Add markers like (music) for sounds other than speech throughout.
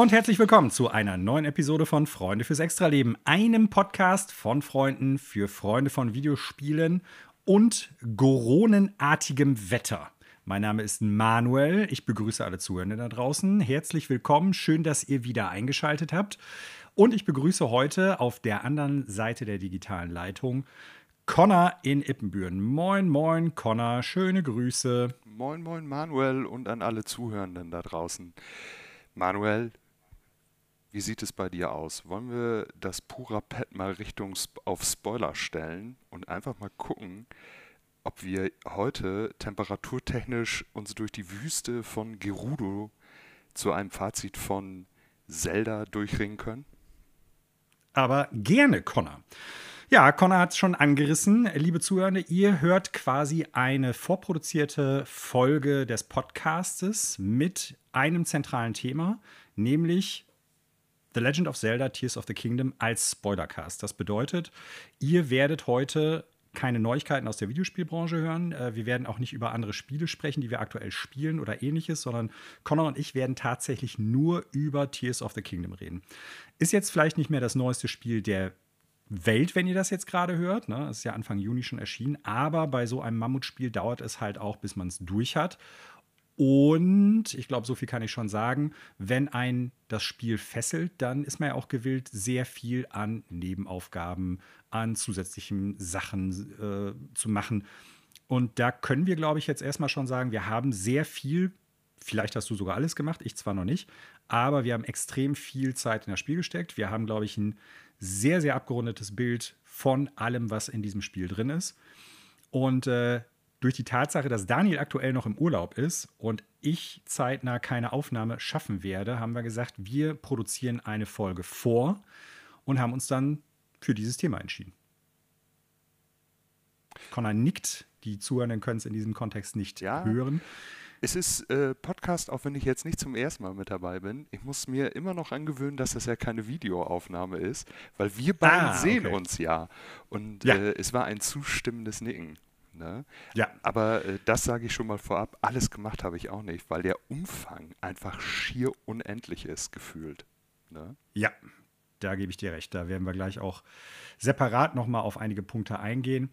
Und herzlich willkommen zu einer neuen Episode von Freunde fürs Extraleben, einem Podcast von Freunden für Freunde von Videospielen und goronenartigem Wetter. Mein Name ist Manuel. Ich begrüße alle Zuhörenden da draußen. Herzlich willkommen. Schön, dass ihr wieder eingeschaltet habt. Und ich begrüße heute auf der anderen Seite der digitalen Leitung Connor in Ippenbüren. Moin, moin, Connor. Schöne Grüße. Moin, moin, Manuel und an alle Zuhörenden da draußen. Manuel, wie sieht es bei dir aus? Wollen wir das Pura-Pad mal Richtung auf Spoiler stellen und einfach mal gucken, ob wir heute temperaturtechnisch uns durch die Wüste von Gerudo zu einem Fazit von Zelda durchringen können? Aber gerne, Connor. Ja, Connor hat es schon angerissen. Liebe Zuhörende, ihr hört quasi eine vorproduzierte Folge des Podcastes mit einem zentralen Thema, nämlich The Legend of Zelda Tears of the Kingdom als Spoilercast. Das bedeutet, ihr werdet heute keine Neuigkeiten aus der Videospielbranche hören. Äh, wir werden auch nicht über andere Spiele sprechen, die wir aktuell spielen oder ähnliches, sondern Connor und ich werden tatsächlich nur über Tears of the Kingdom reden. Ist jetzt vielleicht nicht mehr das neueste Spiel der Welt, wenn ihr das jetzt gerade hört. Ne? Ist ja Anfang Juni schon erschienen. Aber bei so einem Mammutspiel dauert es halt auch, bis man es durch hat. Und ich glaube, so viel kann ich schon sagen, wenn ein das Spiel fesselt, dann ist man ja auch gewillt, sehr viel an Nebenaufgaben, an zusätzlichen Sachen äh, zu machen. Und da können wir, glaube ich, jetzt erstmal schon sagen, wir haben sehr viel, vielleicht hast du sogar alles gemacht, ich zwar noch nicht, aber wir haben extrem viel Zeit in das Spiel gesteckt. Wir haben, glaube ich, ein sehr, sehr abgerundetes Bild von allem, was in diesem Spiel drin ist. Und äh, durch die Tatsache, dass Daniel aktuell noch im Urlaub ist und ich zeitnah keine Aufnahme schaffen werde, haben wir gesagt, wir produzieren eine Folge vor und haben uns dann für dieses Thema entschieden. Connor nickt, die Zuhörenden können es in diesem Kontext nicht ja. hören. Es ist äh, Podcast, auch wenn ich jetzt nicht zum ersten Mal mit dabei bin. Ich muss mir immer noch angewöhnen, dass das ja keine Videoaufnahme ist, weil wir beiden ah, sehen okay. uns ja. Und ja. Äh, es war ein zustimmendes Nicken. Ne? Ja. Aber äh, das sage ich schon mal vorab. Alles gemacht habe ich auch nicht, weil der Umfang einfach schier unendlich ist, gefühlt. Ne? Ja, da gebe ich dir recht. Da werden wir gleich auch separat nochmal auf einige Punkte eingehen.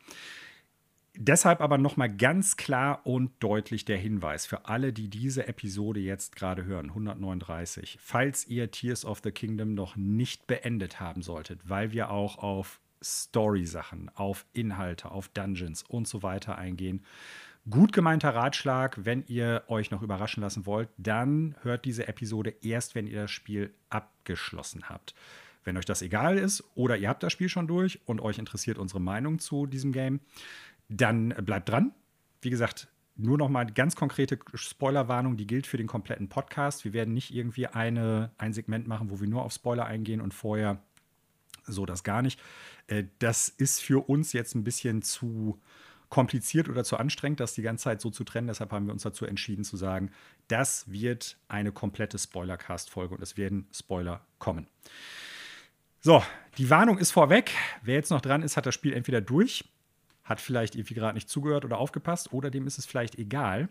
Deshalb aber nochmal ganz klar und deutlich der Hinweis für alle, die diese Episode jetzt gerade hören, 139. Falls ihr Tears of the Kingdom noch nicht beendet haben solltet, weil wir auch auf Story-Sachen, auf Inhalte, auf Dungeons und so weiter eingehen. Gut gemeinter Ratschlag, wenn ihr euch noch überraschen lassen wollt, dann hört diese Episode erst, wenn ihr das Spiel abgeschlossen habt. Wenn euch das egal ist oder ihr habt das Spiel schon durch und euch interessiert unsere Meinung zu diesem Game, dann bleibt dran. Wie gesagt, nur noch mal ganz konkrete Spoilerwarnung, die gilt für den kompletten Podcast. Wir werden nicht irgendwie eine, ein Segment machen, wo wir nur auf Spoiler eingehen und vorher so das gar nicht. Äh, das ist für uns jetzt ein bisschen zu kompliziert oder zu anstrengend, das die ganze Zeit so zu trennen. Deshalb haben wir uns dazu entschieden zu sagen, das wird eine komplette Spoilercast-Folge und es werden Spoiler kommen. So, die Warnung ist vorweg. Wer jetzt noch dran ist, hat das Spiel entweder durch hat vielleicht irgendwie gerade nicht zugehört oder aufgepasst oder dem ist es vielleicht egal.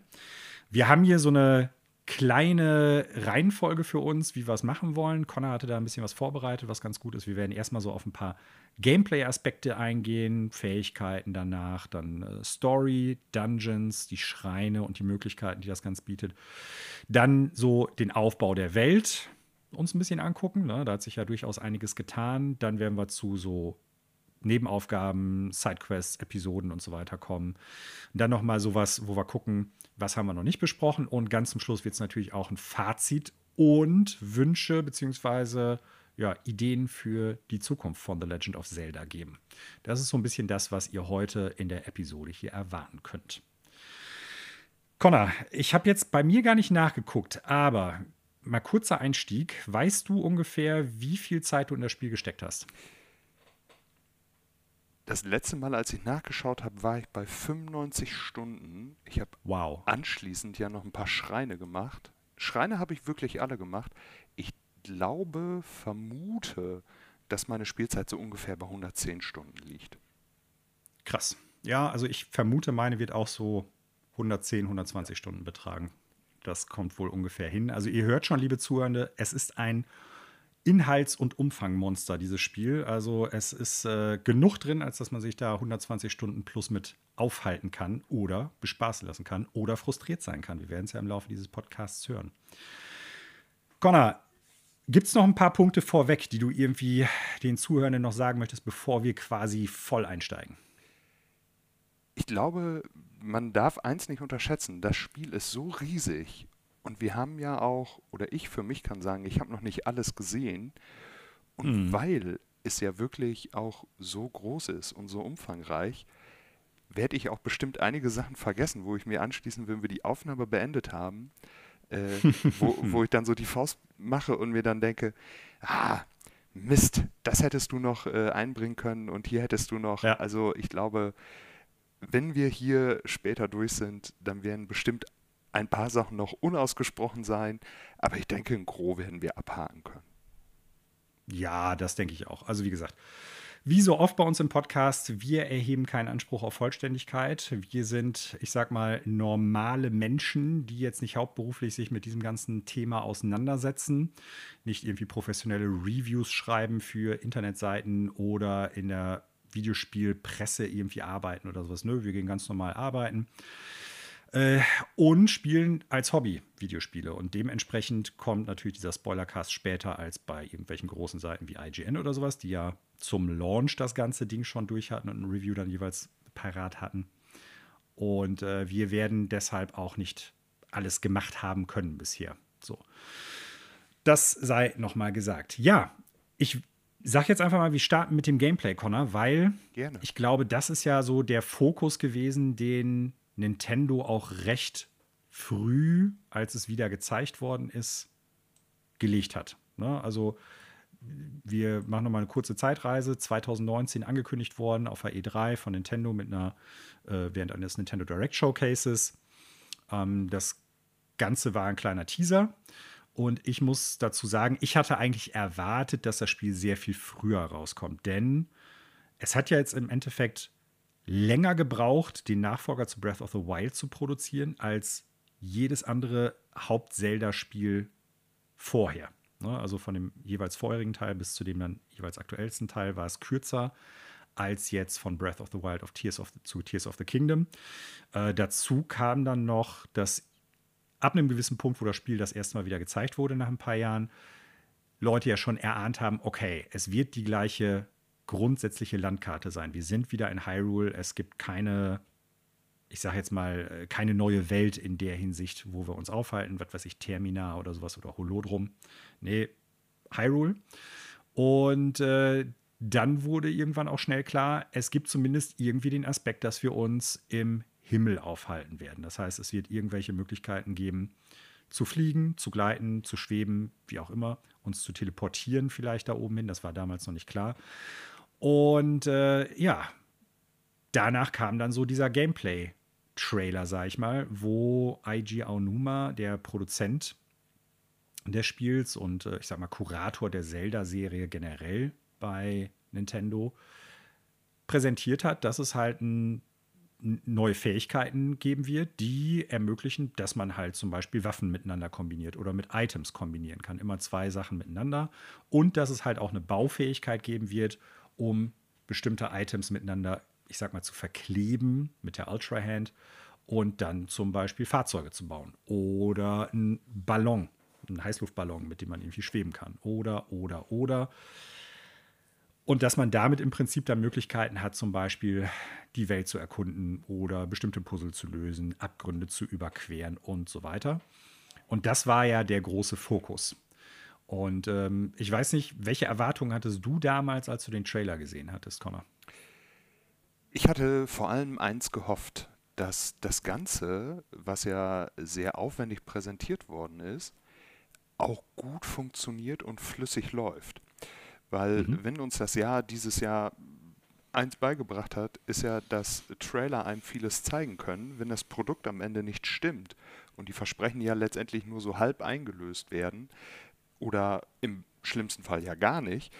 Wir haben hier so eine kleine Reihenfolge für uns, wie wir es machen wollen. Connor hatte da ein bisschen was vorbereitet, was ganz gut ist. Wir werden erstmal so auf ein paar Gameplay-Aspekte eingehen, Fähigkeiten danach, dann äh, Story, Dungeons, die Schreine und die Möglichkeiten, die das Ganze bietet. Dann so den Aufbau der Welt uns ein bisschen angucken. Ne? Da hat sich ja durchaus einiges getan. Dann werden wir zu so Nebenaufgaben, Sidequests, Episoden und so weiter kommen. Und dann nochmal sowas, wo wir gucken, was haben wir noch nicht besprochen. Und ganz zum Schluss wird es natürlich auch ein Fazit und Wünsche beziehungsweise ja, Ideen für die Zukunft von The Legend of Zelda geben. Das ist so ein bisschen das, was ihr heute in der Episode hier erwarten könnt. Connor, ich habe jetzt bei mir gar nicht nachgeguckt, aber mal kurzer Einstieg. Weißt du ungefähr, wie viel Zeit du in das Spiel gesteckt hast? Das letzte Mal, als ich nachgeschaut habe, war ich bei 95 Stunden. Ich habe wow. anschließend ja noch ein paar Schreine gemacht. Schreine habe ich wirklich alle gemacht. Ich glaube, vermute, dass meine Spielzeit so ungefähr bei 110 Stunden liegt. Krass. Ja, also ich vermute, meine wird auch so 110, 120 Stunden betragen. Das kommt wohl ungefähr hin. Also ihr hört schon, liebe Zuhörende, es ist ein Inhalts- und Umfangmonster, dieses Spiel. Also es ist äh, genug drin, als dass man sich da 120 Stunden plus mit aufhalten kann oder bespaßen lassen kann oder frustriert sein kann. Wir werden es ja im Laufe dieses Podcasts hören. Connor, gibt es noch ein paar Punkte vorweg, die du irgendwie den Zuhörenden noch sagen möchtest, bevor wir quasi voll einsteigen? Ich glaube, man darf eins nicht unterschätzen. Das Spiel ist so riesig und wir haben ja auch, oder ich für mich kann sagen, ich habe noch nicht alles gesehen. Und mhm. weil es ja wirklich auch so groß ist und so umfangreich, werde ich auch bestimmt einige Sachen vergessen, wo ich mir anschließend, wenn wir die Aufnahme beendet haben, äh, wo, (laughs) wo ich dann so die Faust mache und mir dann denke, ah, Mist, das hättest du noch äh, einbringen können und hier hättest du noch. Ja. Also ich glaube, wenn wir hier später durch sind, dann werden bestimmt ein paar Sachen noch unausgesprochen sein, aber ich denke, in Gros werden wir abhaken können. Ja, das denke ich auch. Also wie gesagt, wie so oft bei uns im Podcast, wir erheben keinen Anspruch auf Vollständigkeit. Wir sind, ich sag mal, normale Menschen, die jetzt nicht hauptberuflich sich mit diesem ganzen Thema auseinandersetzen, nicht irgendwie professionelle Reviews schreiben für Internetseiten oder in der Videospielpresse irgendwie arbeiten oder sowas. Nö, wir gehen ganz normal arbeiten. Äh, und spielen als Hobby Videospiele. Und dementsprechend kommt natürlich dieser Spoilercast später als bei irgendwelchen großen Seiten wie IGN oder sowas, die ja zum Launch das ganze Ding schon durch hatten und ein Review dann jeweils parat hatten. Und äh, wir werden deshalb auch nicht alles gemacht haben können bisher. So. Das sei nochmal gesagt. Ja, ich sag jetzt einfach mal, wir starten mit dem Gameplay, Connor, weil Gerne. ich glaube, das ist ja so der Fokus gewesen, den Nintendo auch recht früh, als es wieder gezeigt worden ist, gelegt hat. Ne? Also wir machen nochmal eine kurze Zeitreise. 2019 angekündigt worden auf der E3 von Nintendo mit einer, äh, während eines Nintendo Direct Showcases. Ähm, das Ganze war ein kleiner Teaser. Und ich muss dazu sagen, ich hatte eigentlich erwartet, dass das Spiel sehr viel früher rauskommt. Denn es hat ja jetzt im Endeffekt länger gebraucht, den Nachfolger zu Breath of the Wild zu produzieren, als jedes andere Haupt-Zelda-Spiel vorher. Ne? Also von dem jeweils vorherigen Teil bis zu dem dann jeweils aktuellsten Teil war es kürzer als jetzt von Breath of the Wild auf Tears of the, zu Tears of the Kingdom. Äh, dazu kam dann noch, dass ab einem gewissen Punkt, wo das Spiel das erste Mal wieder gezeigt wurde nach ein paar Jahren, Leute ja schon erahnt haben, okay, es wird die gleiche grundsätzliche Landkarte sein. Wir sind wieder in Hyrule. Es gibt keine, ich sage jetzt mal, äh, keine neue Welt in der Hinsicht, wo wir uns aufhalten. Was weiß ich, Termina oder sowas oder Holodrum. Nee, Hyrule. Und äh, dann wurde irgendwann auch schnell klar, es gibt zumindest irgendwie den Aspekt, dass wir uns im Himmel aufhalten werden. Das heißt, es wird irgendwelche Möglichkeiten geben, zu fliegen, zu gleiten, zu schweben, wie auch immer, uns zu teleportieren vielleicht da oben hin. Das war damals noch nicht klar. Und äh, ja, danach kam dann so dieser Gameplay-Trailer, sag ich mal, wo Eiji Aonuma, der Produzent des Spiels und äh, ich sag mal Kurator der Zelda-Serie generell bei Nintendo, präsentiert hat, dass es halt ein neue Fähigkeiten geben wird, die ermöglichen, dass man halt zum Beispiel Waffen miteinander kombiniert oder mit Items kombinieren kann. Immer zwei Sachen miteinander. Und dass es halt auch eine Baufähigkeit geben wird, um bestimmte Items miteinander, ich sag mal, zu verkleben mit der Ultra Hand und dann zum Beispiel Fahrzeuge zu bauen oder einen Ballon, einen Heißluftballon, mit dem man irgendwie schweben kann oder, oder, oder. Und dass man damit im Prinzip dann Möglichkeiten hat, zum Beispiel die Welt zu erkunden oder bestimmte Puzzle zu lösen, Abgründe zu überqueren und so weiter. Und das war ja der große Fokus. Und ähm, ich weiß nicht, welche Erwartungen hattest du damals, als du den Trailer gesehen hattest, Connor? Ich hatte vor allem eins gehofft, dass das Ganze, was ja sehr aufwendig präsentiert worden ist, auch gut funktioniert und flüssig läuft. Weil mhm. wenn uns das Jahr dieses Jahr eins beigebracht hat, ist ja, dass Trailer einem vieles zeigen können, wenn das Produkt am Ende nicht stimmt und die Versprechen ja letztendlich nur so halb eingelöst werden, oder im schlimmsten Fall ja gar nicht,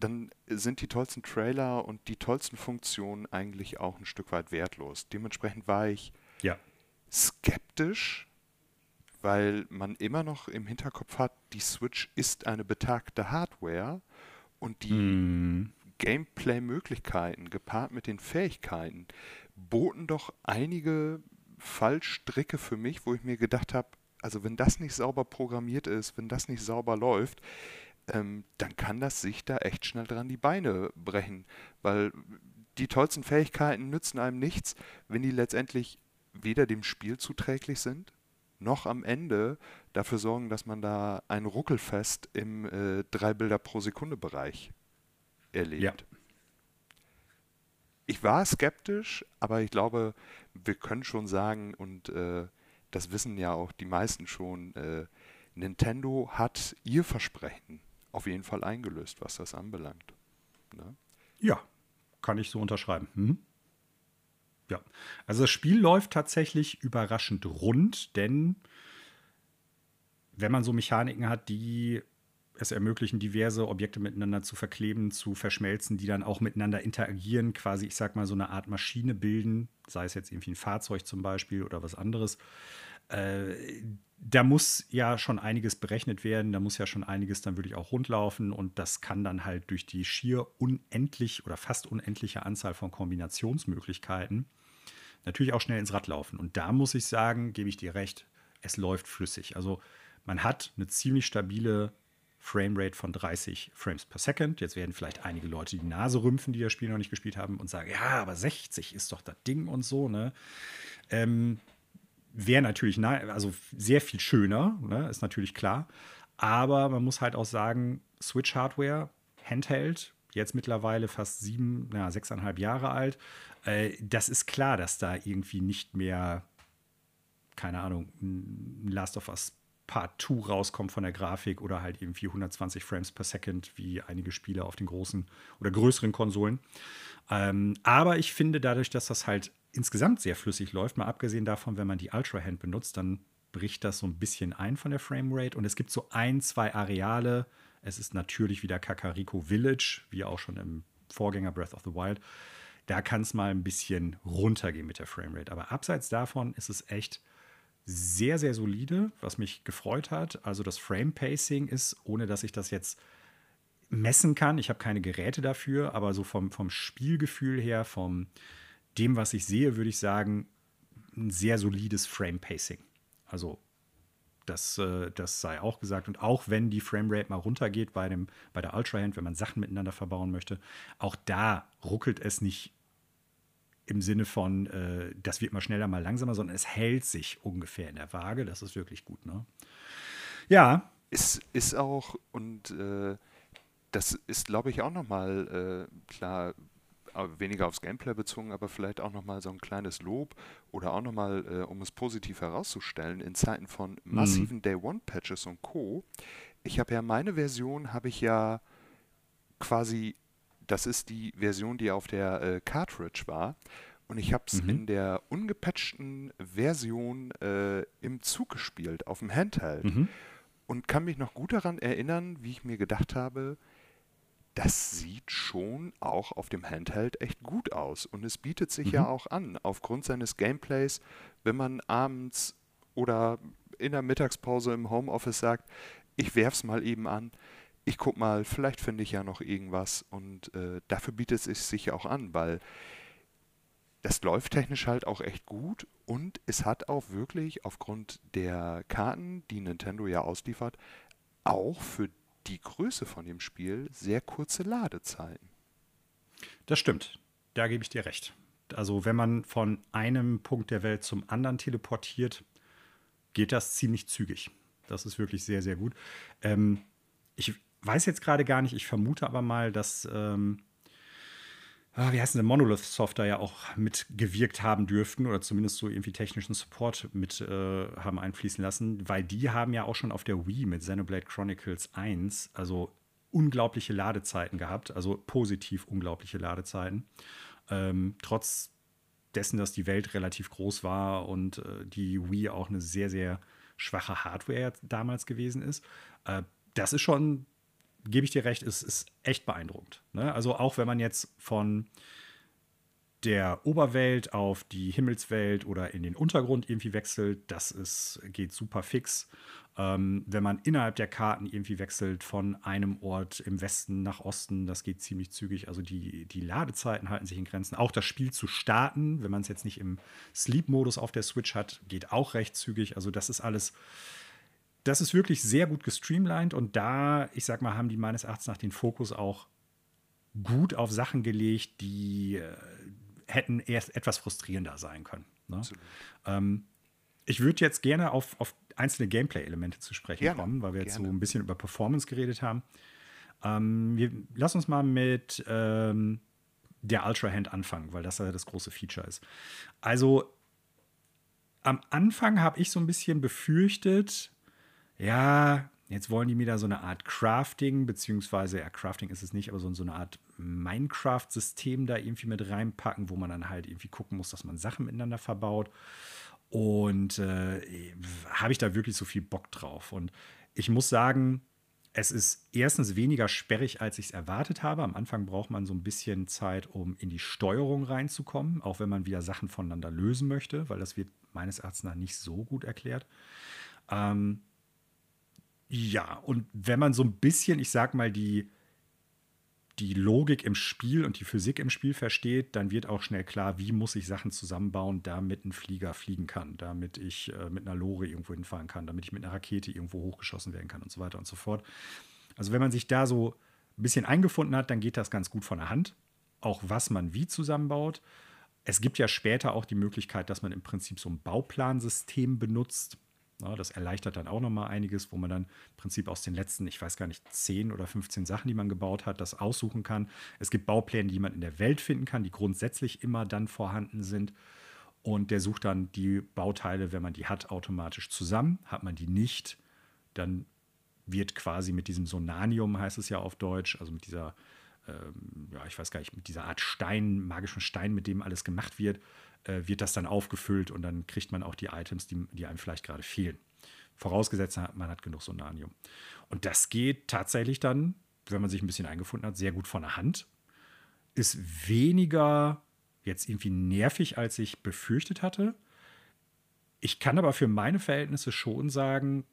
dann sind die tollsten Trailer und die tollsten Funktionen eigentlich auch ein Stück weit wertlos. Dementsprechend war ich ja. skeptisch, weil man immer noch im Hinterkopf hat, die Switch ist eine betagte Hardware und die mm. Gameplay-Möglichkeiten gepaart mit den Fähigkeiten boten doch einige Fallstricke für mich, wo ich mir gedacht habe, also wenn das nicht sauber programmiert ist, wenn das nicht sauber läuft, ähm, dann kann das sich da echt schnell dran die Beine brechen, weil die tollsten Fähigkeiten nützen einem nichts, wenn die letztendlich weder dem Spiel zuträglich sind, noch am Ende dafür sorgen, dass man da ein Ruckelfest im äh, drei Bilder pro Sekunde Bereich erlebt. Ja. Ich war skeptisch, aber ich glaube, wir können schon sagen, und äh, das wissen ja auch die meisten schon, äh, Nintendo hat ihr Versprechen auf jeden Fall eingelöst, was das anbelangt. Ne? Ja, kann ich so unterschreiben. Mhm. Ja, also das Spiel läuft tatsächlich überraschend rund, denn wenn man so Mechaniken hat, die es ermöglichen, diverse Objekte miteinander zu verkleben, zu verschmelzen, die dann auch miteinander interagieren, quasi, ich sag mal, so eine Art Maschine bilden, sei es jetzt irgendwie ein Fahrzeug zum Beispiel oder was anderes. Äh, da muss ja schon einiges berechnet werden, da muss ja schon einiges dann wirklich auch rundlaufen und das kann dann halt durch die schier unendlich oder fast unendliche Anzahl von Kombinationsmöglichkeiten natürlich auch schnell ins Rad laufen. Und da muss ich sagen, gebe ich dir recht, es läuft flüssig. Also man hat eine ziemlich stabile Framerate von 30 Frames per Second. Jetzt werden vielleicht einige Leute die Nase rümpfen, die das Spiel noch nicht gespielt haben und sagen, ja, aber 60 ist doch das Ding und so, ne? Ähm, Wäre natürlich, also sehr viel schöner, ne? ist natürlich klar. Aber man muss halt auch sagen, Switch-Hardware, Handheld, jetzt mittlerweile fast sieben, na, sechseinhalb Jahre alt. Äh, das ist klar, dass da irgendwie nicht mehr, keine Ahnung, Last of Us Part 2 rauskommt von der Grafik oder halt irgendwie 120 Frames per Second wie einige Spiele auf den großen oder größeren Konsolen. Ähm, aber ich finde dadurch, dass das halt insgesamt sehr flüssig läuft, mal abgesehen davon, wenn man die Ultra Hand benutzt, dann bricht das so ein bisschen ein von der Framerate und es gibt so ein, zwei Areale. Es ist natürlich wieder Kakariko Village, wie auch schon im Vorgänger Breath of the Wild. Da kann es mal ein bisschen runtergehen mit der Framerate. Aber abseits davon ist es echt sehr, sehr solide, was mich gefreut hat. Also das Frame-Pacing ist, ohne dass ich das jetzt messen kann, ich habe keine Geräte dafür, aber so vom, vom Spielgefühl her, vom dem, was ich sehe, würde ich sagen, ein sehr solides Frame-Pacing. Also das, äh, das sei auch gesagt. Und auch wenn die Framerate mal runtergeht bei, dem, bei der Ultra-Hand, wenn man Sachen miteinander verbauen möchte, auch da ruckelt es nicht im Sinne von, äh, das wird mal schneller, mal langsamer, sondern es hält sich ungefähr in der Waage. Das ist wirklich gut. Ne? Ja. Ist, ist auch, und äh, das ist, glaube ich, auch nochmal äh, klar, weniger aufs Gameplay bezogen, aber vielleicht auch nochmal so ein kleines Lob oder auch nochmal, äh, um es positiv herauszustellen, in Zeiten von mhm. massiven mhm. Day-One-Patches und Co. Ich habe ja meine Version, habe ich ja quasi das ist die Version, die auf der äh, Cartridge war. Und ich habe es mhm. in der ungepatchten Version äh, im Zug gespielt, auf dem Handheld. Mhm. Und kann mich noch gut daran erinnern, wie ich mir gedacht habe, das sieht schon auch auf dem Handheld echt gut aus. Und es bietet sich mhm. ja auch an, aufgrund seines Gameplays, wenn man abends oder in der Mittagspause im Homeoffice sagt, ich werf's mal eben an, ich guck mal, vielleicht finde ich ja noch irgendwas und äh, dafür bietet es sich auch an, weil das läuft technisch halt auch echt gut und es hat auch wirklich aufgrund der Karten, die Nintendo ja ausliefert, auch für die Größe von dem Spiel sehr kurze Ladezeiten. Das stimmt, da gebe ich dir recht. Also wenn man von einem Punkt der Welt zum anderen teleportiert, geht das ziemlich zügig. Das ist wirklich sehr, sehr gut. Ähm, ich weiß jetzt gerade gar nicht, ich vermute aber mal, dass, ähm, ah, wie heißt denn, Monolith Software ja auch mitgewirkt haben dürften oder zumindest so irgendwie technischen Support mit äh, haben einfließen lassen, weil die haben ja auch schon auf der Wii mit Xenoblade Chronicles 1, also unglaubliche Ladezeiten gehabt, also positiv unglaubliche Ladezeiten. Ähm, trotz dessen, dass die Welt relativ groß war und äh, die Wii auch eine sehr, sehr schwache Hardware damals gewesen ist. Äh, das ist schon gebe ich dir recht, ist, ist echt beeindruckend. Ne? Also auch wenn man jetzt von der Oberwelt auf die Himmelswelt oder in den Untergrund irgendwie wechselt, das ist, geht super fix. Ähm, wenn man innerhalb der Karten irgendwie wechselt von einem Ort im Westen nach Osten, das geht ziemlich zügig. Also die, die Ladezeiten halten sich in Grenzen. Auch das Spiel zu starten, wenn man es jetzt nicht im Sleep-Modus auf der Switch hat, geht auch recht zügig. Also das ist alles, das ist wirklich sehr gut gestreamlined und da, ich sag mal, haben die meines Erachtens nach den Fokus auch gut auf Sachen gelegt, die äh, hätten erst etwas frustrierender sein können. Ne? Ähm, ich würde jetzt gerne auf, auf einzelne Gameplay-Elemente zu sprechen gerne, kommen, weil wir jetzt gerne. so ein bisschen über Performance geredet haben. Ähm, wir, lass uns mal mit ähm, der Ultra Hand anfangen, weil das ja das große Feature ist. Also am Anfang habe ich so ein bisschen befürchtet, ja, jetzt wollen die mir da so eine Art Crafting, beziehungsweise, ja, Crafting ist es nicht, aber so, so eine Art Minecraft-System da irgendwie mit reinpacken, wo man dann halt irgendwie gucken muss, dass man Sachen miteinander verbaut. Und äh, habe ich da wirklich so viel Bock drauf? Und ich muss sagen, es ist erstens weniger sperrig, als ich es erwartet habe. Am Anfang braucht man so ein bisschen Zeit, um in die Steuerung reinzukommen, auch wenn man wieder Sachen voneinander lösen möchte, weil das wird meines Erachtens nach nicht so gut erklärt. Ähm, ja, und wenn man so ein bisschen, ich sag mal, die die Logik im Spiel und die Physik im Spiel versteht, dann wird auch schnell klar, wie muss ich Sachen zusammenbauen, damit ein Flieger fliegen kann, damit ich äh, mit einer Lore irgendwo hinfahren kann, damit ich mit einer Rakete irgendwo hochgeschossen werden kann und so weiter und so fort. Also wenn man sich da so ein bisschen eingefunden hat, dann geht das ganz gut von der Hand. Auch was man wie zusammenbaut. Es gibt ja später auch die Möglichkeit, dass man im Prinzip so ein Bauplansystem benutzt. Ja, das erleichtert dann auch nochmal einiges, wo man dann im Prinzip aus den letzten, ich weiß gar nicht, 10 oder 15 Sachen, die man gebaut hat, das aussuchen kann. Es gibt Baupläne, die man in der Welt finden kann, die grundsätzlich immer dann vorhanden sind. Und der sucht dann die Bauteile, wenn man die hat, automatisch zusammen. Hat man die nicht, dann wird quasi mit diesem Sonanium, heißt es ja auf Deutsch, also mit dieser, ähm, ja, ich weiß gar nicht, mit dieser Art Stein, magischen Stein, mit dem alles gemacht wird, wird das dann aufgefüllt und dann kriegt man auch die Items, die, die einem vielleicht gerade fehlen. Vorausgesetzt, man hat genug Sonanium. Und das geht tatsächlich dann, wenn man sich ein bisschen eingefunden hat, sehr gut von der Hand. Ist weniger jetzt irgendwie nervig, als ich befürchtet hatte. Ich kann aber für meine Verhältnisse schon sagen,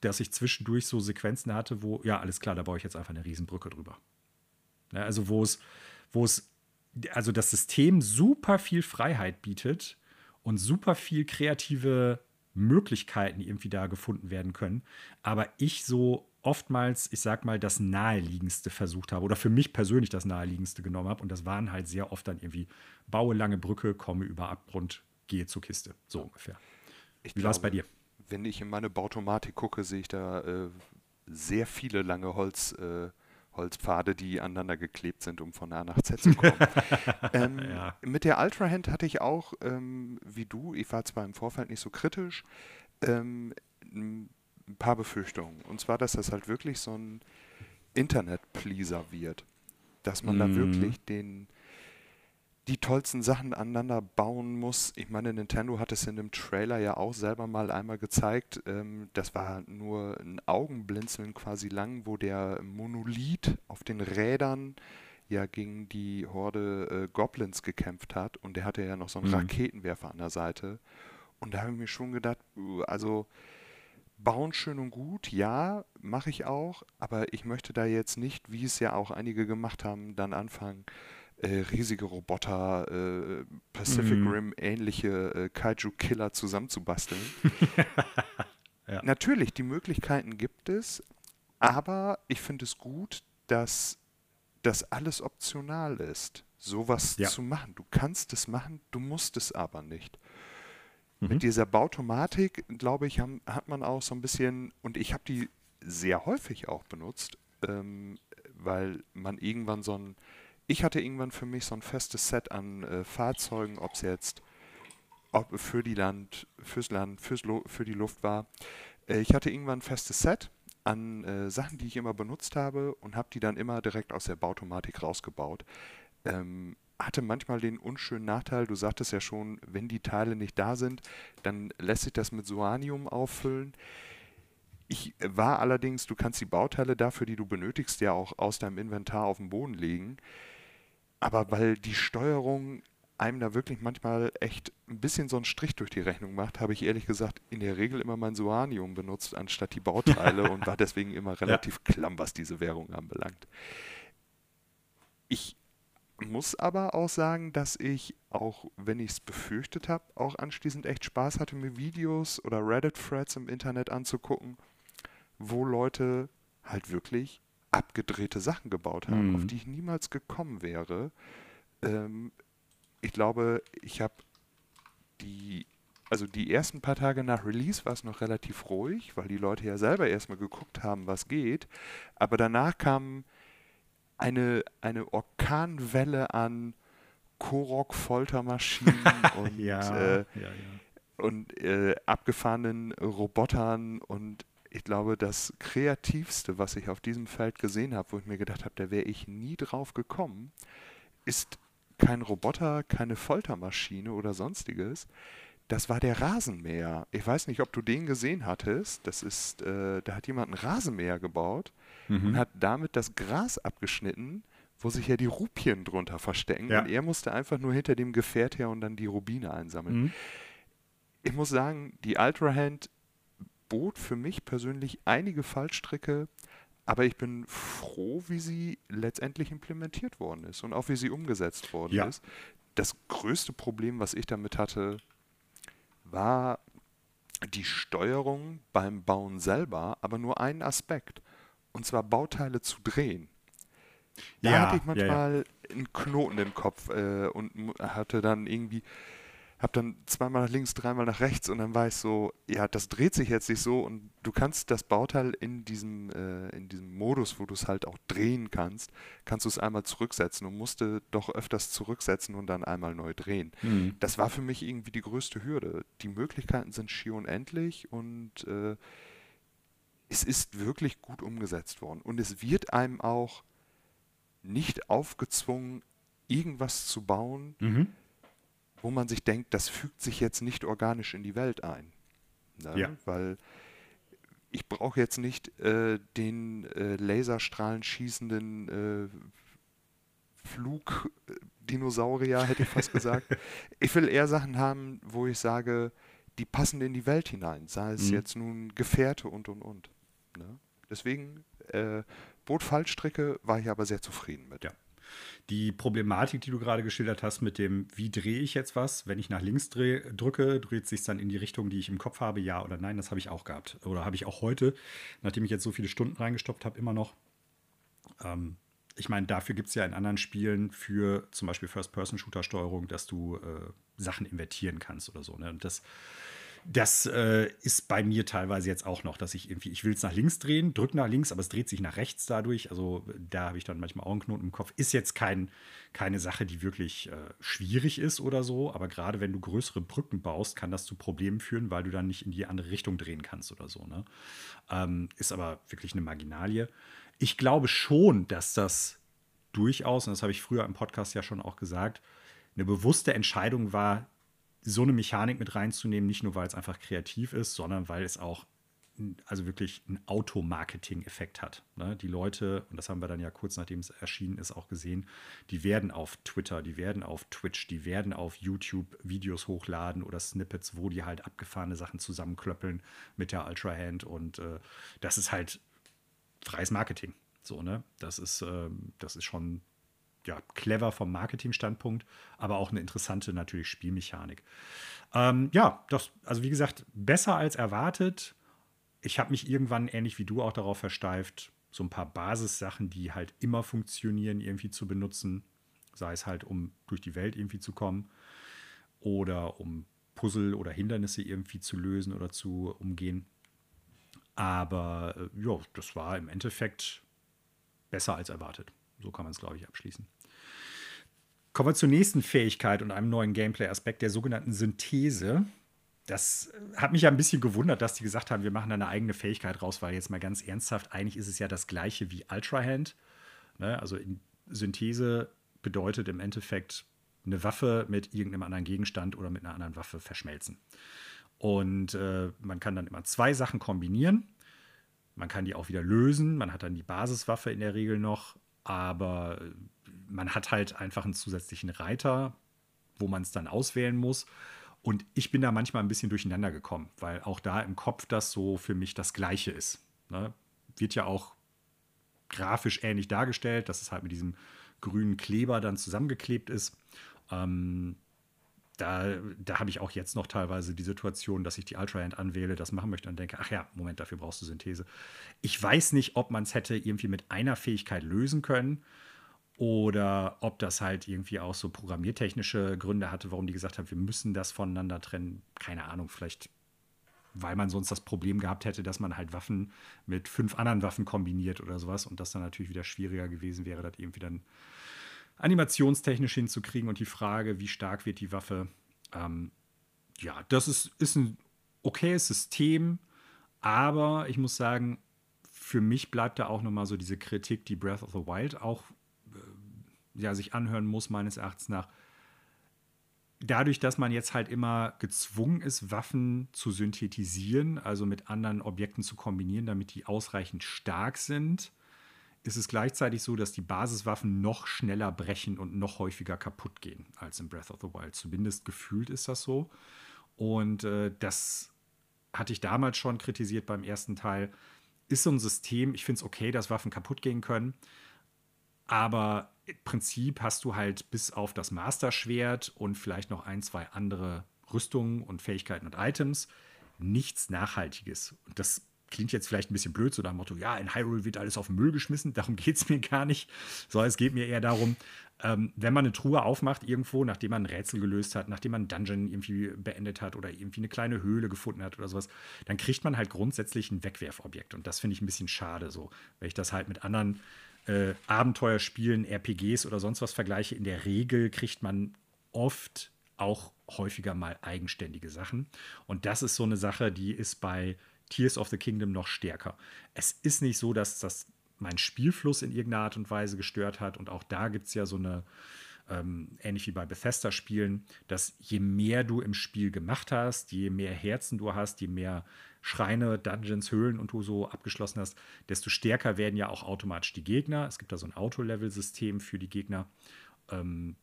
dass ich zwischendurch so Sequenzen hatte, wo, ja, alles klar, da baue ich jetzt einfach eine Riesenbrücke drüber. Ja, also wo es, wo es also das System super viel Freiheit bietet und super viel kreative Möglichkeiten irgendwie da gefunden werden können. Aber ich so oftmals, ich sag mal, das naheliegendste versucht habe oder für mich persönlich das naheliegendste genommen habe. Und das waren halt sehr oft dann irgendwie, baue lange Brücke, komme über Abgrund, gehe zur Kiste. So ungefähr. Ich Wie war es bei dir? Wenn ich in meine Bautomatik gucke, sehe ich da äh, sehr viele lange Holz. Äh Holzpfade, die aneinander geklebt sind, um von A nach Z zu kommen. (laughs) ähm, ja. Mit der Ultra Hand hatte ich auch, ähm, wie du, ich war zwar im Vorfeld nicht so kritisch, ähm, ein paar Befürchtungen. Und zwar, dass das halt wirklich so ein Internet-Pleaser wird. Dass man mhm. da wirklich den die tollsten Sachen aneinander bauen muss. Ich meine, Nintendo hat es in dem Trailer ja auch selber mal einmal gezeigt. Ähm, das war nur ein Augenblinzeln quasi lang, wo der Monolith auf den Rädern ja gegen die Horde äh, Goblins gekämpft hat und der hatte ja noch so einen mhm. Raketenwerfer an der Seite. Und da habe ich mir schon gedacht, uh, also bauen schön und gut, ja, mache ich auch, aber ich möchte da jetzt nicht, wie es ja auch einige gemacht haben, dann anfangen, äh, riesige Roboter, äh, Pacific mm. Rim ähnliche äh, Kaiju-Killer zusammenzubasteln. (laughs) ja. Natürlich, die Möglichkeiten gibt es, aber ich finde es gut, dass das alles optional ist, sowas ja. zu machen. Du kannst es machen, du musst es aber nicht. Mhm. Mit dieser Bautomatik, glaube ich, haben, hat man auch so ein bisschen, und ich habe die sehr häufig auch benutzt, ähm, weil man irgendwann so ein ich hatte irgendwann für mich so ein festes Set an äh, Fahrzeugen, ob es jetzt ob für die Land, fürs Land, fürs für die Luft war. Äh, ich hatte irgendwann ein festes Set an äh, Sachen, die ich immer benutzt habe und habe die dann immer direkt aus der Bautomatik rausgebaut. Ähm, hatte manchmal den unschönen Nachteil, du sagtest ja schon, wenn die Teile nicht da sind, dann lässt sich das mit Soanium auffüllen. Ich war allerdings, du kannst die Bauteile dafür, die du benötigst, ja auch aus deinem Inventar auf den Boden legen. Aber weil die Steuerung einem da wirklich manchmal echt ein bisschen so einen Strich durch die Rechnung macht, habe ich ehrlich gesagt in der Regel immer mein Soanium benutzt, anstatt die Bauteile (laughs) und war deswegen immer relativ ja. klamm, was diese Währung anbelangt. Ich muss aber auch sagen, dass ich, auch wenn ich es befürchtet habe, auch anschließend echt Spaß hatte, mir Videos oder Reddit-Threads im Internet anzugucken, wo Leute halt wirklich abgedrehte Sachen gebaut haben, mhm. auf die ich niemals gekommen wäre. Ähm, ich glaube, ich habe die, also die ersten paar Tage nach Release war es noch relativ ruhig, weil die Leute ja selber erstmal geguckt haben, was geht. Aber danach kam eine, eine Orkanwelle an Korok-Foltermaschinen (laughs) und, ja, äh, ja, ja. und äh, abgefahrenen Robotern und ich glaube, das Kreativste, was ich auf diesem Feld gesehen habe, wo ich mir gedacht habe, da wäre ich nie drauf gekommen, ist kein Roboter, keine Foltermaschine oder sonstiges. Das war der Rasenmäher. Ich weiß nicht, ob du den gesehen hattest. Das ist, äh, da hat jemand einen Rasenmäher gebaut mhm. und hat damit das Gras abgeschnitten, wo sich ja die Rupien drunter verstecken. Ja. Und er musste einfach nur hinter dem Gefährt her und dann die Rubine einsammeln. Mhm. Ich muss sagen, die Ultrahand bot für mich persönlich einige Fallstricke, aber ich bin froh, wie sie letztendlich implementiert worden ist und auch wie sie umgesetzt worden ja. ist. Das größte Problem, was ich damit hatte, war die Steuerung beim Bauen selber, aber nur ein Aspekt. Und zwar Bauteile zu drehen. Da ja, hatte ich manchmal ja, ja. einen Knoten im Kopf äh, und hatte dann irgendwie habe dann zweimal nach links, dreimal nach rechts und dann war ich so, ja, das dreht sich jetzt nicht so und du kannst das Bauteil in diesem, äh, in diesem Modus, wo du es halt auch drehen kannst, kannst du es einmal zurücksetzen und musste doch öfters zurücksetzen und dann einmal neu drehen. Mhm. Das war für mich irgendwie die größte Hürde. Die Möglichkeiten sind schier unendlich und äh, es ist wirklich gut umgesetzt worden und es wird einem auch nicht aufgezwungen, irgendwas zu bauen, mhm wo man sich denkt, das fügt sich jetzt nicht organisch in die Welt ein. Ne? Ja. Weil ich brauche jetzt nicht äh, den äh, Laserstrahlen schießenden äh, Flugdinosaurier, hätte ich fast gesagt. (laughs) ich will eher Sachen haben, wo ich sage, die passen in die Welt hinein, sei es mhm. jetzt nun Gefährte und und und. Ne? Deswegen, äh, Boot-Fallstrecke war ich aber sehr zufrieden mit. Ja. Die Problematik, die du gerade geschildert hast, mit dem, wie drehe ich jetzt was, wenn ich nach links dreh, drücke, dreht sich dann in die Richtung, die ich im Kopf habe, ja oder nein, das habe ich auch gehabt. Oder habe ich auch heute, nachdem ich jetzt so viele Stunden reingestopft habe, immer noch. Ähm, ich meine, dafür gibt es ja in anderen Spielen für zum Beispiel First-Person-Shooter-Steuerung, dass du äh, Sachen invertieren kannst oder so. Ne? Und das das äh, ist bei mir teilweise jetzt auch noch, dass ich irgendwie, ich will es nach links drehen, drücke nach links, aber es dreht sich nach rechts dadurch. Also da habe ich dann manchmal auch einen Knoten im Kopf. Ist jetzt kein, keine Sache, die wirklich äh, schwierig ist oder so, aber gerade wenn du größere Brücken baust, kann das zu Problemen führen, weil du dann nicht in die andere Richtung drehen kannst oder so. Ne? Ähm, ist aber wirklich eine Marginalie. Ich glaube schon, dass das durchaus, und das habe ich früher im Podcast ja schon auch gesagt, eine bewusste Entscheidung war, so eine Mechanik mit reinzunehmen, nicht nur weil es einfach kreativ ist, sondern weil es auch also wirklich einen Automarketing-Effekt hat. Ne? Die Leute, und das haben wir dann ja kurz nachdem es erschienen ist auch gesehen, die werden auf Twitter, die werden auf Twitch, die werden auf YouTube Videos hochladen oder Snippets, wo die halt abgefahrene Sachen zusammenklöppeln mit der Ultra Hand und äh, das ist halt freies Marketing. So, ne? Das ist, äh, das ist schon ja, clever vom Marketing-Standpunkt, aber auch eine interessante natürlich Spielmechanik. Ähm, ja, das, also wie gesagt, besser als erwartet. Ich habe mich irgendwann, ähnlich wie du, auch darauf versteift, so ein paar Basissachen, die halt immer funktionieren, irgendwie zu benutzen. Sei es halt, um durch die Welt irgendwie zu kommen oder um Puzzle oder Hindernisse irgendwie zu lösen oder zu umgehen. Aber äh, ja, das war im Endeffekt besser als erwartet. So kann man es, glaube ich, abschließen. Kommen wir zur nächsten Fähigkeit und einem neuen Gameplay-Aspekt der sogenannten Synthese. Das hat mich ja ein bisschen gewundert, dass die gesagt haben, wir machen da eine eigene Fähigkeit raus, weil jetzt mal ganz ernsthaft, eigentlich ist es ja das gleiche wie Ultra Hand. Ne? Also Synthese bedeutet im Endeffekt eine Waffe mit irgendeinem anderen Gegenstand oder mit einer anderen Waffe verschmelzen. Und äh, man kann dann immer zwei Sachen kombinieren. Man kann die auch wieder lösen. Man hat dann die Basiswaffe in der Regel noch aber man hat halt einfach einen zusätzlichen Reiter wo man es dann auswählen muss. Und ich bin da manchmal ein bisschen durcheinander gekommen, weil auch da im Kopf das so für mich das Gleiche ist. Ne? Wird ja auch grafisch ähnlich dargestellt, dass es halt mit diesem grünen Kleber dann zusammengeklebt ist. Ähm, da, da habe ich auch jetzt noch teilweise die Situation, dass ich die Ultra-Hand anwähle, das machen möchte und denke, ach ja, Moment, dafür brauchst du Synthese. Ich weiß nicht, ob man es hätte irgendwie mit einer Fähigkeit lösen können oder ob das halt irgendwie auch so programmiertechnische Gründe hatte, warum die gesagt haben, wir müssen das voneinander trennen. Keine Ahnung, vielleicht weil man sonst das Problem gehabt hätte, dass man halt Waffen mit fünf anderen Waffen kombiniert oder sowas und das dann natürlich wieder schwieriger gewesen wäre, das irgendwie dann animationstechnisch hinzukriegen und die Frage, wie stark wird die Waffe. Ähm, ja, das ist, ist ein okayes System, aber ich muss sagen, für mich bleibt da auch nochmal so diese Kritik, die Breath of the Wild auch äh, ja, sich anhören muss, meines Erachtens nach dadurch, dass man jetzt halt immer gezwungen ist, Waffen zu synthetisieren, also mit anderen Objekten zu kombinieren, damit die ausreichend stark sind, ist es gleichzeitig so, dass die Basiswaffen noch schneller brechen und noch häufiger kaputt gehen als in Breath of the Wild. Zumindest gefühlt ist das so. Und äh, das hatte ich damals schon kritisiert beim ersten Teil. Ist so ein System, ich finde es okay, dass Waffen kaputt gehen können. Aber im Prinzip hast du halt bis auf das Master-Schwert und vielleicht noch ein, zwei andere Rüstungen und Fähigkeiten und Items nichts Nachhaltiges. Und das klingt jetzt vielleicht ein bisschen blöd, so nach dem Motto, ja, in Hyrule wird alles auf den Müll geschmissen, (laughs) darum geht es mir gar nicht. So, es geht mir eher darum, ähm, wenn man eine Truhe aufmacht irgendwo, nachdem man ein Rätsel gelöst hat, nachdem man einen Dungeon irgendwie beendet hat oder irgendwie eine kleine Höhle gefunden hat oder sowas, dann kriegt man halt grundsätzlich ein Wegwerfobjekt. Und das finde ich ein bisschen schade, so, wenn ich das halt mit anderen äh, Abenteuerspielen, RPGs oder sonst was vergleiche, in der Regel kriegt man oft auch häufiger mal eigenständige Sachen. Und das ist so eine Sache, die ist bei Tears of the Kingdom noch stärker. Es ist nicht so, dass das meinen Spielfluss in irgendeiner Art und Weise gestört hat. Und auch da gibt es ja so eine, ähm, ähnlich wie bei Bethesda-Spielen, dass je mehr du im Spiel gemacht hast, je mehr Herzen du hast, je mehr Schreine, Dungeons, Höhlen und du so abgeschlossen hast, desto stärker werden ja auch automatisch die Gegner. Es gibt da so ein Auto-Level-System für die Gegner. Ähm,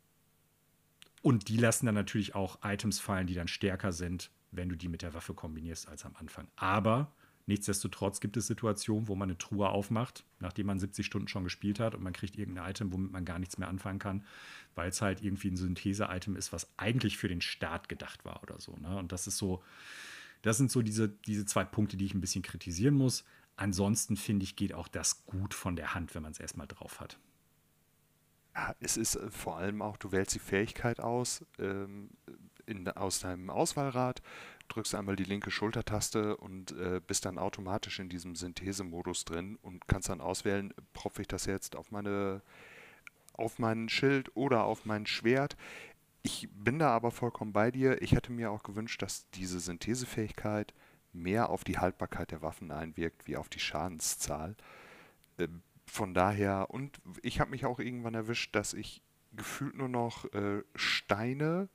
und die lassen dann natürlich auch Items fallen, die dann stärker sind, wenn du die mit der Waffe kombinierst als am Anfang. Aber nichtsdestotrotz gibt es Situationen, wo man eine Truhe aufmacht, nachdem man 70 Stunden schon gespielt hat und man kriegt irgendein Item, womit man gar nichts mehr anfangen kann, weil es halt irgendwie ein Synthese-Item ist, was eigentlich für den Start gedacht war oder so. Ne? Und das ist so, das sind so diese, diese zwei Punkte, die ich ein bisschen kritisieren muss. Ansonsten finde ich, geht auch das gut von der Hand, wenn man es erstmal drauf hat. Ja, es ist äh, vor allem auch, du wählst die Fähigkeit aus ähm, in, aus deinem Auswahlrad, drückst einmal die linke Schultertaste und äh, bist dann automatisch in diesem Synthesemodus drin und kannst dann auswählen, propfe ich das jetzt auf meine auf mein Schild oder auf mein Schwert. Ich bin da aber vollkommen bei dir. Ich hätte mir auch gewünscht, dass diese Synthesefähigkeit mehr auf die Haltbarkeit der Waffen einwirkt, wie auf die Schadenszahl. Äh, von daher, und ich habe mich auch irgendwann erwischt, dass ich gefühlt nur noch äh, Steine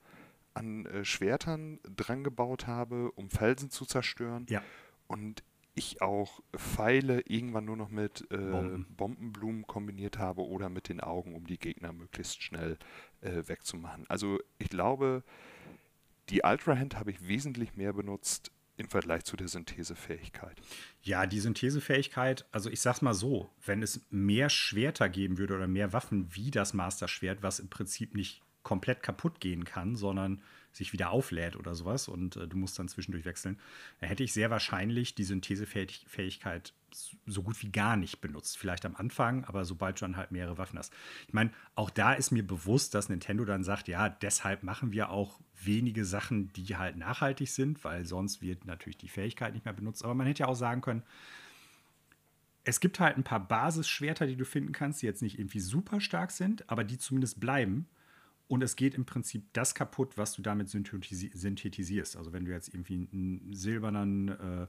an äh, Schwertern drangebaut habe, um Felsen zu zerstören. Ja. Und ich auch Pfeile irgendwann nur noch mit äh, Bomben. Bombenblumen kombiniert habe oder mit den Augen, um die Gegner möglichst schnell äh, wegzumachen. Also ich glaube, die Ultra Hand habe ich wesentlich mehr benutzt im Vergleich zu der Synthesefähigkeit. Ja, die Synthesefähigkeit, also ich sag's mal so, wenn es mehr Schwerter geben würde oder mehr Waffen wie das Master Schwert, was im Prinzip nicht komplett kaputt gehen kann, sondern sich wieder auflädt oder sowas und äh, du musst dann zwischendurch wechseln, dann hätte ich sehr wahrscheinlich die Synthesefähigkeit so gut wie gar nicht benutzt. Vielleicht am Anfang, aber sobald du dann halt mehrere Waffen hast. Ich meine, auch da ist mir bewusst, dass Nintendo dann sagt, ja, deshalb machen wir auch wenige Sachen, die halt nachhaltig sind, weil sonst wird natürlich die Fähigkeit nicht mehr benutzt. Aber man hätte ja auch sagen können, es gibt halt ein paar Basisschwerter, die du finden kannst, die jetzt nicht irgendwie super stark sind, aber die zumindest bleiben. Und es geht im Prinzip das kaputt, was du damit synthetisierst. Also wenn du jetzt irgendwie einen silbernen äh,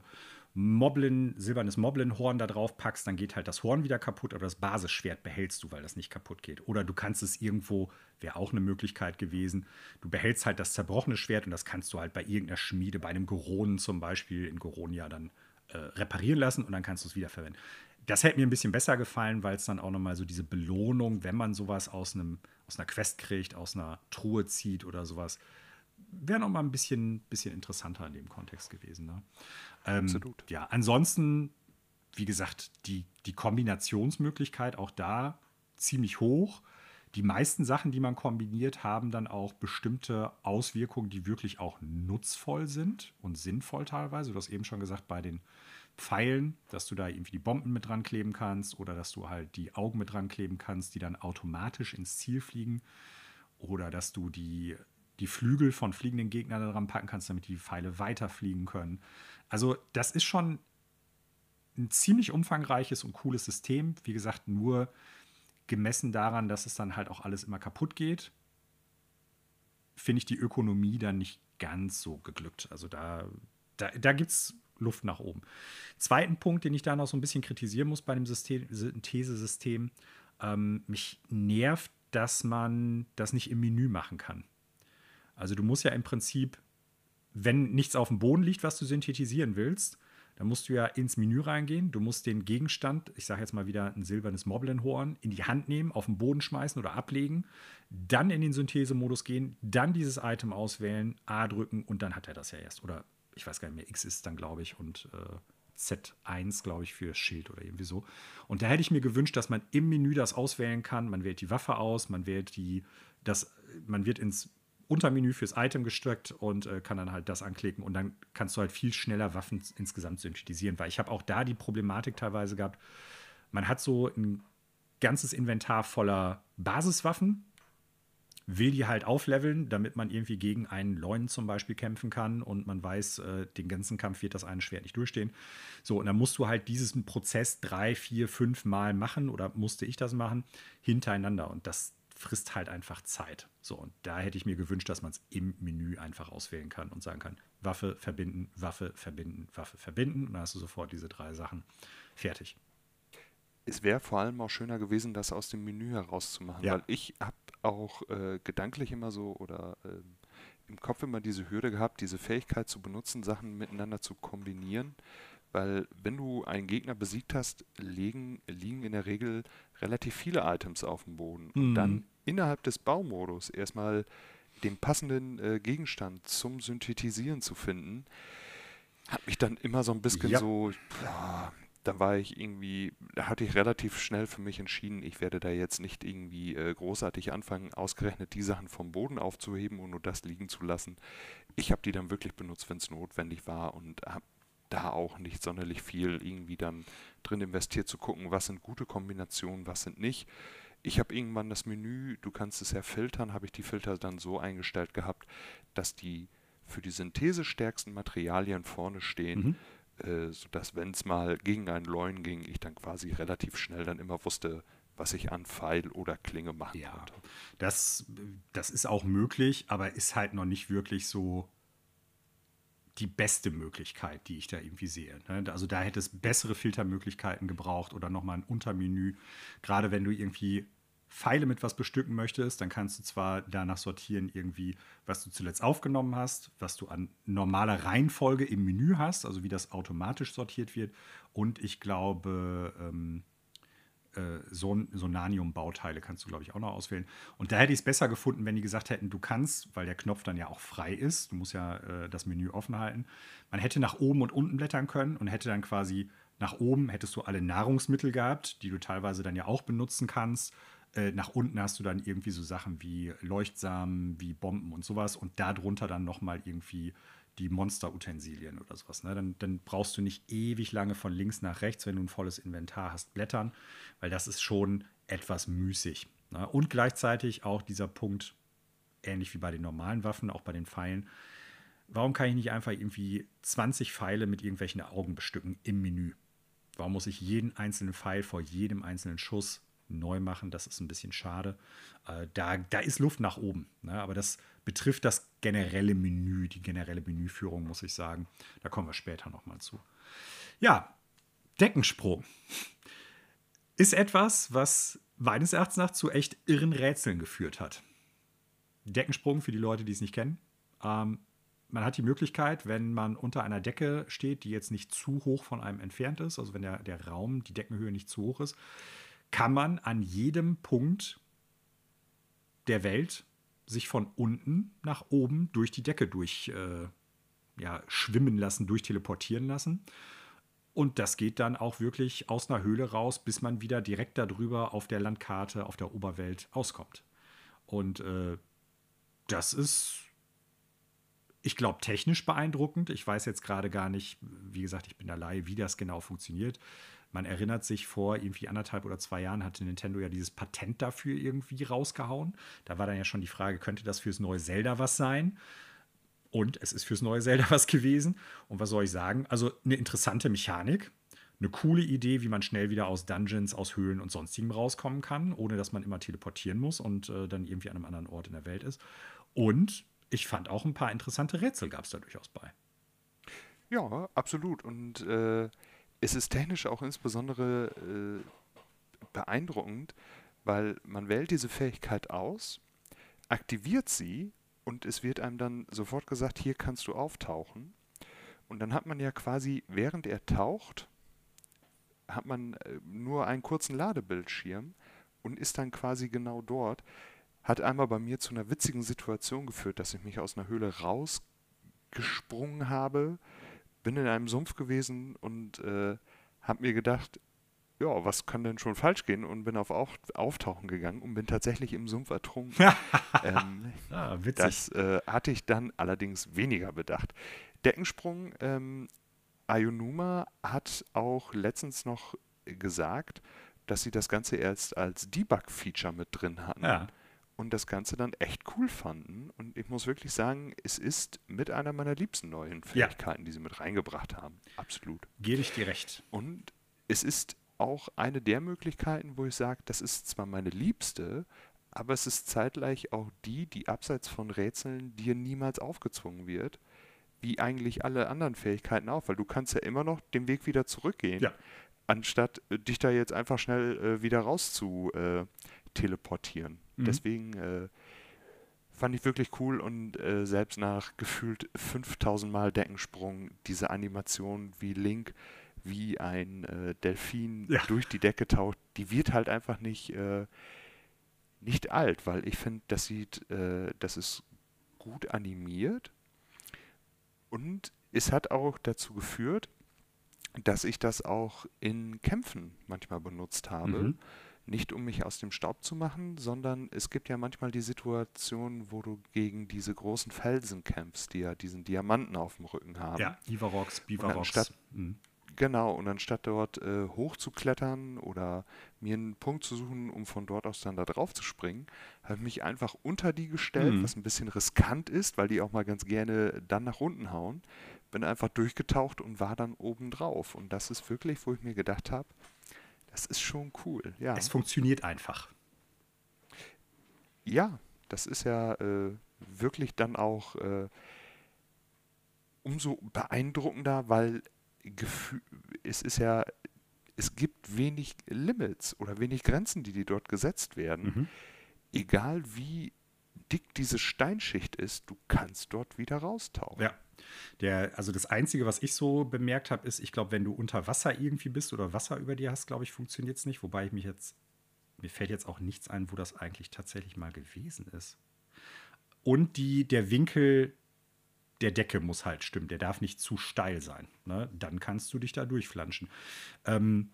Moblin, silbernes Moblin-Horn da drauf packst, dann geht halt das Horn wieder kaputt, aber das Basisschwert behältst du, weil das nicht kaputt geht. Oder du kannst es irgendwo, wäre auch eine Möglichkeit gewesen, du behältst halt das zerbrochene Schwert und das kannst du halt bei irgendeiner Schmiede, bei einem Goronen zum Beispiel, in Goronia dann äh, reparieren lassen und dann kannst du es wiederverwenden das hätte mir ein bisschen besser gefallen, weil es dann auch nochmal so diese Belohnung, wenn man sowas aus, einem, aus einer Quest kriegt, aus einer Truhe zieht oder sowas, wäre nochmal ein bisschen, bisschen interessanter in dem Kontext gewesen. Ne? Ähm, Absolut. Ja, ansonsten, wie gesagt, die, die Kombinationsmöglichkeit auch da ziemlich hoch. Die meisten Sachen, die man kombiniert, haben dann auch bestimmte Auswirkungen, die wirklich auch nutzvoll sind und sinnvoll teilweise. Du hast eben schon gesagt, bei den Pfeilen, dass du da irgendwie die Bomben mit dran kleben kannst oder dass du halt die Augen mit dran kleben kannst, die dann automatisch ins Ziel fliegen. Oder dass du die, die Flügel von fliegenden Gegnern dran packen kannst, damit die Pfeile weiterfliegen können. Also, das ist schon ein ziemlich umfangreiches und cooles System. Wie gesagt, nur gemessen daran, dass es dann halt auch alles immer kaputt geht, finde ich die Ökonomie dann nicht ganz so geglückt. Also da, da, da gibt es Luft nach oben. Zweiten Punkt, den ich da noch so ein bisschen kritisieren muss bei dem Synthesesystem, ähm, mich nervt, dass man das nicht im Menü machen kann. Also du musst ja im Prinzip, wenn nichts auf dem Boden liegt, was du synthetisieren willst, dann musst du ja ins Menü reingehen. Du musst den Gegenstand, ich sage jetzt mal wieder ein silbernes Moblenhorn, in die Hand nehmen, auf den Boden schmeißen oder ablegen, dann in den Synthesemodus gehen, dann dieses Item auswählen, A drücken und dann hat er das ja erst. Oder ich weiß gar nicht mehr, X ist dann, glaube ich, und äh, Z1, glaube ich, für Schild oder irgendwie so. Und da hätte ich mir gewünscht, dass man im Menü das auswählen kann. Man wählt die Waffe aus, man wählt die, das, man wird ins Untermenü fürs Item gestreckt und äh, kann dann halt das anklicken und dann kannst du halt viel schneller Waffen insgesamt synthetisieren, weil ich habe auch da die Problematik teilweise gehabt, man hat so ein ganzes Inventar voller Basiswaffen, will die halt aufleveln, damit man irgendwie gegen einen Leuen zum Beispiel kämpfen kann und man weiß, äh, den ganzen Kampf wird das eine Schwert nicht durchstehen. So, und dann musst du halt diesen Prozess drei, vier, fünf Mal machen oder musste ich das machen, hintereinander. Und das frisst halt einfach Zeit. So, und da hätte ich mir gewünscht, dass man es im Menü einfach auswählen kann und sagen kann, Waffe verbinden, Waffe verbinden, Waffe verbinden. Und dann hast du sofort diese drei Sachen fertig. Es wäre vor allem auch schöner gewesen, das aus dem Menü herauszumachen, ja. weil ich habe auch äh, gedanklich immer so oder äh, im Kopf immer diese Hürde gehabt, diese Fähigkeit zu benutzen, Sachen miteinander zu kombinieren. Weil wenn du einen Gegner besiegt hast, liegen, liegen in der Regel relativ viele Items auf dem Boden. Mhm. Und dann innerhalb des Baumodus erstmal den passenden äh, Gegenstand zum Synthetisieren zu finden, hat mich dann immer so ein bisschen ja. so, boah, da war ich irgendwie, da hatte ich relativ schnell für mich entschieden, ich werde da jetzt nicht irgendwie äh, großartig anfangen, ausgerechnet die Sachen vom Boden aufzuheben und nur das liegen zu lassen. Ich habe die dann wirklich benutzt, wenn es notwendig war und habe da auch nicht sonderlich viel irgendwie dann drin investiert zu gucken, was sind gute Kombinationen, was sind nicht. Ich habe irgendwann das Menü, du kannst es ja filtern, habe ich die Filter dann so eingestellt gehabt, dass die für die Synthese stärksten Materialien vorne stehen. Mhm äh, sodass, wenn es mal gegen einen Leuen ging, ich dann quasi relativ schnell dann immer wusste, was ich an Pfeil oder Klinge machen ja, konnte. Das, das ist auch möglich, aber ist halt noch nicht wirklich so die beste Möglichkeit, die ich da irgendwie sehe. Ne? Also da hätte es bessere Filtermöglichkeiten gebraucht oder nochmal ein Untermenü. Gerade wenn du irgendwie Pfeile mit was bestücken möchtest, dann kannst du zwar danach sortieren, irgendwie, was du zuletzt aufgenommen hast, was du an normaler Reihenfolge im Menü hast, also wie das automatisch sortiert wird. Und ich glaube, ähm, äh, Son Sonanium-Bauteile kannst du, glaube ich, auch noch auswählen. Und da hätte ich es besser gefunden, wenn die gesagt hätten, du kannst, weil der Knopf dann ja auch frei ist, du musst ja äh, das Menü offen halten, man hätte nach oben und unten blättern können und hätte dann quasi nach oben hättest du alle Nahrungsmittel gehabt, die du teilweise dann ja auch benutzen kannst äh, nach unten hast du dann irgendwie so Sachen wie Leuchtsamen, wie Bomben und sowas und darunter dann nochmal irgendwie die Monsterutensilien oder sowas. Ne? Dann, dann, brauchst du nicht ewig lange von links nach rechts, wenn du ein volles Inventar hast, blättern, weil das ist schon etwas müßig. Ne? Und gleichzeitig auch dieser Punkt, ähnlich wie bei den normalen Waffen, auch bei den Pfeilen, warum kann ich nicht einfach irgendwie 20 Pfeile mit irgendwelchen Augen bestücken im Menü? Warum muss ich jeden einzelnen Pfeil vor jedem einzelnen Schuss neu machen. Das ist ein bisschen schade. Äh, da, da ist Luft nach oben. Ne? Aber das betrifft das generelle Menü, die generelle Menüführung, muss ich sagen. Da kommen wir später nochmal zu. Ja, Deckensprung (laughs) ist etwas, was meines Erachtens nach zu echt irren Rätseln geführt hat. Deckensprung, für die Leute, die es nicht kennen, ähm, man hat die Möglichkeit, wenn man unter einer Decke steht, die jetzt nicht zu hoch von einem entfernt ist, also wenn der, der Raum, die Deckenhöhe nicht zu hoch ist, kann man an jedem Punkt der Welt sich von unten nach oben durch die Decke durch äh, ja, schwimmen lassen, durchteleportieren lassen. Und das geht dann auch wirklich aus einer Höhle raus, bis man wieder direkt darüber auf der Landkarte, auf der Oberwelt auskommt. Und äh, das ist, ich glaube, technisch beeindruckend. Ich weiß jetzt gerade gar nicht, wie gesagt, ich bin da Laie, wie das genau funktioniert. Man erinnert sich, vor irgendwie anderthalb oder zwei Jahren hatte Nintendo ja dieses Patent dafür irgendwie rausgehauen. Da war dann ja schon die Frage, könnte das fürs neue Zelda was sein? Und es ist fürs neue Zelda (laughs) was gewesen. Und was soll ich sagen? Also eine interessante Mechanik, eine coole Idee, wie man schnell wieder aus Dungeons, aus Höhlen und sonstigem rauskommen kann, ohne dass man immer teleportieren muss und äh, dann irgendwie an einem anderen Ort in der Welt ist. Und ich fand auch ein paar interessante Rätsel gab es da durchaus bei. Ja, absolut. Und äh, es ist technisch auch insbesondere äh, beeindruckend, weil man wählt diese Fähigkeit aus, aktiviert sie und es wird einem dann sofort gesagt, hier kannst du auftauchen. Und dann hat man ja quasi, während er taucht, hat man äh, nur einen kurzen Ladebildschirm und ist dann quasi genau dort. Hat einmal bei mir zu einer witzigen Situation geführt, dass ich mich aus einer Höhle rausgesprungen habe, bin in einem Sumpf gewesen und äh, habe mir gedacht, ja, was kann denn schon falsch gehen? Und bin auf Auftauchen gegangen und bin tatsächlich im Sumpf ertrunken. (laughs) ähm, ah, witzig. Das äh, hatte ich dann allerdings weniger bedacht. Deckensprung, ähm, Ayonuma hat auch letztens noch gesagt, dass sie das Ganze erst als Debug-Feature mit drin hatten. Ja. Und das Ganze dann echt cool fanden. Und ich muss wirklich sagen, es ist mit einer meiner liebsten neuen Fähigkeiten, ja. die sie mit reingebracht haben. Absolut. Gebe ich dir recht. Und es ist auch eine der Möglichkeiten, wo ich sage, das ist zwar meine liebste, aber es ist zeitgleich auch die, die abseits von Rätseln dir niemals aufgezwungen wird, wie eigentlich alle anderen Fähigkeiten auch, weil du kannst ja immer noch den Weg wieder zurückgehen, ja. anstatt äh, dich da jetzt einfach schnell äh, wieder raus zu äh, teleportieren. Mhm. Deswegen äh, fand ich wirklich cool und äh, selbst nach gefühlt 5000 Mal Deckensprung diese Animation wie Link wie ein äh, Delfin ja. durch die Decke taucht, die wird halt einfach nicht, äh, nicht alt, weil ich finde, das sieht, äh, das ist gut animiert und es hat auch dazu geführt, dass ich das auch in Kämpfen manchmal benutzt habe. Mhm. Nicht um mich aus dem Staub zu machen, sondern es gibt ja manchmal die Situation, wo du gegen diese großen Felsen kämpfst, die ja diesen Diamanten auf dem Rücken haben. Ja, Ivarox, Bivarox. Mhm. Genau, und anstatt dort äh, hochzuklettern oder mir einen Punkt zu suchen, um von dort aus dann da drauf zu springen, habe ich mich einfach unter die gestellt, mhm. was ein bisschen riskant ist, weil die auch mal ganz gerne dann nach unten hauen. Bin einfach durchgetaucht und war dann oben drauf. Und das ist wirklich, wo ich mir gedacht habe, das ist schon cool. Ja. Es funktioniert einfach. Ja, das ist ja äh, wirklich dann auch äh, umso beeindruckender, weil es ist ja, es gibt wenig Limits oder wenig Grenzen, die, die dort gesetzt werden. Mhm. Egal wie dick diese Steinschicht ist, du kannst dort wieder raustauchen. Ja. Der, also das Einzige, was ich so bemerkt habe, ist, ich glaube, wenn du unter Wasser irgendwie bist oder Wasser über dir hast, glaube ich, funktioniert es nicht. Wobei ich mich jetzt, mir fällt jetzt auch nichts ein, wo das eigentlich tatsächlich mal gewesen ist. Und die, der Winkel der Decke muss halt stimmen, der darf nicht zu steil sein. Ne? Dann kannst du dich da durchflanschen. Ähm,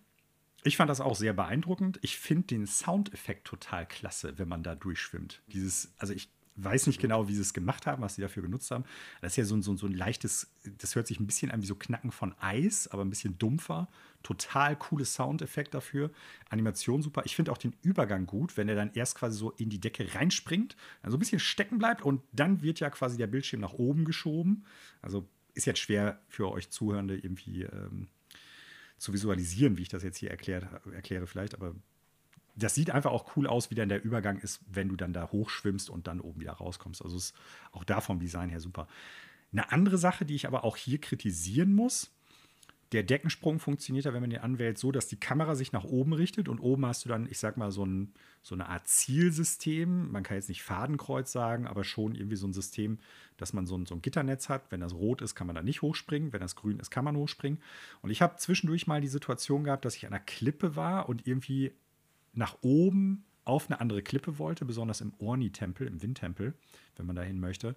ich fand das auch sehr beeindruckend. Ich finde den Soundeffekt total klasse, wenn man da durchschwimmt. Dieses, also ich weiß nicht genau, wie sie es gemacht haben, was sie dafür genutzt haben. Das ist ja so, so, so ein leichtes, das hört sich ein bisschen an wie so Knacken von Eis, aber ein bisschen dumpfer. Total cooles Soundeffekt dafür. Animation super. Ich finde auch den Übergang gut, wenn er dann erst quasi so in die Decke reinspringt, dann so ein bisschen stecken bleibt und dann wird ja quasi der Bildschirm nach oben geschoben. Also ist jetzt schwer für euch Zuhörende irgendwie ähm, zu visualisieren, wie ich das jetzt hier erklärt, erkläre vielleicht, aber das sieht einfach auch cool aus, wie dann der Übergang ist, wenn du dann da hochschwimmst und dann oben wieder rauskommst. Also ist auch da vom Design her super. Eine andere Sache, die ich aber auch hier kritisieren muss, der Deckensprung funktioniert ja, wenn man den anwählt, so, dass die Kamera sich nach oben richtet und oben hast du dann, ich sag mal, so, ein, so eine Art Zielsystem. Man kann jetzt nicht Fadenkreuz sagen, aber schon irgendwie so ein System, dass man so ein, so ein Gitternetz hat. Wenn das rot ist, kann man da nicht hochspringen. Wenn das grün ist, kann man hochspringen. Und ich habe zwischendurch mal die Situation gehabt, dass ich an einer Klippe war und irgendwie nach oben auf eine andere Klippe wollte, besonders im Orni-Tempel, im Windtempel, wenn man dahin möchte.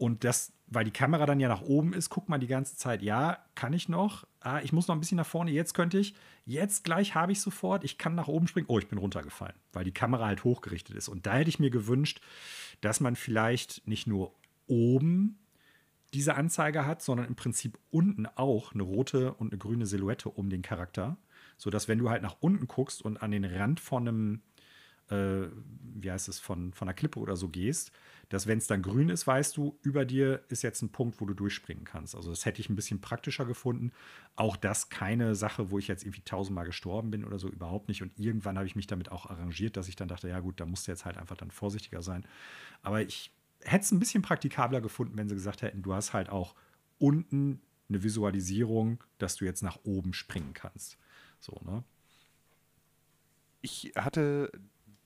Und das, weil die Kamera dann ja nach oben ist, guckt man die ganze Zeit, ja, kann ich noch? Ah, ich muss noch ein bisschen nach vorne, jetzt könnte ich. Jetzt gleich habe ich sofort, ich kann nach oben springen. Oh, ich bin runtergefallen, weil die Kamera halt hochgerichtet ist. Und da hätte ich mir gewünscht, dass man vielleicht nicht nur oben diese Anzeige hat, sondern im Prinzip unten auch eine rote und eine grüne Silhouette um den Charakter. Sodass, wenn du halt nach unten guckst und an den Rand von einem, äh, wie heißt es, von, von einer Klippe oder so gehst, dass wenn es dann grün ist, weißt du, über dir ist jetzt ein Punkt, wo du durchspringen kannst. Also das hätte ich ein bisschen praktischer gefunden. Auch das keine Sache, wo ich jetzt irgendwie tausendmal gestorben bin oder so, überhaupt nicht. Und irgendwann habe ich mich damit auch arrangiert, dass ich dann dachte, ja gut, da musst du jetzt halt einfach dann vorsichtiger sein. Aber ich hätte es ein bisschen praktikabler gefunden, wenn sie gesagt hätten, du hast halt auch unten eine Visualisierung, dass du jetzt nach oben springen kannst. So, ne? Ich hatte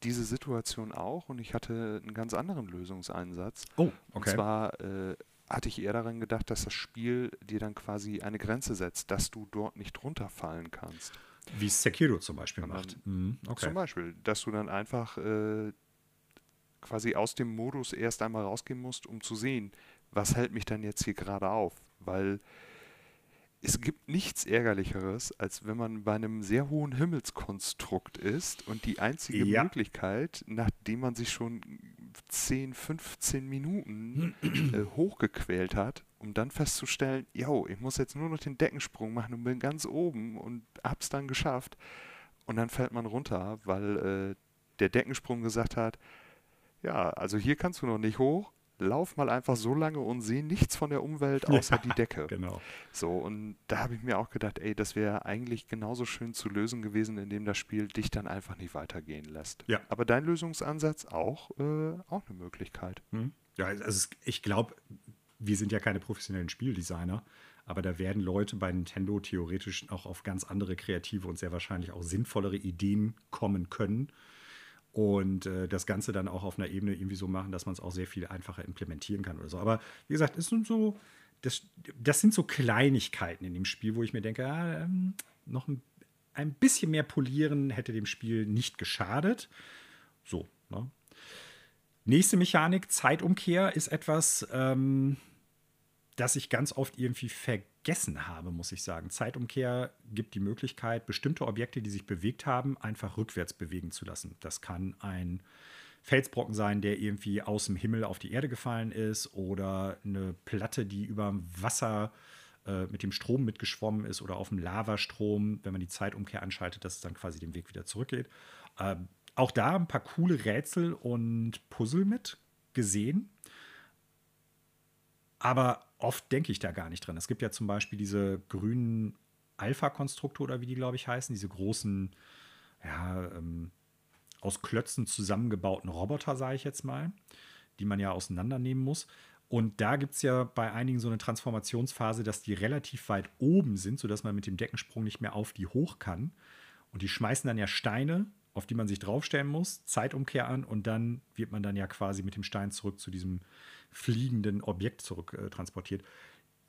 diese Situation auch und ich hatte einen ganz anderen Lösungseinsatz. Oh, okay. Und zwar äh, hatte ich eher daran gedacht, dass das Spiel dir dann quasi eine Grenze setzt, dass du dort nicht runterfallen kannst. Wie Sekiro zum Beispiel macht. Mhm, okay. Zum Beispiel, dass du dann einfach äh, quasi aus dem Modus erst einmal rausgehen musst, um zu sehen, was hält mich dann jetzt hier gerade auf. Weil es gibt nichts Ärgerlicheres, als wenn man bei einem sehr hohen Himmelskonstrukt ist und die einzige ja. Möglichkeit, nachdem man sich schon 10, 15 Minuten äh, hochgequält hat, um dann festzustellen, yo, ich muss jetzt nur noch den Deckensprung machen und bin ganz oben und hab's dann geschafft. Und dann fällt man runter, weil äh, der Deckensprung gesagt hat, ja, also hier kannst du noch nicht hoch, lauf mal einfach so lange und sehe nichts von der Umwelt (laughs) außer ja, die Decke. Genau. So, und da habe ich mir auch gedacht, ey, das wäre eigentlich genauso schön zu lösen gewesen, indem das Spiel dich dann einfach nicht weitergehen lässt. Ja. Aber dein Lösungsansatz auch, äh, auch eine Möglichkeit. Hm. Ja, also ich glaube, wir sind ja keine professionellen Spieldesigner, aber da werden Leute bei Nintendo theoretisch auch auf ganz andere kreative und sehr wahrscheinlich auch sinnvollere Ideen kommen können und äh, das Ganze dann auch auf einer Ebene irgendwie so machen, dass man es auch sehr viel einfacher implementieren kann oder so. Aber wie gesagt, es so, das, das sind so Kleinigkeiten in dem Spiel, wo ich mir denke, ja, ähm, noch ein, ein bisschen mehr polieren hätte dem Spiel nicht geschadet. So, ne? Nächste Mechanik, Zeitumkehr, ist etwas, ähm, das ich ganz oft irgendwie vergessen habe, muss ich sagen. Zeitumkehr gibt die Möglichkeit, bestimmte Objekte, die sich bewegt haben, einfach rückwärts bewegen zu lassen. Das kann ein Felsbrocken sein, der irgendwie aus dem Himmel auf die Erde gefallen ist, oder eine Platte, die über Wasser äh, mit dem Strom mitgeschwommen ist, oder auf dem Lavastrom, wenn man die Zeitumkehr anschaltet, dass es dann quasi den Weg wieder zurückgeht. Äh, auch da ein paar coole Rätsel und Puzzle mit gesehen. Aber oft denke ich da gar nicht dran. Es gibt ja zum Beispiel diese grünen Alpha-Konstrukte oder wie die, glaube ich, heißen, diese großen, ja, ähm, aus Klötzen zusammengebauten Roboter, sage ich jetzt mal, die man ja auseinandernehmen muss. Und da gibt es ja bei einigen so eine Transformationsphase, dass die relativ weit oben sind, sodass man mit dem Deckensprung nicht mehr auf die hoch kann. Und die schmeißen dann ja Steine, auf die man sich draufstellen muss, Zeitumkehr an und dann wird man dann ja quasi mit dem Stein zurück zu diesem fliegenden Objekt zurück äh.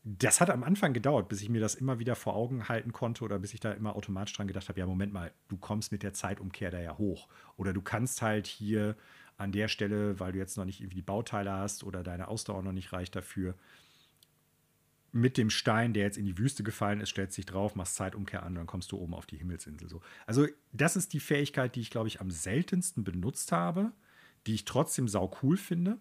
Das hat am Anfang gedauert, bis ich mir das immer wieder vor Augen halten konnte oder bis ich da immer automatisch dran gedacht habe, ja, Moment mal, du kommst mit der Zeitumkehr da ja hoch. Oder du kannst halt hier an der Stelle, weil du jetzt noch nicht irgendwie die Bauteile hast oder deine Ausdauer noch nicht reicht dafür, mit dem Stein, der jetzt in die Wüste gefallen ist, stellst dich drauf, machst Zeitumkehr an und dann kommst du oben auf die Himmelsinsel. So. Also, das ist die Fähigkeit, die ich, glaube ich, am seltensten benutzt habe, die ich trotzdem sau cool finde.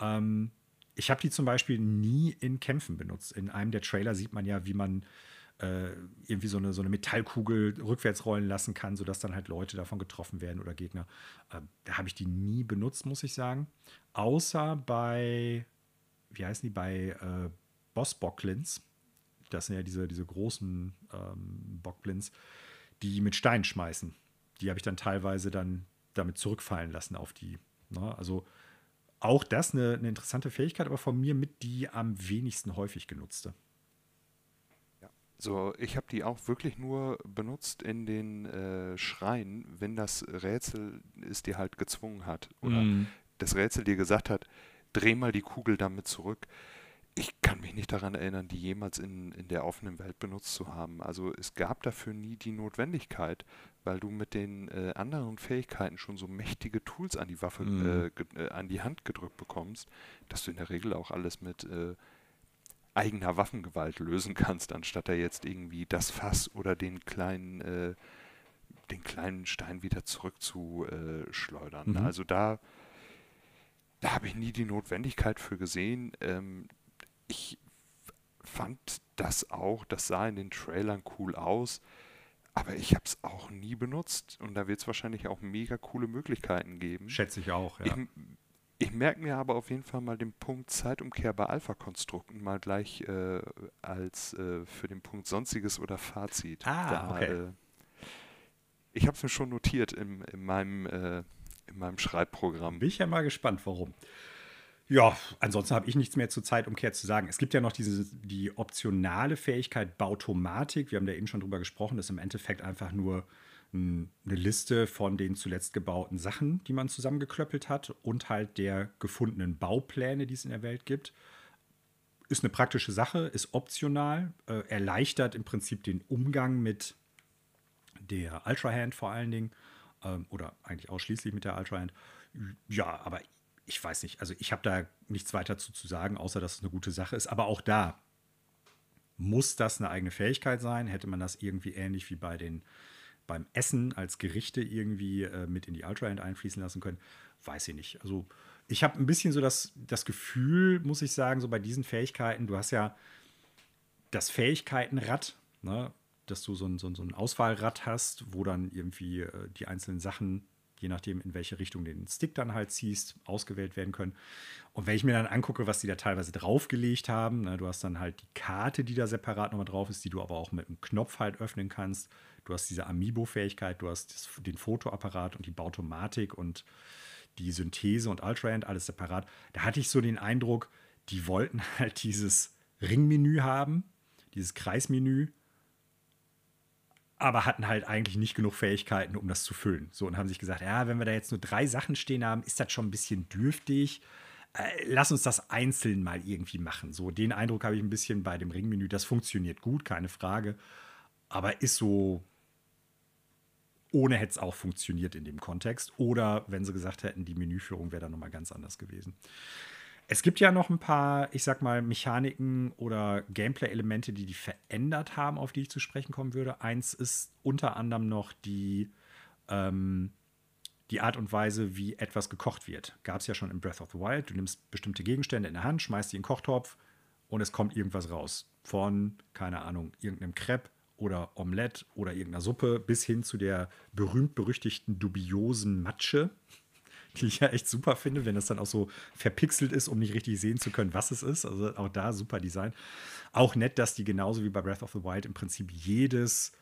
Ähm, ich habe die zum Beispiel nie in Kämpfen benutzt. In einem der Trailer sieht man ja, wie man äh, irgendwie so eine, so eine Metallkugel rückwärts rollen lassen kann, sodass dann halt Leute davon getroffen werden oder Gegner. Äh, da habe ich die nie benutzt, muss ich sagen. Außer bei, wie heißen die, bei äh, Boss-Bocklins. Das sind ja diese, diese großen ähm, Bockblins, die mit Steinen schmeißen. Die habe ich dann teilweise dann damit zurückfallen lassen auf die. Ne? Also auch das eine, eine interessante Fähigkeit, aber von mir mit die am wenigsten häufig genutzte. So, ich habe die auch wirklich nur benutzt in den äh, Schreien, wenn das Rätsel es dir halt gezwungen hat. Oder Mm. das Rätsel dir gesagt hat, dreh mal die Kugel damit zurück. Ich kann mich nicht daran erinnern, die jemals in, in der offenen Welt benutzt zu haben. Also es gab dafür nie die Notwendigkeit, weil du mit den äh, anderen Fähigkeiten schon so mächtige Tools an die Waffe, Mm. äh, äh, an die Hand gedrückt bekommst, dass du in der Regel auch alles mit äh, eigener Waffengewalt lösen (laughs) kannst, anstatt da jetzt irgendwie das Fass oder den kleinen, äh, den kleinen Stein wieder zurückzuschleudern. Äh. Mhm. Also da, da habe ich nie die Notwendigkeit für gesehen. Ähm, ich fand das auch, das sah in den Trailern cool aus, aber ich habe es auch nie benutzt und da wird es wahrscheinlich auch mega coole Möglichkeiten geben. Schätze ich auch, Ich, ja. ich merke mir aber auf jeden Fall mal den Punkt Zeitumkehr bei Alpha-Konstrukten mal gleich äh, als äh, für den Punkt Sonstiges oder Fazit. Ah, Da, okay. äh, ich habe es mir schon notiert in, in, meinem, äh, in meinem Schreibprogramm. Bin ich ja mal gespannt, warum. Ja, ansonsten habe ich nichts mehr zur Zeitumkehr zu sagen. Es gibt ja noch diese, die optionale Fähigkeit Bautomatik. Wir haben da eben schon drüber gesprochen. Das ist im Endeffekt einfach nur ein, eine Liste von den zuletzt gebauten Sachen, die man zusammengeklöppelt hat und halt der gefundenen Baupläne, die es in der Welt gibt. Ist eine praktische Sache, ist optional, äh, erleichtert im Prinzip den Umgang mit der Ultra Hand vor allen Dingen ähm, oder eigentlich ausschließlich mit der Ultra Hand. Ja, aber ich weiß nicht, also ich habe da nichts weiter zu, zu sagen, außer dass es eine gute Sache ist. Aber auch da muss das eine eigene Fähigkeit sein. Hätte man das irgendwie ähnlich wie bei den beim Essen als Gerichte irgendwie äh, mit in die Ultra Hand einfließen lassen können, weiß ich nicht. Also ich habe ein bisschen so das, das Gefühl, muss ich sagen, so bei diesen Fähigkeiten, du hast ja das Fähigkeitenrad, ne, dass du so ein, so, ein, so ein Auswahlrad hast, wo dann irgendwie äh, die einzelnen Sachen, je nachdem, in welche Richtung den Stick dann halt ziehst, ausgewählt werden können. Und wenn ich mir dann angucke, was die da teilweise draufgelegt haben, ne, du hast dann halt die Karte, die da separat nochmal drauf ist, die du aber auch mit einem Knopf halt öffnen kannst. Du hast diese Amiibo-Fähigkeit, du hast das, den Fotoapparat und die Bautomatik und die Synthese und Ultrahand, alles separat. Da hatte ich so den Eindruck, die wollten (laughs) halt dieses Ringmenü haben, dieses Kreismenü, aber hatten halt eigentlich nicht genug Fähigkeiten, um das zu füllen. So und haben sich gesagt, ja, wenn wir da jetzt nur drei Sachen stehen haben, ist das schon ein bisschen dürftig. Äh, lass uns das einzeln mal irgendwie machen. So den Eindruck habe ich ein bisschen bei dem Ringmenü. Das funktioniert gut, keine Frage, aber ist so ohne hätte es auch funktioniert in dem Kontext. Oder wenn sie gesagt hätten, die Menüführung wäre dann nochmal ganz anders gewesen. Es gibt ja noch ein paar, ich sag mal, Mechaniken oder Gameplay-Elemente, die die verändert haben, auf die ich zu sprechen kommen würde. Eins ist unter anderem noch die, ähm, die Art und Weise, wie etwas gekocht wird. Gab es ja schon in Breath of the Wild. Du nimmst bestimmte Gegenstände in der Hand, schmeißt die in den Kochtopf und es kommt irgendwas raus. Von, keine Ahnung, irgendeinem Crepe oder Omelette oder irgendeiner Suppe bis hin zu der berühmt-berüchtigten dubiosen Matsche, die ich (laughs) ja echt super finde, wenn das dann auch so verpixelt ist, um nicht richtig sehen zu können, was es ist. Also auch da super Design. Auch nett, dass die genauso wie bei Breath of the Wild im Prinzip jedes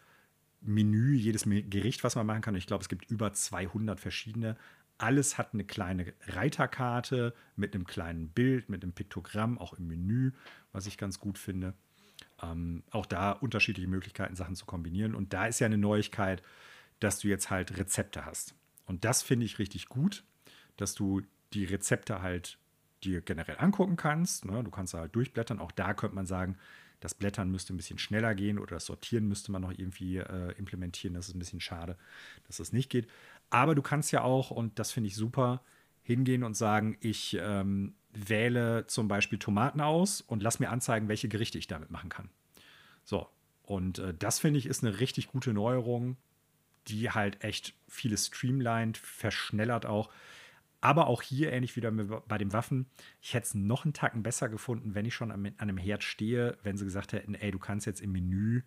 Menü, jedes Gericht, was man machen kann, ich glaube, es gibt über 200 verschiedene. Alles hat eine kleine Reiterkarte mit einem kleinen Bild, mit einem Piktogramm, auch im Menü, was ich ganz gut finde. Ähm, auch da unterschiedliche Möglichkeiten, Sachen zu kombinieren. Und da ist ja eine Neuigkeit, dass du jetzt halt Rezepte hast. Und das finde ich richtig gut, dass du die Rezepte halt dir generell angucken kannst. Ne? Du kannst da halt durchblättern. Auch da könnte man sagen, das Blättern müsste ein bisschen schneller gehen oder das Sortieren müsste man noch irgendwie äh, implementieren. Das ist ein bisschen schade, dass das nicht geht. Aber du kannst ja auch, und das finde ich super, hingehen und sagen, ich ähm, wähle zum Beispiel Tomaten aus und lass mir anzeigen, welche Gerichte ich damit machen kann. So, und äh, das finde ich ist eine richtig gute Neuerung, die halt echt vieles streamlined, verschnellert auch. Aber auch hier, ähnlich wie bei den Waffen, ich hätte es noch einen Tacken besser gefunden, wenn ich schon an, einem Herd stehe, wenn sie gesagt hätten, ey, du kannst jetzt im Menü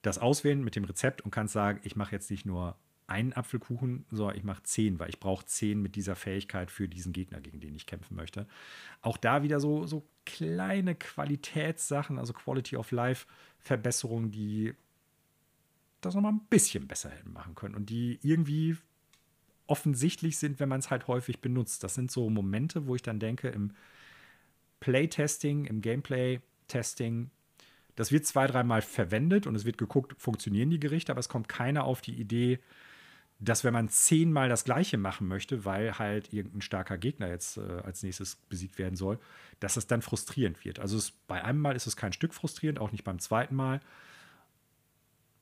das auswählen mit dem Rezept und kannst sagen, ich mache jetzt nicht nur einen Apfelkuchen, sondern ich mache zehn, weil ich brauche zehn mit dieser Fähigkeit für diesen Gegner, gegen den ich kämpfen möchte. Auch da wieder so, so kleine Qualitätssachen, also Quality of Life Verbesserungen, die das nochmal ein bisschen besser hätten machen können und die irgendwie offensichtlich sind, wenn man es halt häufig benutzt. Das sind so Momente, wo ich dann denke, im Playtesting, im Gameplay-Testing, Das wird zwei, dreimal verwendet und es wird geguckt, funktionieren die Gerichte, aber es kommt keiner auf die Idee, dass wenn man zehnmal das Gleiche machen möchte, weil halt irgendein starker Gegner jetzt äh, als nächstes besiegt werden soll, dass es dann frustrierend wird. Also es, bei einem Mal ist es kein Stück frustrierend, auch nicht beim zweiten Mal.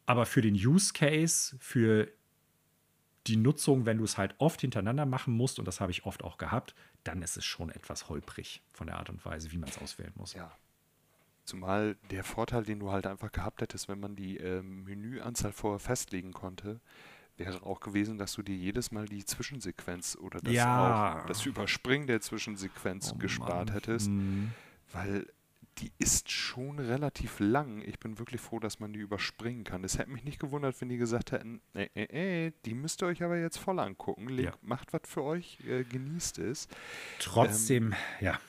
Aber für den Use Case, für die Nutzung, wenn du es halt oft hintereinander machen musst, und das habe ich oft auch gehabt, dann ist es schon etwas holprig von der Art und Weise, wie man es auswählen muss. Ja. Zumal der Vorteil, den du halt einfach gehabt hättest, wenn man die äh, Menüanzahl vorher festlegen konnte, wäre auch gewesen, dass du dir jedes Mal die Zwischensequenz oder das, Ja. auch, das Überspringen der Zwischensequenz Oh gespart Mann. hättest, Mhm. weil die ist schon relativ lang. Ich bin wirklich froh, dass man die überspringen kann. Es hätte mich nicht gewundert, wenn die gesagt hätten, äh, äh, äh, die müsst ihr euch aber jetzt voll angucken. Legt, Ja. Macht was für euch, äh, genießt es. Trotzdem, ja,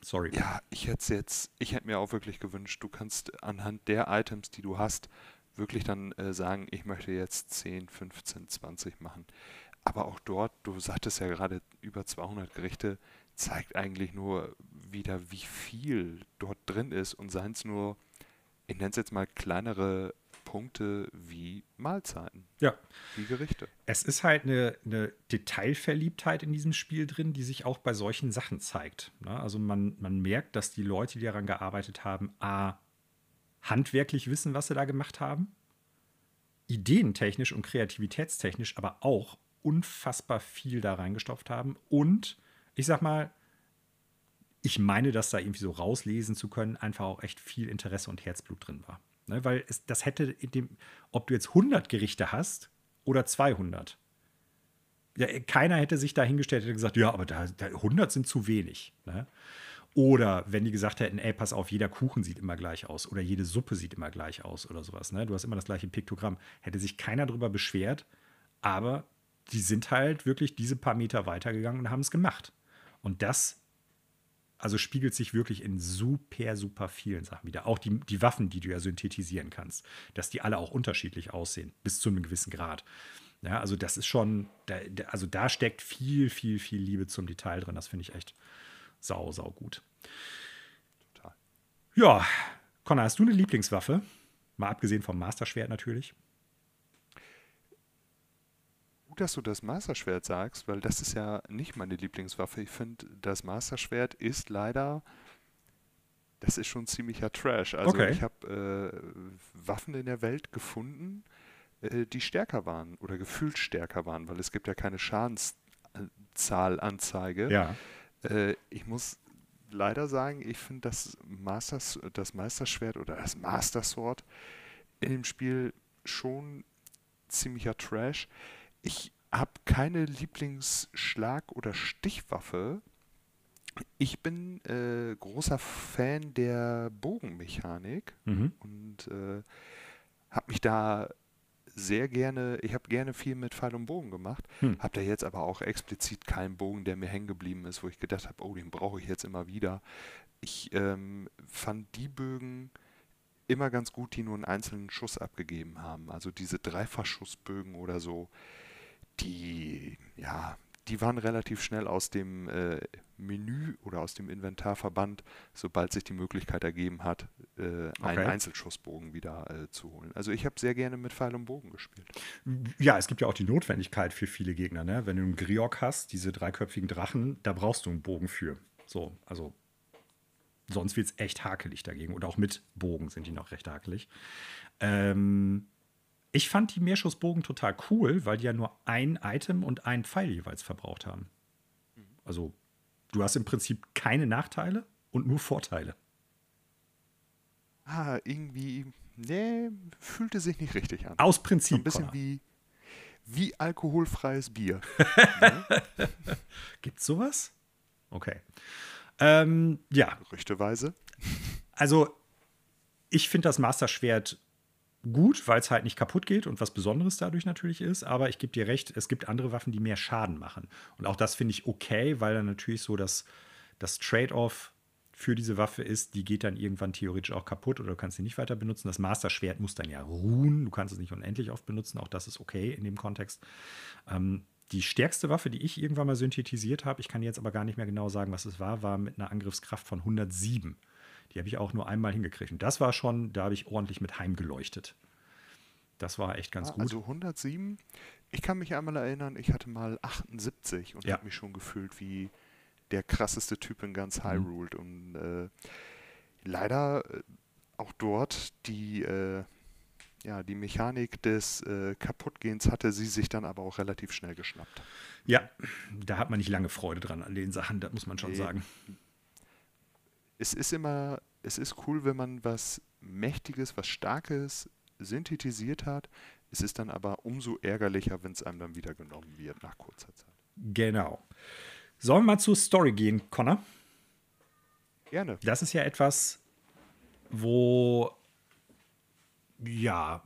sorry. Ja, ich hätte es jetzt, ich hätte mir auch wirklich gewünscht, du kannst anhand der Items, die du hast, wirklich dann äh, sagen, ich möchte jetzt 10, 15, 20 machen. Aber auch dort, du sagtest ja gerade über 200 Gerichte, zeigt eigentlich nur wieder, wie viel dort drin ist und seien es nur, ich nenne es jetzt mal kleinere Punkte wie Mahlzeiten, Ja. wie Gerichte. Es ist halt eine, eine Detailverliebtheit in diesem Spiel drin, die sich auch bei solchen Sachen zeigt. Ne? Also man, man merkt, dass die Leute, die daran gearbeitet haben, a, handwerklich wissen, was sie da gemacht haben, ideentechnisch und kreativitätstechnisch aber auch unfassbar viel da reingestopft haben. Und ich sag mal, ich meine, das da irgendwie so rauslesen zu können, einfach auch echt viel Interesse und Herzblut drin war. Ne? Weil es, das hätte dem, ob du jetzt 100 Gerichte hast oder 200. Ja, keiner hätte sich da hingestellt und gesagt, ja, aber da, da 100 sind zu wenig. Ne? Oder wenn die gesagt hätten, ey, pass auf, jeder Kuchen sieht immer gleich aus oder jede Suppe sieht immer gleich aus oder sowas. Ne? Du hast immer das gleiche Piktogramm. Hätte sich keiner darüber beschwert, aber die sind halt wirklich diese paar Meter weitergegangen und haben es gemacht. Und das also spiegelt sich wirklich in super, super vielen Sachen wieder. Auch die, die Waffen, die du ja synthetisieren kannst, dass die alle auch unterschiedlich aussehen, bis zu einem gewissen Grad. Ja, also das ist schon, da, also da steckt viel, viel, viel Liebe zum Detail drin. Das finde ich echt sau, sau gut. Total. Ja, Connor, hast du eine Lieblingswaffe? Mal abgesehen vom Masterschwert natürlich. Gut, dass du das Masterschwert sagst, weil das ist ja nicht meine Lieblingswaffe. Ich finde, das Masterschwert ist leider, das ist schon ziemlicher Trash. Also Okay. ich habe äh, Waffen in der Welt gefunden, äh, die stärker waren oder gefühlt stärker waren, weil es gibt ja keine Schadenszahlanzeige. Ja. Äh, ich muss leider sagen, ich finde das, Masters, das Meisterschwert oder das Master Sword in dem Spiel schon ziemlicher Trash. Ich habe keine Lieblingsschlag- oder Stichwaffe. Ich bin äh, großer Fan der Bogenmechanik Mhm. und äh, habe mich da sehr gerne, ich habe gerne viel mit Pfeil und Bogen gemacht, Hm. habe da jetzt aber auch explizit keinen Bogen, der mir hängen geblieben ist, wo ich gedacht habe, oh, den brauche ich jetzt immer wieder. Ich ähm, fand die Bögen immer ganz gut, die nur einen einzelnen Schuss abgegeben haben. Also diese Dreifachschussbögen oder so, die, ja, die waren relativ schnell aus dem äh, Menü oder aus dem Inventar verbannt, sobald sich die Möglichkeit ergeben hat, äh, einen Okay. Einzelschussbogen wieder äh, zu holen. Also ich habe sehr gerne mit Pfeil und Bogen gespielt. Ja, es gibt ja auch die Notwendigkeit für viele Gegner. Ne? Wenn du einen Griok hast, diese dreiköpfigen Drachen, da brauchst du einen Bogen für. So, also sonst wird es echt hakelig dagegen. Und auch mit Bogen sind die noch recht hakelig. Ähm, ich fand die Meerschussbogen total cool, weil die ja nur ein Item und einen Pfeil jeweils verbraucht haben. Also du hast im Prinzip keine Nachteile und nur Vorteile. Ah, irgendwie, nee, fühlte sich nicht richtig an. Aus So Prinzip. ein bisschen Connor. wie, wie alkoholfreies Bier. (laughs) Gibt's sowas? Okay. Ähm, ja, Gerüchteweise. Also, ich finde das Master-Schwert gut, weil es halt nicht kaputt geht und was Besonderes dadurch natürlich ist. Aber ich gebe dir recht, es gibt andere Waffen, die mehr Schaden machen. Und auch das finde ich okay, weil dann natürlich so das, das Trade-off für diese Waffe ist, die geht dann irgendwann theoretisch auch kaputt oder du kannst sie nicht weiter benutzen. Das Master-Schwert muss dann ja ruhen. Du kannst es nicht unendlich oft benutzen. Auch das ist okay in dem Kontext. Ähm, die stärkste Waffe, die ich irgendwann mal synthetisiert habe, ich kann jetzt aber gar nicht mehr genau sagen, was es war, war mit einer Angriffskraft von 107. Die habe ich auch nur einmal hingekriegt. Und das war schon, da habe ich ordentlich mit heimgeleuchtet. Das war echt ganz Ah, gut. Also 107, ich kann mich einmal erinnern, ich hatte mal 78 und Ja. habe mich schon gefühlt wie der krasseste Typ in ganz Hyrule. Und äh, leider äh, auch dort die, äh, ja, die Mechanik des äh, Kaputtgehens hatte sie sich dann aber auch relativ schnell geschnappt. ja, da hat man nicht lange Freude dran an den Sachen, das muss man schon Nee. sagen. Es ist immer, es ist cool, wenn man was Mächtiges, was Starkes synthetisiert hat. Es ist dann aber umso ärgerlicher, wenn es einem dann wieder genommen wird nach kurzer Zeit. Genau. Sollen wir mal zur Story gehen, Connor? Gerne. Das ist ja etwas, wo ja,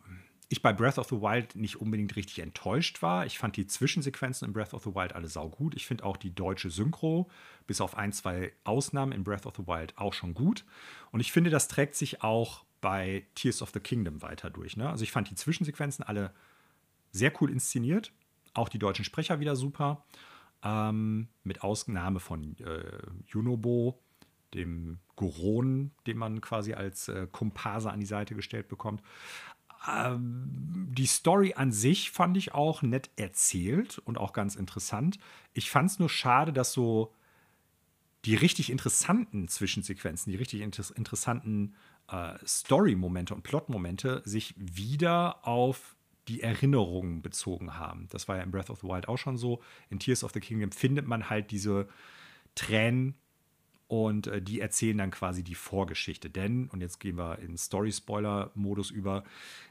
ich bei Breath of the Wild nicht unbedingt richtig enttäuscht war. Ich fand die Zwischensequenzen in Breath of the Wild alle saugut. Ich finde auch die deutsche Synchro, bis auf ein, zwei Ausnahmen in Breath of the Wild, auch schon gut. Und ich finde, das trägt sich auch bei Tears of the Kingdom weiter durch. Ne? Also ich fand die Zwischensequenzen alle sehr cool inszeniert. Auch die deutschen Sprecher wieder super. Ähm, mit Ausnahme von äh, Junobo, dem Goron, den man quasi als äh, Komparse an die Seite gestellt bekommt. Ähm, die Story an sich fand ich auch nett erzählt und auch ganz interessant. Ich fand es nur schade, dass so die richtig interessanten Zwischensequenzen, die richtig inter interessanten äh, Story-Momente und Plot-Momente sich wieder auf die Erinnerungen bezogen haben. Das war ja in Breath of the Wild auch schon so. In Tears of the Kingdom findet man halt diese Tränen und äh, die erzählen dann quasi die Vorgeschichte. Denn, und jetzt gehen wir in Story-Spoiler-Modus über,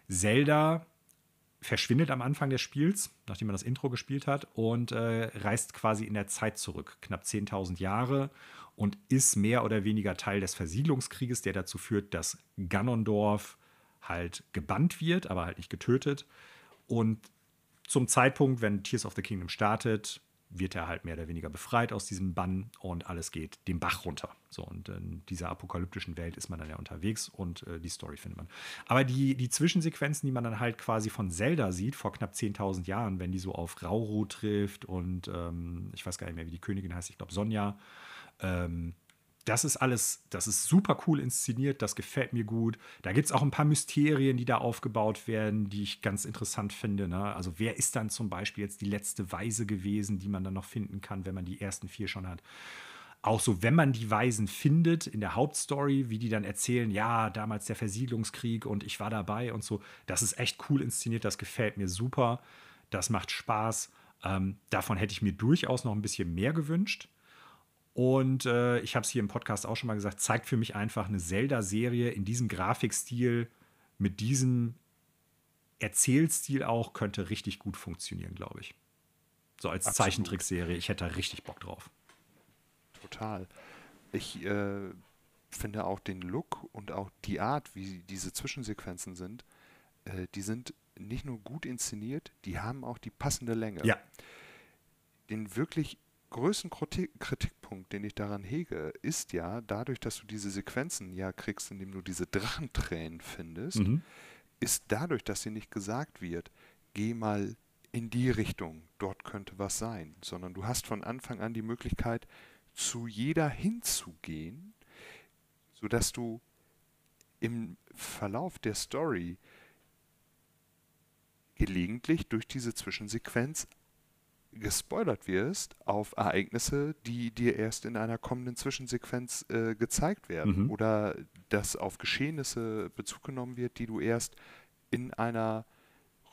Zelda verschwindet am Anfang des Spiels, nachdem man das Intro gespielt hat, und äh, reist quasi in der Zeit zurück, knapp 10.000 Jahre, und ist mehr oder weniger Teil des Versiedlungskrieges, der dazu führt, dass Ganondorf halt gebannt wird, aber halt nicht getötet. Und zum Zeitpunkt, wenn Tears of the Kingdom startet, wird er halt mehr oder weniger befreit aus diesem Bann und alles geht den Bach runter. So, und in dieser apokalyptischen Welt ist man dann ja unterwegs und äh, die Story findet man. Aber die, die Zwischensequenzen, die man dann halt quasi von Zelda sieht, vor knapp 10.000 Jahren, wenn die so auf Rauru trifft und ähm, ich weiß gar nicht mehr, wie die Königin heißt, ich glaube Sonja, ähm, das ist alles, das ist super cool inszeniert, das gefällt mir gut. Da gibt es auch ein paar Mysterien, die da aufgebaut werden, die ich ganz interessant finde. Ne? Also wer ist dann zum Beispiel jetzt die letzte Weise gewesen, die man dann noch finden kann, wenn man die ersten vier schon hat? Auch so, wenn man die Weisen findet in der Hauptstory, wie die dann erzählen, ja, damals der Versiedlungskrieg und ich war dabei und so. Das ist echt cool inszeniert, das gefällt mir super. Das macht Spaß. Ähm, davon hätte ich mir durchaus noch ein bisschen mehr gewünscht. Und äh, ich habe es hier im Podcast auch schon mal gesagt, zeigt für mich einfach eine Zelda-Serie in diesem Grafikstil, mit diesem Erzählstil auch, könnte richtig gut funktionieren, glaube ich. So als Absolut. Zeichentrickserie, ich hätte da richtig Bock drauf. Total. Ich äh, finde auch den Look und auch die Art, wie diese Zwischensequenzen sind, äh, die sind nicht nur gut inszeniert, die haben auch die passende Länge. Ja, Den wirklich größten Kritik Kritikpunkt, den ich daran hege, ist ja, dadurch, dass du diese Sequenzen ja kriegst, indem du diese Drachentränen findest, mhm. ist dadurch, dass dir nicht gesagt wird, geh mal in die Richtung, dort könnte was sein, sondern du hast von Anfang an die Möglichkeit, zu jeder hinzugehen, sodass du im Verlauf der Story gelegentlich durch diese Zwischensequenz gespoilert wirst auf Ereignisse, die dir erst in einer kommenden Zwischensequenz äh, gezeigt werden Mhm. oder dass auf Geschehnisse Bezug genommen wird, die du erst in einer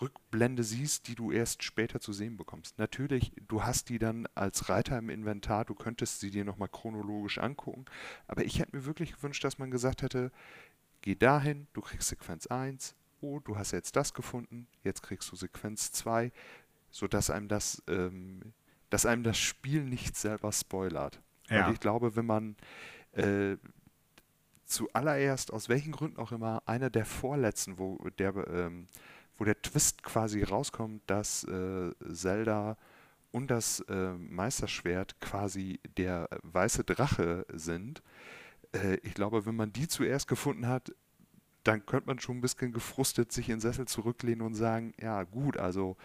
Rückblende siehst, die du erst später zu sehen bekommst. Natürlich, du hast die dann als Reiter im Inventar, du könntest sie dir nochmal chronologisch angucken, aber ich hätte mir wirklich gewünscht, dass man gesagt hätte, geh dahin, du kriegst Sequenz 1, oh, du hast jetzt das gefunden, jetzt kriegst du Sequenz 2, sodass einem das, ähm, dass einem das Spiel nicht selber spoilert. Ja. Weil ich glaube, wenn man äh, zuallererst, aus welchen Gründen auch immer, einer der vorletzten, wo der, ähm, wo der Twist quasi rauskommt, dass äh, Zelda und das äh, Meisterschwert quasi der weiße Drache sind. Äh, ich glaube, wenn man die zuerst gefunden hat, dann könnte man schon ein bisschen gefrustet sich in den Sessel zurücklehnen und sagen, ja gut, also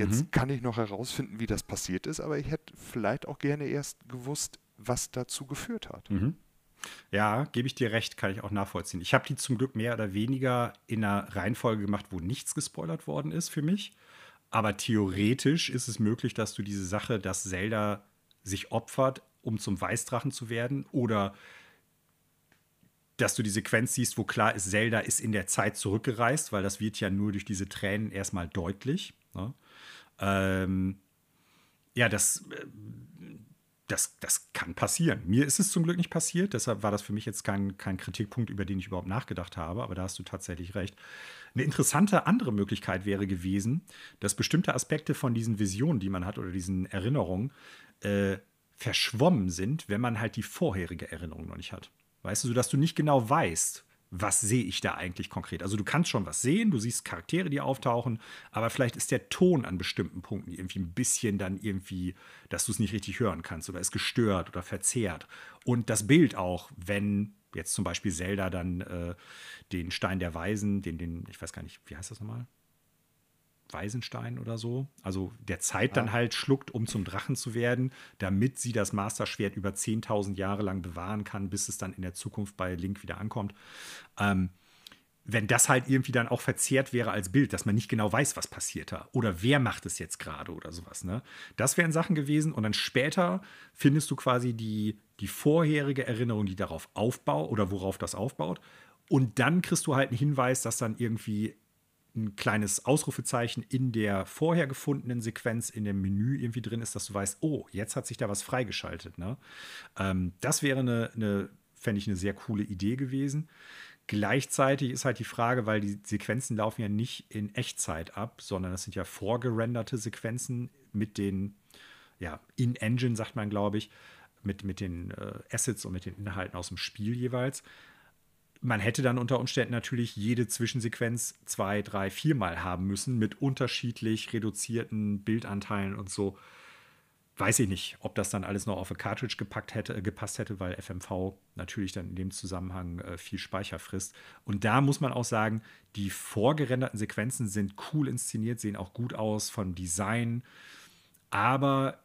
jetzt Mhm. kann ich noch herausfinden, wie das passiert ist, aber ich hätte vielleicht auch gerne erst gewusst, was dazu geführt hat. Mhm. Ja, gebe ich dir recht, kann ich auch nachvollziehen. Ich habe die zum Glück mehr oder weniger in einer Reihenfolge gemacht, wo nichts gespoilert worden ist für mich. Aber theoretisch ist es möglich, dass du diese Sache, dass Zelda sich opfert, um zum Weißdrachen zu werden, oder dass du die Sequenz siehst, wo klar ist, Zelda ist in der Zeit zurückgereist, weil das wird ja nur durch diese Tränen erstmal deutlich. Ne? Ähm, ja, das, äh, das, das kann passieren. Mir ist es zum Glück nicht passiert, deshalb war das für mich jetzt kein, kein Kritikpunkt, über den ich überhaupt nachgedacht habe, aber da hast du tatsächlich recht. Eine interessante andere Möglichkeit wäre gewesen, dass bestimmte Aspekte von diesen Visionen, die man hat oder diesen Erinnerungen, äh, verschwommen sind, wenn man halt die vorherige Erinnerung noch nicht hat. Weißt du, sodass du nicht genau weißt, was sehe ich da eigentlich konkret? Also du kannst schon was sehen, du siehst Charaktere, die auftauchen, aber vielleicht ist der Ton an bestimmten Punkten irgendwie ein bisschen dann irgendwie, dass du es nicht richtig hören kannst oder ist gestört oder verzerrt. Und das Bild auch, wenn jetzt zum Beispiel Zelda dann äh, den Stein der Weisen, den, den, ich weiß gar nicht, wie heißt das nochmal? Weisenstein oder so, also der Zeit dann halt schluckt, um zum Drachen zu werden, damit sie das Master-Schwert über 10.000 Jahre lang bewahren kann, bis es dann in der Zukunft bei Link wieder ankommt. Ähm, wenn das halt irgendwie dann auch verzerrt wäre als Bild, dass man nicht genau weiß, was passiert da oder wer macht es jetzt gerade oder sowas, ne? Das wären Sachen gewesen und dann später findest du quasi die, die vorherige Erinnerung, die darauf aufbaut oder worauf das aufbaut und dann kriegst du halt einen Hinweis, dass dann irgendwie ein kleines Ausrufezeichen in der vorher gefundenen Sequenz in dem Menü irgendwie drin ist, dass du weißt, oh, jetzt hat sich da was freigeschaltet. Ne? Ähm, das wäre eine, eine fände ich, eine sehr coole Idee gewesen. Gleichzeitig ist halt die Frage, weil die Sequenzen laufen ja nicht in Echtzeit ab, sondern das sind ja vorgerenderte Sequenzen mit den, ja, in-Engine, sagt man, glaube ich, mit, mit den äh, Assets und mit den Inhalten aus dem Spiel jeweils man hätte dann unter Umständen natürlich jede Zwischensequenz zwei, drei, viermal haben müssen mit unterschiedlich reduzierten Bildanteilen und so. Weiß ich nicht, ob das dann alles noch auf eine Cartridge gepackt hätte, äh, gepasst hätte, weil FMV natürlich dann in dem Zusammenhang äh, viel Speicher frisst. Und da muss man auch sagen, die vorgerenderten Sequenzen sind cool inszeniert, sehen auch gut aus vom Design. Aber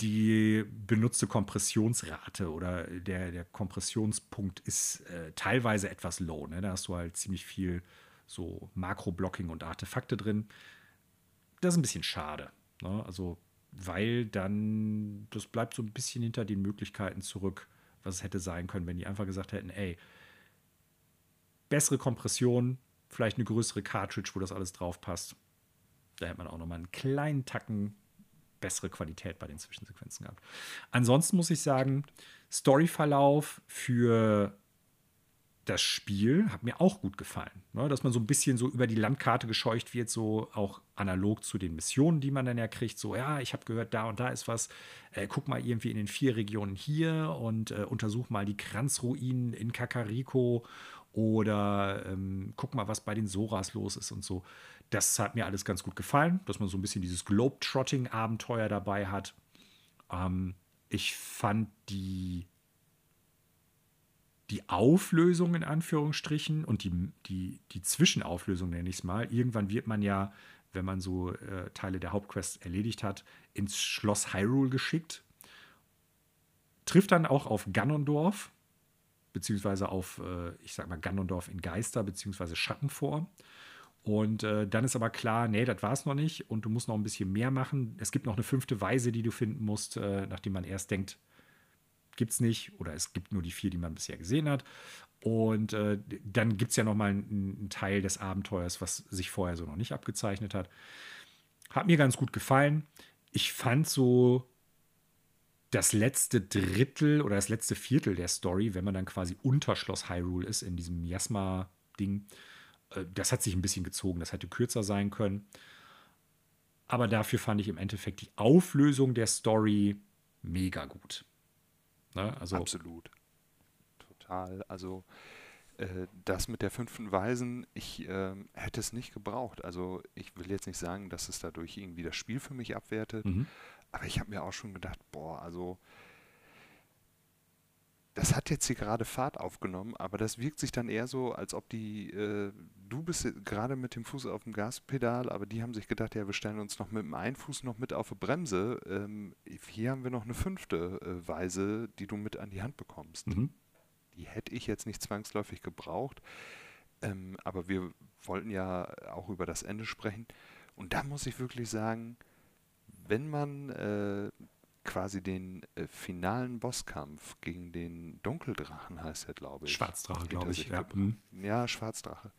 die benutzte Kompressionsrate oder der, der Kompressionspunkt ist äh, teilweise etwas low. Ne? Da hast du halt ziemlich viel so Makro-Blocking und Artefakte drin. Das ist ein bisschen schade. Ne? Also, weil dann, das bleibt so ein bisschen hinter den Möglichkeiten zurück, was es hätte sein können, wenn die einfach gesagt hätten, ey, bessere Kompression, vielleicht eine größere Cartridge, wo das alles drauf passt. Da hätte man auch noch mal einen kleinen Tacken bessere Qualität bei den Zwischensequenzen gehabt. Ansonsten muss ich sagen, Storyverlauf für das Spiel hat mir auch gut gefallen. Ne? Dass man so ein bisschen so über die Landkarte gescheucht wird, so auch analog zu den Missionen, die man dann ja kriegt. So, ja, ich habe gehört, da und da ist was. Äh, guck mal irgendwie in den vier Regionen hier und äh, untersuch mal die Kranzruinen in Kakariko oder ähm, guck mal, was bei den Soras los ist und so. Das hat mir alles ganz gut gefallen, dass man so ein bisschen dieses Globetrotting-Abenteuer dabei hat. Ähm, ich fand die, die Auflösung in Anführungsstrichen und die, die, die Zwischenauflösung, nenne ich es mal. Irgendwann wird man ja, wenn man so äh, Teile der Hauptquest erledigt hat, ins Schloss Hyrule geschickt. Trifft dann auch auf Ganondorf, beziehungsweise auf, äh, ich sag mal, Ganondorf in Geister, beziehungsweise Schattenform. Und äh, dann ist aber klar, nee, das war es noch nicht und du musst noch ein bisschen mehr machen. Es gibt noch eine fünfte Weise, die du finden musst, äh, nachdem man erst denkt, gibt es nicht oder es gibt nur die vier, die man bisher gesehen hat. Und äh, dann gibt es ja noch mal einen, einen Teil des Abenteuers, was sich vorher so noch nicht abgezeichnet hat. Hat mir ganz gut gefallen. Ich fand so das letzte Drittel oder das letzte Viertel der Story, wenn man dann quasi unter Schloss Hyrule ist, in diesem Miasma-Ding, äh, das hat sich ein bisschen gezogen. Das hätte kürzer sein können. Aber dafür fand ich im Endeffekt die Auflösung der Story mega gut. Ne? Also, Absolut. Total. Also äh, das mit der fünften Weisen, ich äh, hätte es nicht gebraucht. Also ich will jetzt nicht sagen, dass es dadurch irgendwie das Spiel für mich abwertet. Mhm. Aber ich habe mir auch schon gedacht, boah, also das hat jetzt hier gerade Fahrt aufgenommen, aber das wirkt sich dann eher so, als ob die äh, du bist gerade mit dem Fuß auf dem Gaspedal, aber die haben sich gedacht, ja, wir stellen uns noch mit dem einen Fuß noch mit auf die Bremse. Ähm, hier haben wir noch eine fünfte äh, Weise, die du mit an die Hand bekommst. Mhm. Die hätte ich jetzt nicht zwangsläufig gebraucht, ähm, aber wir wollten ja auch über das Ende sprechen. Und da muss ich wirklich sagen, wenn man äh, quasi den äh, finalen Bosskampf gegen den Dunkeldrachen, heißt er, glaube ich. Schwarzdrache, glaube ich. Ja. Mhm. ja, Schwarzdrache.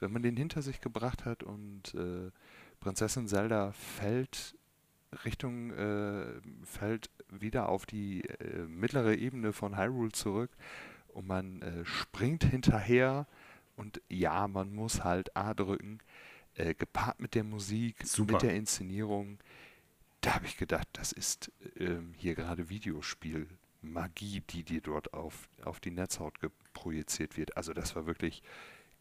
Wenn man den hinter sich gebracht hat und äh, Prinzessin Zelda fällt Richtung, äh, fällt wieder auf die äh, mittlere Ebene von Hyrule zurück und man äh, springt hinterher und ja, man muss halt A drücken, äh, gepaart mit der Musik, Super. mit der Inszenierung da habe ich gedacht, das ist ähm, hier gerade Videospiel. Magie, die dir dort auf, auf die Netzhaut projiziert wird. Also das war wirklich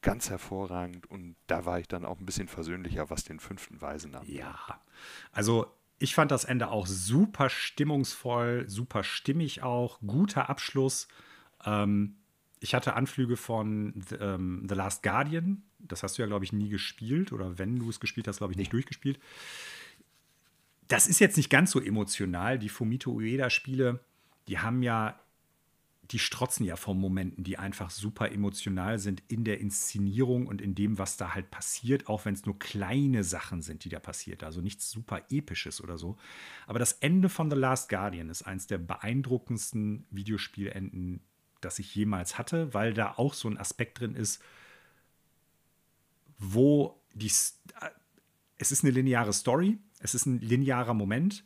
ganz hervorragend und da war ich dann auch ein bisschen versöhnlicher, was den fünften Weisen angeht. Ja, also ich fand das Ende auch super stimmungsvoll, super stimmig auch, guter Abschluss. Ähm, ich hatte Anflüge von The, ähm, The Last Guardian, das hast du ja, glaube ich, nie gespielt oder wenn du es gespielt hast, glaube ich, nicht durchgespielt das ist jetzt nicht ganz so emotional. Die Fumito Ueda-Spiele, die haben ja, die strotzen ja von Momenten, die einfach super emotional sind in der Inszenierung und in dem, was da halt passiert, auch wenn es nur kleine Sachen sind, die da passiert. Also nichts super Episches oder so. Aber das Ende von The Last Guardian ist eines der beeindruckendsten Videospielenden, das ich jemals hatte, weil da auch so ein Aspekt drin ist, wo die. Äh, es ist eine lineare Story, es ist ein linearer Moment,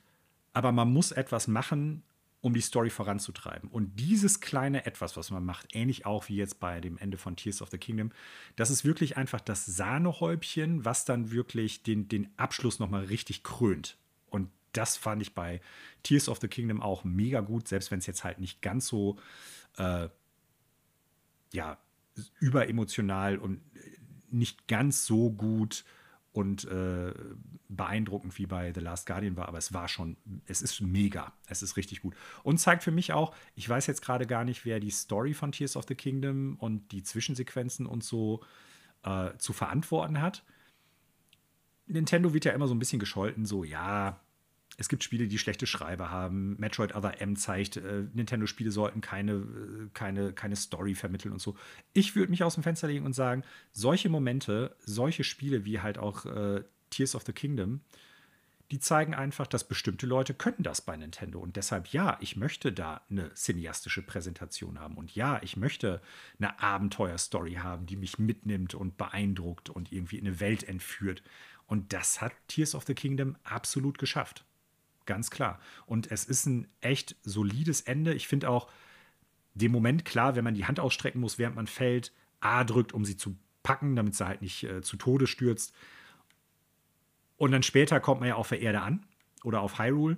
aber man muss etwas machen, um die Story voranzutreiben. Und dieses kleine Etwas, was man macht, ähnlich auch wie jetzt bei dem Ende von Tears of the Kingdom, das ist wirklich einfach das Sahnehäubchen, was dann wirklich den, den Abschluss nochmal richtig krönt. Und das fand ich bei Tears of the Kingdom auch mega gut, selbst wenn es jetzt halt nicht ganz so, äh, ja, überemotional und nicht ganz so gut und äh, beeindruckend wie bei The Last Guardian war, aber es war schon, es ist mega, es ist richtig gut. Und zeigt für mich auch, ich weiß jetzt gerade gar nicht, wer die Story von Tears of the Kingdom und die Zwischensequenzen und so äh, zu verantworten hat. Nintendo wird ja immer so ein bisschen gescholten, so ja, es gibt Spiele, die schlechte Schreiber haben. Metroid Other M zeigt, äh, Nintendo-Spiele sollten keine, äh, keine, keine Story vermitteln und so. Ich würde mich aus dem Fenster legen und sagen, solche Momente, solche Spiele wie halt auch äh, Tears of the Kingdom, die zeigen einfach, dass bestimmte Leute können das bei Nintendo. Und deshalb, ja, ich möchte da eine cineastische Präsentation haben. Und ja, ich möchte eine Abenteuerstory haben, die mich mitnimmt und beeindruckt und irgendwie in eine Welt entführt. Und das hat Tears of the Kingdom absolut geschafft. Ganz klar. Und es ist ein echt solides Ende. Ich finde auch den Moment klar, wenn man die Hand ausstrecken muss, während man fällt, A drückt, um sie zu packen, damit sie halt nicht äh, zu Tode stürzt. Und dann später kommt man ja auf der Erde an oder auf Hyrule.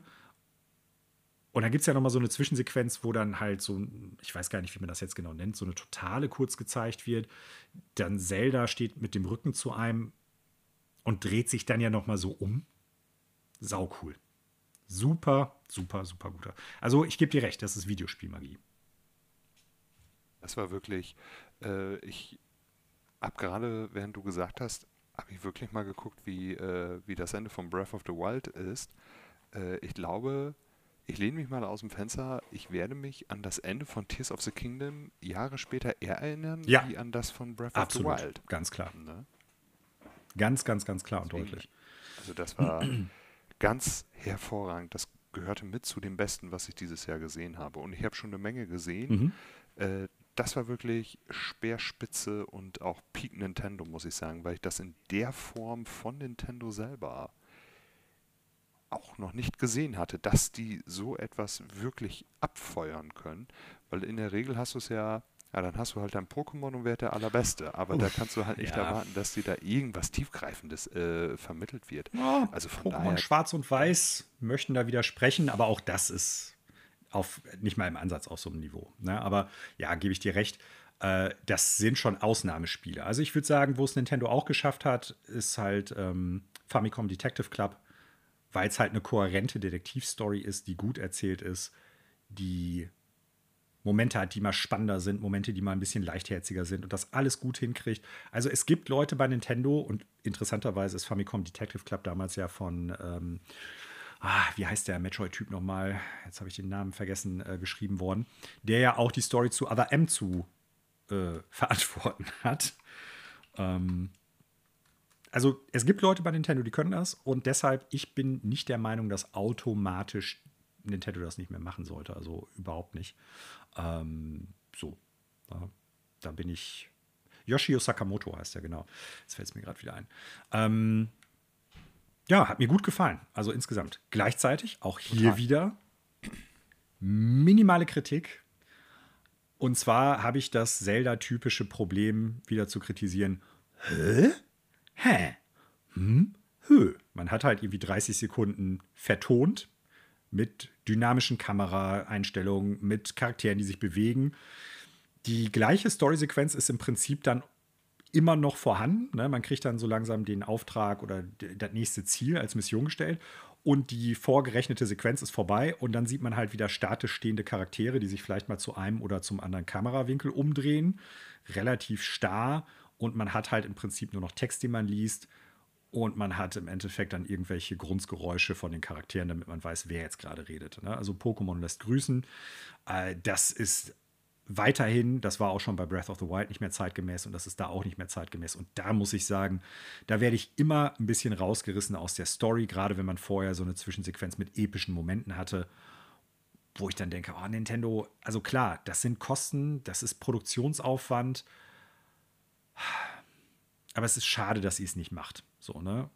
Und dann gibt es ja nochmal so eine Zwischensequenz, wo dann halt so, ich weiß gar nicht, wie man das jetzt genau nennt, so eine Totale kurz gezeigt wird. Dann Zelda steht mit dem Rücken zu einem und dreht sich dann ja nochmal so um. Sau cool. Super, super, super guter. Also ich gebe dir recht, das ist Videospielmagie. Das war wirklich, äh, ich habe gerade, während du gesagt hast, habe ich wirklich mal geguckt, wie, äh, wie das Ende von Breath of the Wild ist. Äh, ich glaube, ich lehne mich mal aus dem Fenster, ich werde mich an das Ende von Tears of the Kingdom Jahre später eher erinnern, ja, wie an das von Breath absolut, of the Wild. Ganz klar. Ne? Ganz, ganz, ganz klar Deswegen, und deutlich. Also das war (clears throat) ganz hervorragend. Das gehörte mit zu dem Besten, was ich dieses Jahr gesehen habe. Und ich habe schon eine Menge gesehen. Mhm. Äh, das war wirklich Speerspitze und auch Peak Nintendo, muss ich sagen, weil ich das in der Form von Nintendo selber auch noch nicht gesehen hatte, dass die so etwas wirklich abfeuern können. Weil in der Regel hast du es ja ja, dann hast du halt dein Pokémon und wer der Allerbeste. Aber Uff, da kannst du halt nicht ja. erwarten, dass dir da irgendwas Tiefgreifendes äh, vermittelt wird. Ja, also von Pokémon daher, Schwarz und Weiß möchten da widersprechen, aber auch das ist auf nicht mal im Ansatz auf so einem Niveau. Ne? Aber ja, gebe ich dir recht. Äh, das sind schon Ausnahmespiele. Also ich würde sagen, wo es Nintendo auch geschafft hat, ist halt ähm, Famicom Detective Club, weil es halt eine kohärente Detektivstory ist, die gut erzählt ist, die Momente hat, die mal spannender sind, Momente, die mal ein bisschen leichtherziger sind und das alles gut hinkriegt. Also es gibt Leute bei Nintendo und interessanterweise ist Famicom Detective Club damals ja von, ähm, ah, wie heißt der Metroid-Typ nochmal? Jetzt habe ich den Namen vergessen, äh, geschrieben worden, der ja auch die Story zu Other M zu äh, (laughs) verantworten hat. Ähm, also es gibt Leute bei Nintendo, die können das und deshalb, ich bin nicht der Meinung, dass automatisch Nintendo das nicht mehr machen sollte. Also überhaupt nicht. Ähm, so, ja, da bin ich. Yoshio Sakamoto heißt er, genau. Jetzt fällt es mir gerade wieder ein. Ähm, ja, hat mir gut gefallen. Also insgesamt. Gleichzeitig auch hier Total. wieder minimale Kritik. Und zwar habe ich das Zelda-typische Problem wieder zu kritisieren. Hä? Hä? Hm? Hö. Man hat halt irgendwie 30 Sekunden vertont mit dynamischen Kameraeinstellungen, mit Charakteren, die sich bewegen. Die gleiche Storysequenz ist im Prinzip dann immer noch vorhanden. Ne? Man kriegt dann so langsam den Auftrag oder das nächste Ziel als Mission gestellt und die vorgerechnete Sequenz ist vorbei und dann sieht man halt wieder statisch stehende Charaktere, die sich vielleicht mal zu einem oder zum anderen Kamerawinkel umdrehen. Relativ starr und man hat halt im Prinzip nur noch Text, den man liest und man hat im Endeffekt dann irgendwelche Grundgeräusche von den Charakteren, damit man weiß, wer jetzt gerade redet. Ne? Also Pokémon lässt grüßen. Äh, das ist weiterhin, das war auch schon bei Breath of the Wild nicht mehr zeitgemäß und das ist da auch nicht mehr zeitgemäß. Und da muss ich sagen, da werde ich immer ein bisschen rausgerissen aus der Story, gerade wenn man vorher so eine Zwischensequenz mit epischen Momenten hatte, wo ich dann denke, oh, Nintendo, also klar, das sind Kosten, das ist Produktionsaufwand aber es ist schade, dass sie es nicht macht. So, ne?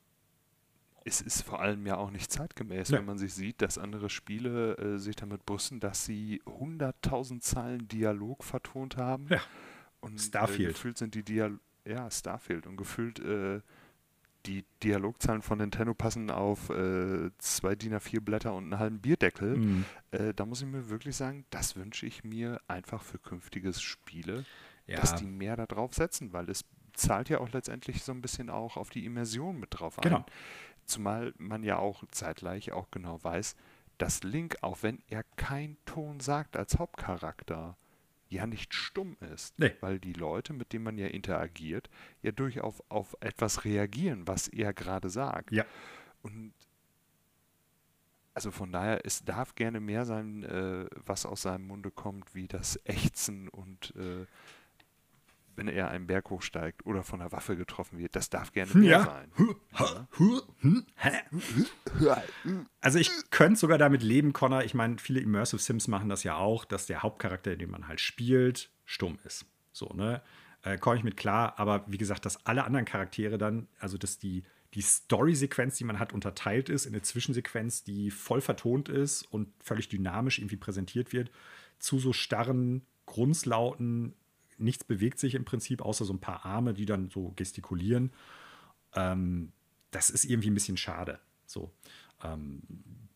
Es ist vor allem ja auch nicht zeitgemäß, ja. wenn man sich sieht, dass andere Spiele äh, sich damit brüsten, dass sie 100.000 Zeilen Dialog vertont haben. Ja. Und äh, Starfield. Äh, gefühlt sind die Dialog. Ja, Starfield. Und gefühlt äh, die Dialogzahlen von Nintendo passen auf äh, zwei DIN A4 Blätter und einen halben Bierdeckel. Mhm. Äh, da muss ich mir wirklich sagen, das wünsche ich mir einfach für künftiges Spiele, ja. dass die mehr da drauf setzen, weil es zahlt ja auch letztendlich so ein bisschen auch auf die Immersion mit drauf ein. Genau. Zumal man ja auch zeitgleich auch genau weiß, dass Link, auch wenn er keinen Ton sagt als Hauptcharakter, ja nicht stumm ist. Nee. Weil die Leute, mit denen man ja interagiert, ja durchaus auf etwas reagieren, was er gerade sagt. Ja. Und also von daher, es darf gerne mehr sein, äh, was aus seinem Munde kommt, wie das Ächzen und äh, wenn er einen Berg hochsteigt oder von einer Waffe getroffen wird. Das darf gerne mehr ja. sein. Ja. Also ich könnte sogar damit leben, Connor. Ich meine, viele Immersive Sims machen das ja auch, dass der Hauptcharakter, den man halt spielt, stumm ist. So, ne? Äh, Komme ich mit klar, aber wie gesagt, dass alle anderen Charaktere dann, also dass die, die Story-Sequenz, die man hat, unterteilt ist in eine Zwischensequenz, die voll vertont ist und völlig dynamisch irgendwie präsentiert wird, zu so starren Grundslauten nichts bewegt sich im Prinzip, außer so ein paar Arme, die dann so gestikulieren. Ähm, das ist irgendwie ein bisschen schade. So. Ähm,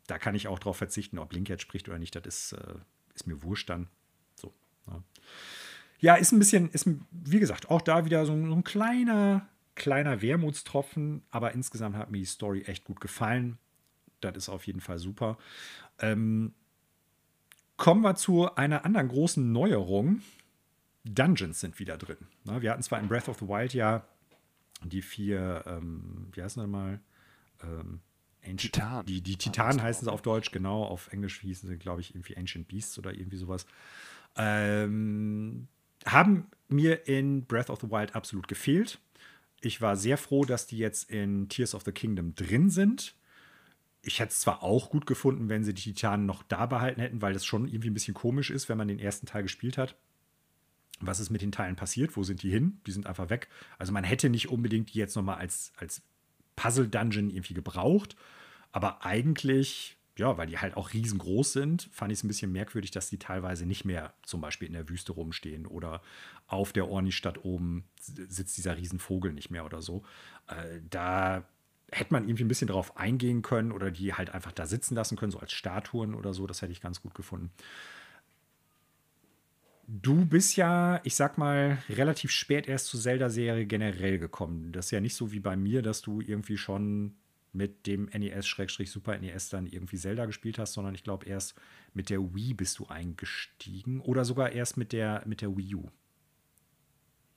da kann ich auch drauf verzichten, ob Link jetzt spricht oder nicht, das ist, äh, ist mir wurscht dann. So. Ja. ja. ist ein bisschen, ist, wie gesagt, auch da wieder so, so ein kleiner, kleiner Wermutstropfen, aber insgesamt hat mir die Story echt gut gefallen. Das ist auf jeden Fall super. Ähm, kommen wir zu einer anderen großen Neuerung, Dungeons sind wieder drin. Na, wir hatten zwar in Breath of the Wild ja die vier, ähm, wie heißen die mal? Ähm, Titan. Die, die Titanen heißen sie auf Deutsch, genau. Auf Englisch hießen sie, glaube ich, irgendwie Ancient Beasts oder irgendwie sowas. Ähm, haben mir in Breath of the Wild absolut gefehlt. Ich war sehr froh, dass die jetzt in Tears of the Kingdom drin sind. Ich hätte es zwar auch gut gefunden, wenn sie die Titanen noch da behalten hätten, weil das schon irgendwie ein bisschen komisch ist, wenn man den ersten Teil gespielt hat was ist mit den Teilen passiert, wo sind die hin? Die sind einfach weg. Also man hätte nicht unbedingt die jetzt nochmal als, als Puzzle-Dungeon irgendwie gebraucht, aber eigentlich, ja, weil die halt auch riesengroß sind, fand ich es ein bisschen merkwürdig, dass die teilweise nicht mehr zum Beispiel in der Wüste rumstehen oder auf der Orni-Stadt oben sitzt dieser Riesenvogel nicht mehr oder so. Äh, da hätte man irgendwie ein bisschen drauf eingehen können oder die halt einfach da sitzen lassen können, so als Statuen oder so. Das hätte ich ganz gut gefunden. Du bist ja, ich sag mal, relativ spät erst zur Zelda-Serie generell gekommen. Das ist ja nicht so wie bei mir, dass du irgendwie schon mit dem NES-Super NES dann irgendwie Zelda gespielt hast, sondern ich glaube erst mit der Wii bist du eingestiegen oder sogar erst mit der, mit der Wii U.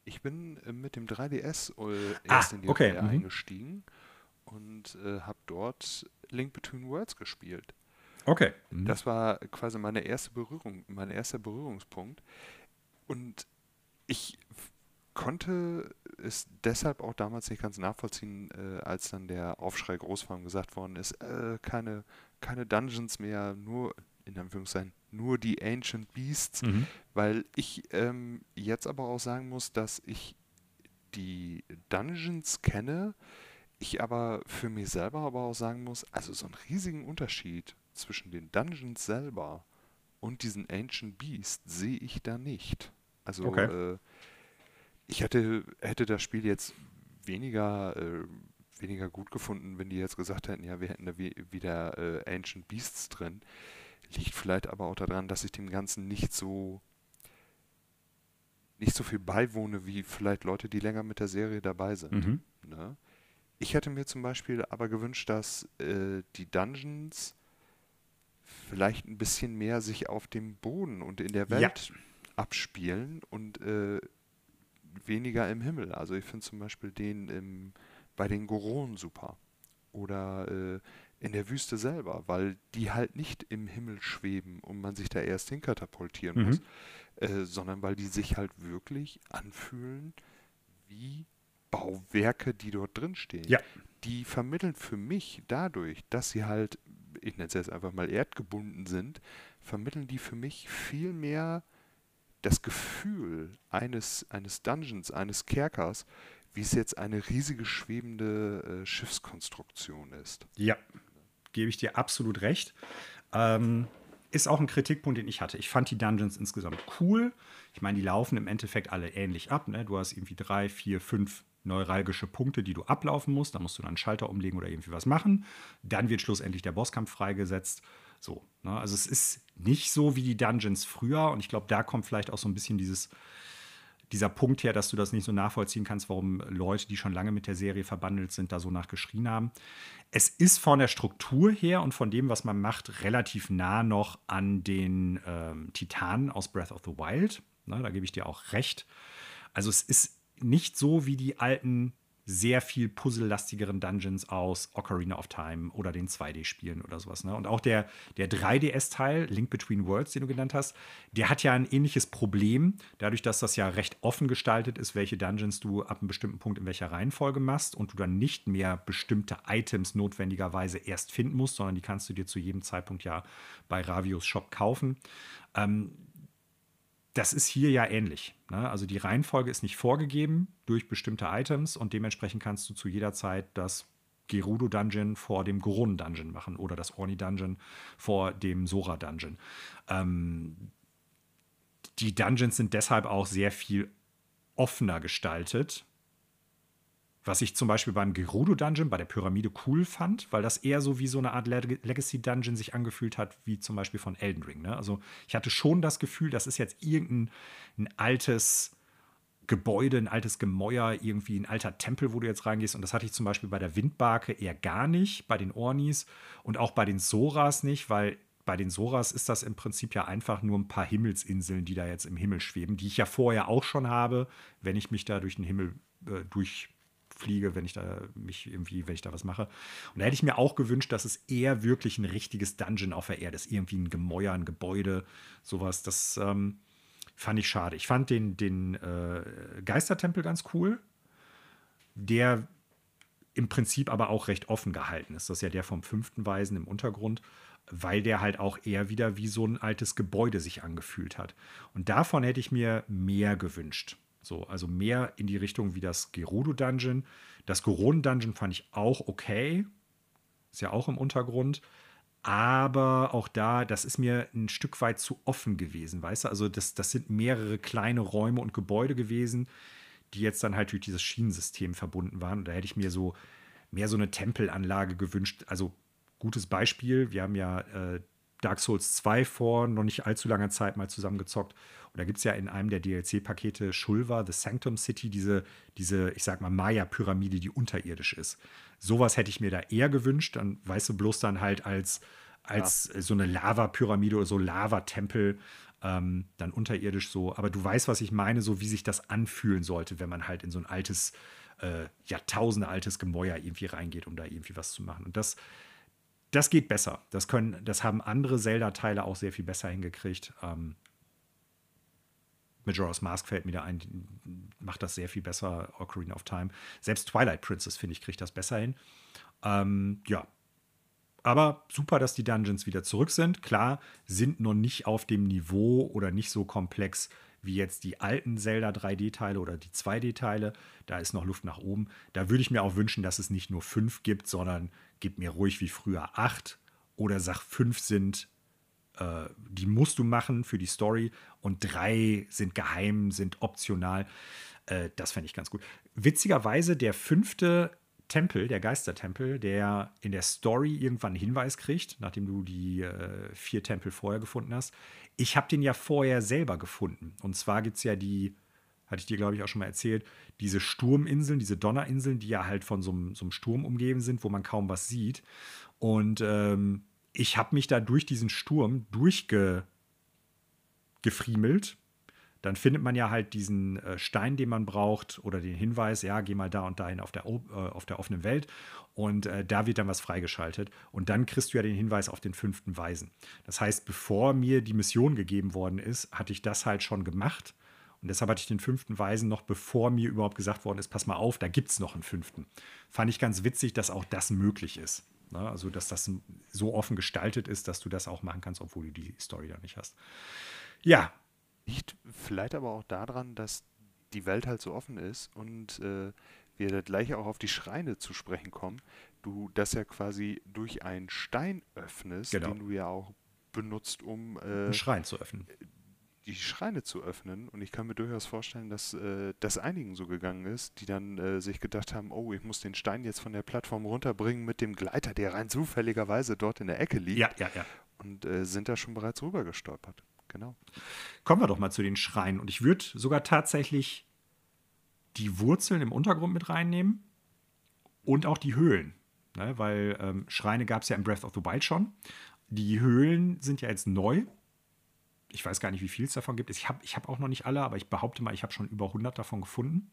Ich bin äh, mit dem 3DS äh, erst ah, in die okay. Reihe mhm. eingestiegen und äh, habe dort Link Between Worlds gespielt. Okay. Mhm. Das war quasi meine erste Berührung, mein erster Berührungspunkt. Und ich konnte es deshalb auch damals nicht ganz nachvollziehen, äh, als dann der Aufschrei groß war und gesagt worden ist, äh, keine, keine Dungeons mehr, nur, in Anführungszeichen, nur die Ancient Beasts, mhm. weil ich ähm, jetzt aber auch sagen muss, dass ich die Dungeons kenne, ich aber für mich selber aber auch sagen muss, also so einen riesigen Unterschied zwischen den Dungeons selber und diesen Ancient Beasts sehe ich da nicht. Also okay. äh, ich hätte, hätte das Spiel jetzt weniger, äh, weniger gut gefunden, wenn die jetzt gesagt hätten, ja, wir hätten da wie, wieder äh, Ancient Beasts drin. Liegt vielleicht aber auch daran, dass ich dem Ganzen nicht so nicht so viel beiwohne, wie vielleicht Leute, die länger mit der Serie dabei sind. Mhm. Ne? Ich hätte mir zum Beispiel aber gewünscht, dass äh, die Dungeons vielleicht ein bisschen mehr sich auf dem Boden und in der Welt ja. abspielen und äh, weniger im Himmel. Also ich finde zum Beispiel den im, bei den Goronen super. Oder äh, in der Wüste selber, weil die halt nicht im Himmel schweben und man sich da erst hinkatapultieren mhm. muss, äh, sondern weil die sich halt wirklich anfühlen wie Bauwerke, die dort drin stehen. Ja. Die vermitteln für mich dadurch, dass sie halt, ich nenne es jetzt einfach mal erdgebunden sind, vermitteln die für mich viel mehr das Gefühl eines, eines Dungeons, eines Kerkers, wie es jetzt eine riesige schwebende äh, Schiffskonstruktion ist. Ja, gebe ich dir absolut recht. Ähm, ist auch ein Kritikpunkt, den ich hatte. Ich fand die Dungeons insgesamt cool. Ich meine, die laufen im Endeffekt alle ähnlich ab. Ne? Du hast irgendwie drei, vier, fünf neuralgische Punkte, die du ablaufen musst. Da musst du dann einen Schalter umlegen oder irgendwie was machen. Dann wird schlussendlich der Bosskampf freigesetzt. So, ne? Also es ist nicht so wie die Dungeons früher und ich glaube, da kommt vielleicht auch so ein bisschen dieses, dieser Punkt her, dass du das nicht so nachvollziehen kannst, warum Leute, die schon lange mit der Serie verbandelt sind, da so nachgeschrien haben. Es ist von der Struktur her und von dem, was man macht, relativ nah noch an den ähm, Titanen aus Breath of the Wild. Ne, da gebe ich dir auch recht. Also es ist nicht so wie die alten sehr viel puzzellastigeren Dungeons aus Ocarina of Time oder den 2D-Spielen oder sowas. Ne? Und auch der, der 3DS-Teil, Link Between Worlds, den du genannt hast, der hat ja ein ähnliches Problem, dadurch, dass das ja recht offen gestaltet ist, welche Dungeons du ab einem bestimmten Punkt in welcher Reihenfolge machst und du dann nicht mehr bestimmte Items notwendigerweise erst finden musst, sondern die kannst du dir zu jedem Zeitpunkt ja bei Ravios Shop kaufen. Ähm, das ist hier ja ähnlich. Ne? Also die Reihenfolge ist nicht vorgegeben durch bestimmte Items und dementsprechend kannst du zu jeder Zeit das Gerudo Dungeon vor dem Goron Dungeon machen oder das Orni Dungeon vor dem Sora Dungeon. Ähm, die Dungeons sind deshalb auch sehr viel offener gestaltet, was ich zum Beispiel beim Gerudo Dungeon, bei der Pyramide cool fand, weil das eher so wie so eine Art Legacy Dungeon sich angefühlt hat, wie zum Beispiel von Elden Ring. Ne? Also ich hatte schon das Gefühl, das ist jetzt irgendein ein altes Gebäude, ein altes Gemäuer, irgendwie ein alter Tempel, wo du jetzt reingehst. Und das hatte ich zum Beispiel bei der Windbarke eher gar nicht, bei den Ornis und auch bei den Soras nicht, weil bei den Soras ist das im Prinzip ja einfach nur ein paar Himmelsinseln, die da jetzt im Himmel schweben, die ich ja vorher auch schon habe, wenn ich mich da durch den Himmel äh, durch fliege, wenn ich da mich irgendwie, wenn ich da was mache. Und da hätte ich mir auch gewünscht, dass es eher wirklich ein richtiges Dungeon auf der Erde ist. Irgendwie ein Gemäuer, ein Gebäude, sowas. Das ähm, fand ich schade. Ich fand den, den äh, Geistertempel ganz cool. Der im Prinzip aber auch recht offen gehalten ist. Das ist ja der vom fünften Weisen im Untergrund, weil der halt auch eher wieder wie so ein altes Gebäude sich angefühlt hat. Und davon hätte ich mir mehr gewünscht. So, also mehr in die Richtung wie das Gerudo Dungeon. Das Goron Dungeon fand ich auch okay. Ist ja auch im Untergrund. Aber auch da, das ist mir ein Stück weit zu offen gewesen, weißt du? Also, das, das sind mehrere kleine Räume und Gebäude gewesen, die jetzt dann halt durch dieses Schienensystem verbunden waren. Und da hätte ich mir so mehr so eine Tempelanlage gewünscht. Also, gutes Beispiel: Wir haben ja äh, Dark Souls 2 vor noch nicht allzu langer Zeit mal zusammengezockt. Und da gibt es ja in einem der DLC-Pakete Shulva, The Sanctum City, diese, diese ich sag mal, Maya-Pyramide, die unterirdisch ist. Sowas hätte ich mir da eher gewünscht. Dann weißt du bloß dann halt als, als ja. so eine Lava-Pyramide oder so Lava-Tempel ähm, dann unterirdisch so. Aber du weißt, was ich meine, so wie sich das anfühlen sollte, wenn man halt in so ein altes, äh, Jahrtausende altes Gemäuer irgendwie reingeht, um da irgendwie was zu machen. Und das, das geht besser. Das können, das haben andere Zelda-Teile auch sehr viel besser hingekriegt. Ähm, Majora's Mask fällt mir da ein, macht das sehr viel besser, Ocarina of Time. Selbst Twilight Princess, finde ich, kriegt das besser hin. Ähm, ja. Aber super, dass die Dungeons wieder zurück sind. Klar, sind noch nicht auf dem Niveau oder nicht so komplex wie jetzt die alten Zelda 3D-Teile oder die 2D-Teile. Da ist noch Luft nach oben. Da würde ich mir auch wünschen, dass es nicht nur fünf gibt, sondern gib mir ruhig wie früher acht oder sag fünf sind äh, die musst du machen für die Story und drei sind geheim, sind optional. Äh, das fände ich ganz gut. Witzigerweise, der fünfte Tempel, der Geistertempel, der in der Story irgendwann einen Hinweis kriegt, nachdem du die äh, vier Tempel vorher gefunden hast. Ich habe den ja vorher selber gefunden. Und zwar gibt es ja die, hatte ich dir, glaube ich, auch schon mal erzählt, diese Sturminseln, diese Donnerinseln, die ja halt von so einem, Sturm umgeben sind, wo man kaum was sieht. Und ähm, ich habe mich da durch diesen Sturm durchgefriemelt. Dann findet man ja halt diesen äh, Stein, den man braucht, oder den Hinweis, ja, geh mal da und dahin auf der, äh, auf der offenen Welt. Und äh, da wird dann was freigeschaltet. Und dann kriegst du ja den Hinweis auf den fünften Weisen. Das heißt, bevor mir die Mission gegeben worden ist, hatte ich das halt schon gemacht. Und deshalb hatte ich den fünften Weisen noch, bevor mir überhaupt gesagt worden ist, pass mal auf, da gibt es noch einen fünften. Fand ich ganz witzig, dass auch das möglich ist. Ne? Also, dass das so offen gestaltet ist, dass du das auch machen kannst, obwohl du die Story da nicht hast. Ja. Liegt vielleicht aber auch daran, dass die Welt halt so offen ist und äh, wir gleich auch auf die Schreine zu sprechen kommen. Du das ja quasi durch einen Stein öffnest, genau. den du ja auch benutzt, um äh, einen Schrein zu öffnen die Schreine zu öffnen. Und ich kann mir durchaus vorstellen, dass äh, das einigen so gegangen ist, die dann äh, sich gedacht haben, oh, ich muss den Stein jetzt von der Plattform runterbringen mit dem Gleiter, der rein zufälligerweise dort in der Ecke liegt. Ja, ja, ja. Und äh, sind da schon bereits rüber gestolpert. Genau. Kommen wir doch mal zu den Schreinen. Und ich würde sogar tatsächlich die Wurzeln im Untergrund mit reinnehmen und auch die Höhlen. Ne? Weil ähm, Schreine gab es ja in Breath of the Wild schon. Die Höhlen sind ja jetzt neu ich weiß gar nicht, wie viel es davon gibt. Ich habe ich hab auch noch nicht alle, aber ich behaupte mal, ich habe schon über 100 davon gefunden.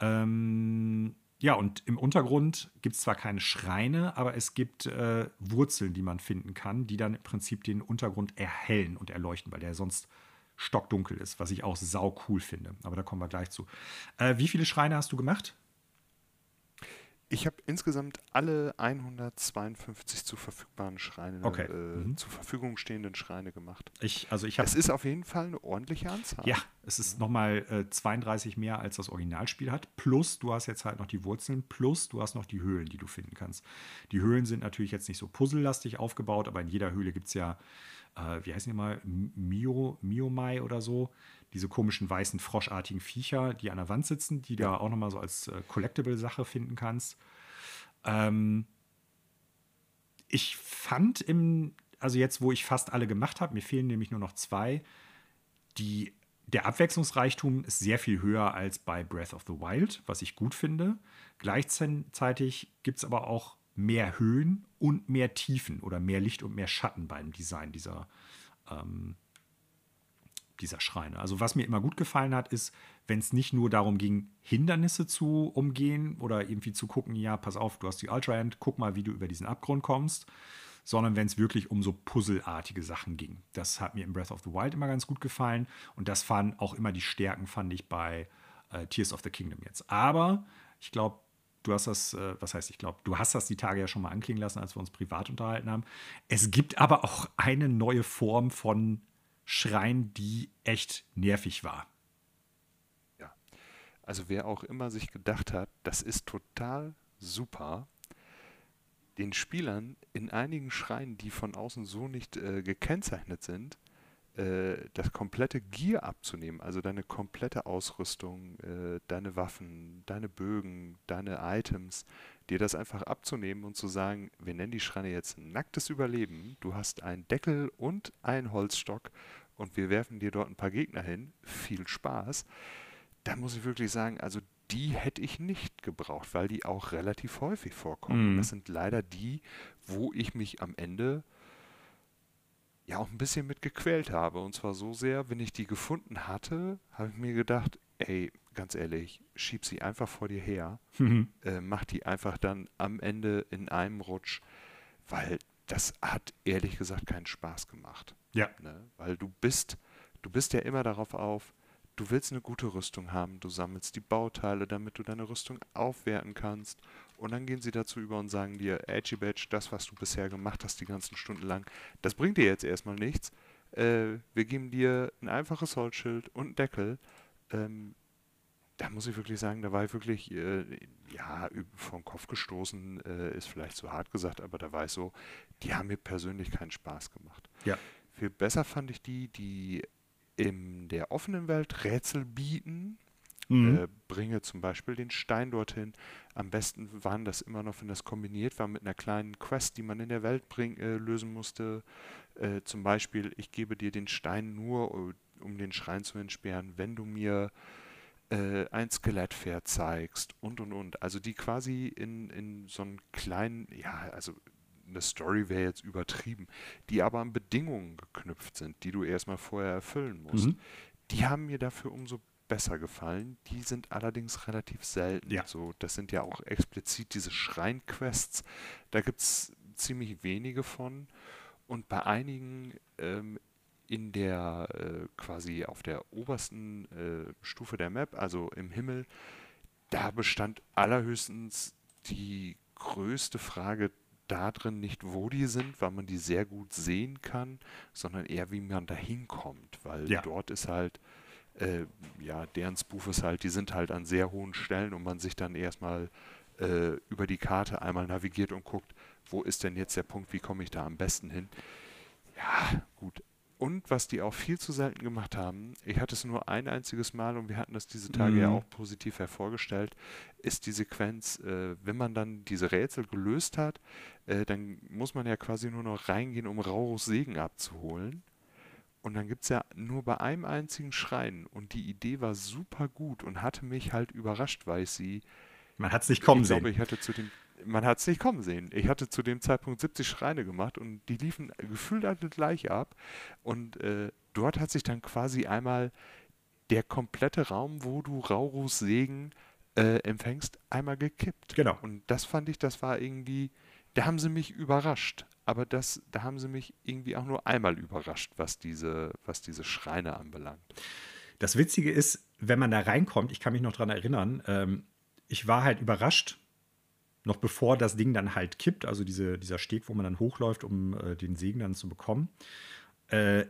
Ähm, ja, und im Untergrund gibt es zwar keine Schreine, aber es gibt äh, Wurzeln, die man finden kann, die dann im Prinzip den Untergrund erhellen und erleuchten, weil der sonst stockdunkel ist, was ich auch sau cool finde. Aber da kommen wir gleich zu. Äh, wie viele Schreine hast du gemacht? Ich habe insgesamt alle 152 zu verfügbaren Schreine, okay. äh, mhm. zur Verfügung stehenden Schreine gemacht. Ich, also ich es ist auf jeden Fall eine ordentliche Anzahl. Ja, es ist nochmal äh, 32 mehr, als das Originalspiel hat. Plus, du hast jetzt halt noch die Wurzeln, plus du hast noch die Höhlen, die du finden kannst. Die Höhlen sind natürlich jetzt nicht so puzzlelastig aufgebaut, aber in jeder Höhle gibt es ja, äh, wie heißen die mal, Mio, Miomai oder so diese komischen weißen froschartigen Viecher, die an der Wand sitzen, die ja. du auch nochmal so als äh, Collectible-Sache finden kannst. Ähm, ich fand im, also jetzt, wo ich fast alle gemacht habe, mir fehlen nämlich nur noch zwei, die, der Abwechslungsreichtum ist sehr viel höher als bei Breath of the Wild, was ich gut finde. Gleichzeitig gibt es aber auch mehr Höhen und mehr Tiefen oder mehr Licht und mehr Schatten beim Design dieser, ähm, dieser Schreine. Also was mir immer gut gefallen hat, ist, wenn es nicht nur darum ging, Hindernisse zu umgehen oder irgendwie zu gucken, ja, pass auf, du hast die Ultra End, guck mal, wie du über diesen Abgrund kommst, sondern wenn es wirklich um so puzzelartige Sachen ging. Das hat mir in Breath of the Wild immer ganz gut gefallen und das waren auch immer die Stärken, fand ich bei äh, Tears of the Kingdom jetzt. Aber ich glaube, du hast das, äh, was heißt, ich glaube, du hast das die Tage ja schon mal anklingen lassen, als wir uns privat unterhalten haben. Es gibt aber auch eine neue Form von Schrein, die echt nervig war. Ja. Also wer auch immer sich gedacht hat, das ist total super, den Spielern in einigen Schreinen, die von außen so nicht äh, gekennzeichnet sind, das komplette Gear abzunehmen, also deine komplette Ausrüstung, äh, deine Waffen, deine Bögen, deine Items, dir das einfach abzunehmen und zu sagen, wir nennen die Schreine jetzt nacktes Überleben, du hast einen Deckel und einen Holzstock und wir werfen dir dort ein paar Gegner hin, viel Spaß. Da muss ich wirklich sagen, also die hätte ich nicht gebraucht, weil die auch relativ häufig vorkommen. Mhm. Das sind leider die, wo ich mich am Ende ja auch ein bisschen mit gequält habe. Und zwar so sehr, wenn ich die gefunden hatte, habe ich mir gedacht, ey, ganz ehrlich, schieb sie einfach vor dir her, mhm. äh, mach die einfach dann am Ende in einem Rutsch, weil das hat ehrlich gesagt keinen Spaß gemacht. Ja. Ne? Weil du bist, du bist ja immer darauf auf, du willst eine gute Rüstung haben, du sammelst die Bauteile, damit du deine Rüstung aufwerten kannst. Und dann gehen sie dazu über und sagen dir, Edgy Badge, das, was du bisher gemacht hast, die ganzen Stunden lang, das bringt dir jetzt erstmal nichts. Äh, wir geben dir ein einfaches Holzschild und einen Deckel. Ähm, da muss ich wirklich sagen, da war ich wirklich, äh, ja, vom Kopf gestoßen, äh, ist vielleicht zu hart gesagt, aber da war ich so, die haben mir persönlich keinen Spaß gemacht. Ja. Viel besser fand ich die, die in der offenen Welt Rätsel bieten. Mhm. Äh, bringe zum Beispiel den Stein dorthin. Am besten waren das immer noch, wenn das kombiniert war mit einer kleinen Quest, die man in der Welt bring, äh, lösen musste. Äh, zum Beispiel, ich gebe dir den Stein nur, äh, um den Schrein zu entsperren, wenn du mir äh, ein Skelettpferd zeigst und und und. Also die quasi in, in so einen kleinen, ja, also eine Story wäre jetzt übertrieben, die aber an Bedingungen geknüpft sind, die du erstmal vorher erfüllen musst. Mhm. Die haben mir dafür umso besser gefallen. Die sind allerdings relativ selten. Ja. So, das sind ja auch explizit diese Schreinquests. Da gibt es ziemlich wenige von. Und bei einigen ähm, in der äh, quasi auf der obersten äh, Stufe der Map, also im Himmel, da bestand allerhöchstens die größte Frage darin nicht, wo die sind, weil man die sehr gut sehen kann, sondern eher, wie man da hinkommt, weil ja. dort ist halt, äh, ja, deren Spoof ist halt, die sind halt an sehr hohen Stellen und man sich dann erstmal äh, über die Karte einmal navigiert und guckt, wo ist denn jetzt der Punkt, wie komme ich da am besten hin. Ja, gut, und was die auch viel zu selten gemacht haben, ich hatte es nur ein einziges Mal und wir hatten das diese Tage mhm. ja auch positiv hervorgestellt, ist die Sequenz, äh, wenn man dann diese Rätsel gelöst hat, äh, dann muss man ja quasi nur noch reingehen, um Raurus Segen abzuholen. Und dann gibt es ja nur bei einem einzigen Schrein. Und die Idee war super gut und hatte mich halt überrascht, weil ich sie. Man hat es nicht kommen ich sehen. Glaube, ich hatte zu dem man hat es nicht kommen sehen. Ich hatte zu dem Zeitpunkt 70 Schreine gemacht und die liefen gefühlt alle gleich ab. Und äh, dort hat sich dann quasi einmal der komplette Raum, wo du Raurus Segen äh, empfängst, einmal gekippt. Genau. Und das fand ich, das war irgendwie, da haben sie mich überrascht. Aber das, da haben sie mich irgendwie auch nur einmal überrascht, was diese, was diese Schreine anbelangt. Das Witzige ist, wenn man da reinkommt, ich kann mich noch daran erinnern, ähm, ich war halt überrascht, noch bevor das Ding dann halt kippt, also diese, dieser Steg, wo man dann hochläuft, um äh, den Segen dann zu bekommen. Äh,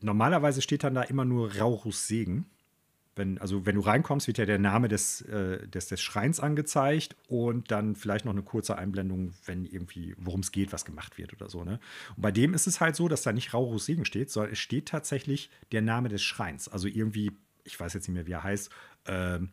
normalerweise steht dann da immer nur Raurus Segen. Wenn, also wenn du reinkommst, wird ja der Name des, äh, des, des Schreins angezeigt und dann vielleicht noch eine kurze Einblendung, wenn irgendwie, worum es geht, was gemacht wird oder so. Ne? Und bei dem ist es halt so, dass da nicht Raurus Segen steht, sondern es steht tatsächlich der Name des Schreins. Also irgendwie, ich weiß jetzt nicht mehr, wie er heißt, ähm,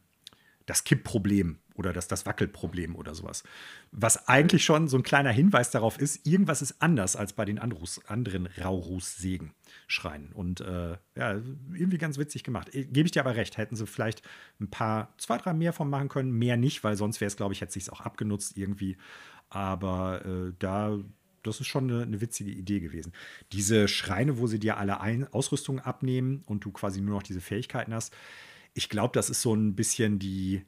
das Kippproblem oder das, das Wackelproblem oder sowas. Was eigentlich schon so ein kleiner Hinweis darauf ist, irgendwas ist anders als bei den Andrus, anderen Raurus-Segen-Schreinen. Und äh, ja, irgendwie ganz witzig gemacht. Äh, gebe ich dir aber recht, hätten sie vielleicht ein paar, zwei, drei mehr von machen können, mehr nicht, weil sonst wäre es, glaube ich, hätte sich auch abgenutzt irgendwie. Aber äh, da, das ist schon eine, eine, witzige Idee gewesen. Diese Schreine, wo sie dir alle Ein Ausrüstungen abnehmen und du quasi nur noch diese Fähigkeiten hast, ich glaube, das ist so ein bisschen die,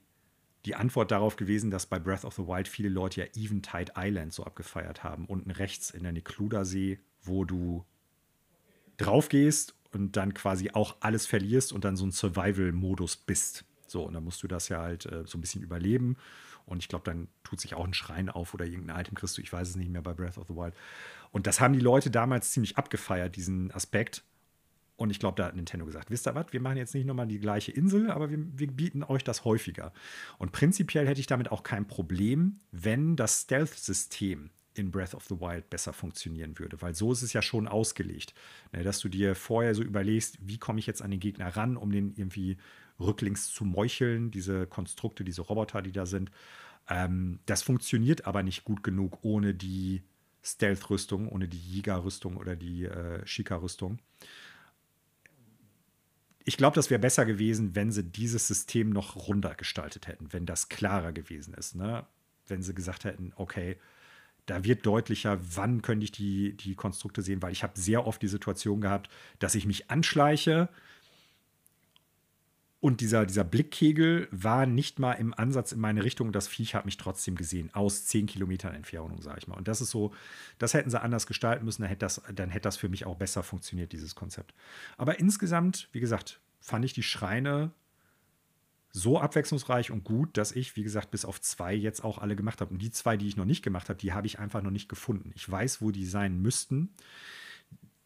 die Antwort darauf gewesen, dass bei Breath of the Wild viele Leute ja Eventide Island so abgefeiert haben. Unten rechts in der Nekluda-See, wo du drauf gehst und dann quasi auch alles verlierst und dann so ein Survival-Modus bist. So, und dann musst du das ja halt äh, so ein bisschen überleben. Und ich glaube, dann tut sich auch ein Schrein auf oder irgendein Item kriegst du. Ich weiß es nicht mehr bei Breath of the Wild. Und das haben die Leute damals ziemlich abgefeiert, diesen Aspekt. Und ich glaube, da hat Nintendo gesagt, wisst ihr was, wir machen jetzt nicht nochmal die gleiche Insel, aber wir, wir, bieten euch das häufiger. Und prinzipiell hätte ich damit auch kein Problem, wenn das Stealth-System in Breath of the Wild besser funktionieren würde, weil so ist es ja schon ausgelegt, ne, dass du dir vorher so überlegst, wie komme ich jetzt an den Gegner ran, um den irgendwie rücklings zu meucheln, diese Konstrukte, diese Roboter, die da sind. Ähm, das funktioniert aber nicht gut genug ohne die Stealth-Rüstung, ohne die Yiga-Rüstung oder die äh, Shika-Rüstung. Ich glaube, das wäre besser gewesen, wenn sie dieses System noch runder gestaltet hätten, wenn das klarer gewesen ist. Ne? Wenn sie gesagt hätten, okay, da wird deutlicher, wann könnte ich die, die Konstrukte sehen, weil ich habe sehr oft die Situation gehabt, dass ich mich anschleiche und dieser, dieser Blickkegel war nicht mal im Ansatz in meine Richtung. Das Viech hat mich trotzdem gesehen, aus 10 Kilometern Entfernung, sage ich mal. Und das ist so, das hätten sie anders gestalten müssen, dann hätte, das, dann hätte das für mich auch besser funktioniert, dieses Konzept. Aber insgesamt, wie gesagt, fand ich die Schreine so abwechslungsreich und gut, dass ich, wie gesagt, bis auf zwei jetzt auch alle gemacht habe. Und die zwei, die ich noch nicht gemacht habe, die habe ich einfach noch nicht gefunden. Ich weiß, wo die sein müssten.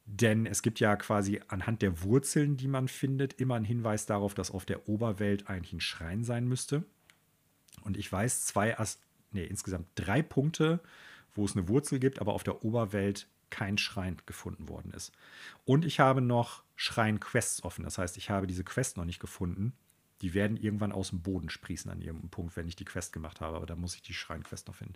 Denn es gibt ja quasi anhand der Wurzeln, die man findet, immer einen Hinweis darauf, dass auf der Oberwelt eigentlich ein Schrein sein müsste. Und ich weiß zwei, nee, insgesamt drei Punkte, wo es eine Wurzel gibt, aber auf der Oberwelt kein Schrein gefunden worden ist. Und ich habe noch Schrein-Quests offen. Das heißt, ich habe diese Quest noch nicht gefunden. Die werden irgendwann aus dem Boden sprießen an irgendeinem Punkt, wenn ich die Quest gemacht habe. Aber da muss ich die Schrein-Quest noch finden.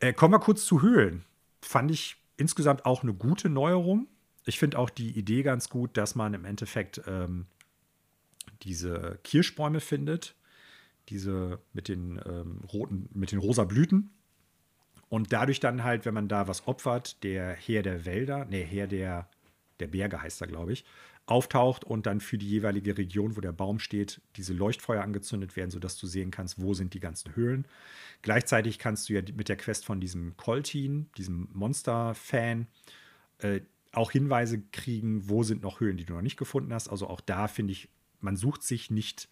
Äh, kommen wir kurz zu Höhlen. Fand ich insgesamt auch eine gute Neuerung. Ich finde auch die Idee ganz gut, dass man im Endeffekt ähm, diese Kirschbäume findet. Diese mit den ähm, roten, mit den rosa Blüten. Und dadurch dann halt, wenn man da was opfert, der Herr der Wälder, nee, Herr der, der Berge heißt er, glaube ich, auftaucht und dann für die jeweilige Region, wo der Baum steht, diese Leuchtfeuer angezündet werden, sodass du sehen kannst, wo sind die ganzen Höhlen. Gleichzeitig kannst du ja mit der Quest von diesem Coltin, diesem Monster-Fan, äh, auch Hinweise kriegen, wo sind noch Höhlen, die du noch nicht gefunden hast. Also auch da finde ich, man sucht sich nicht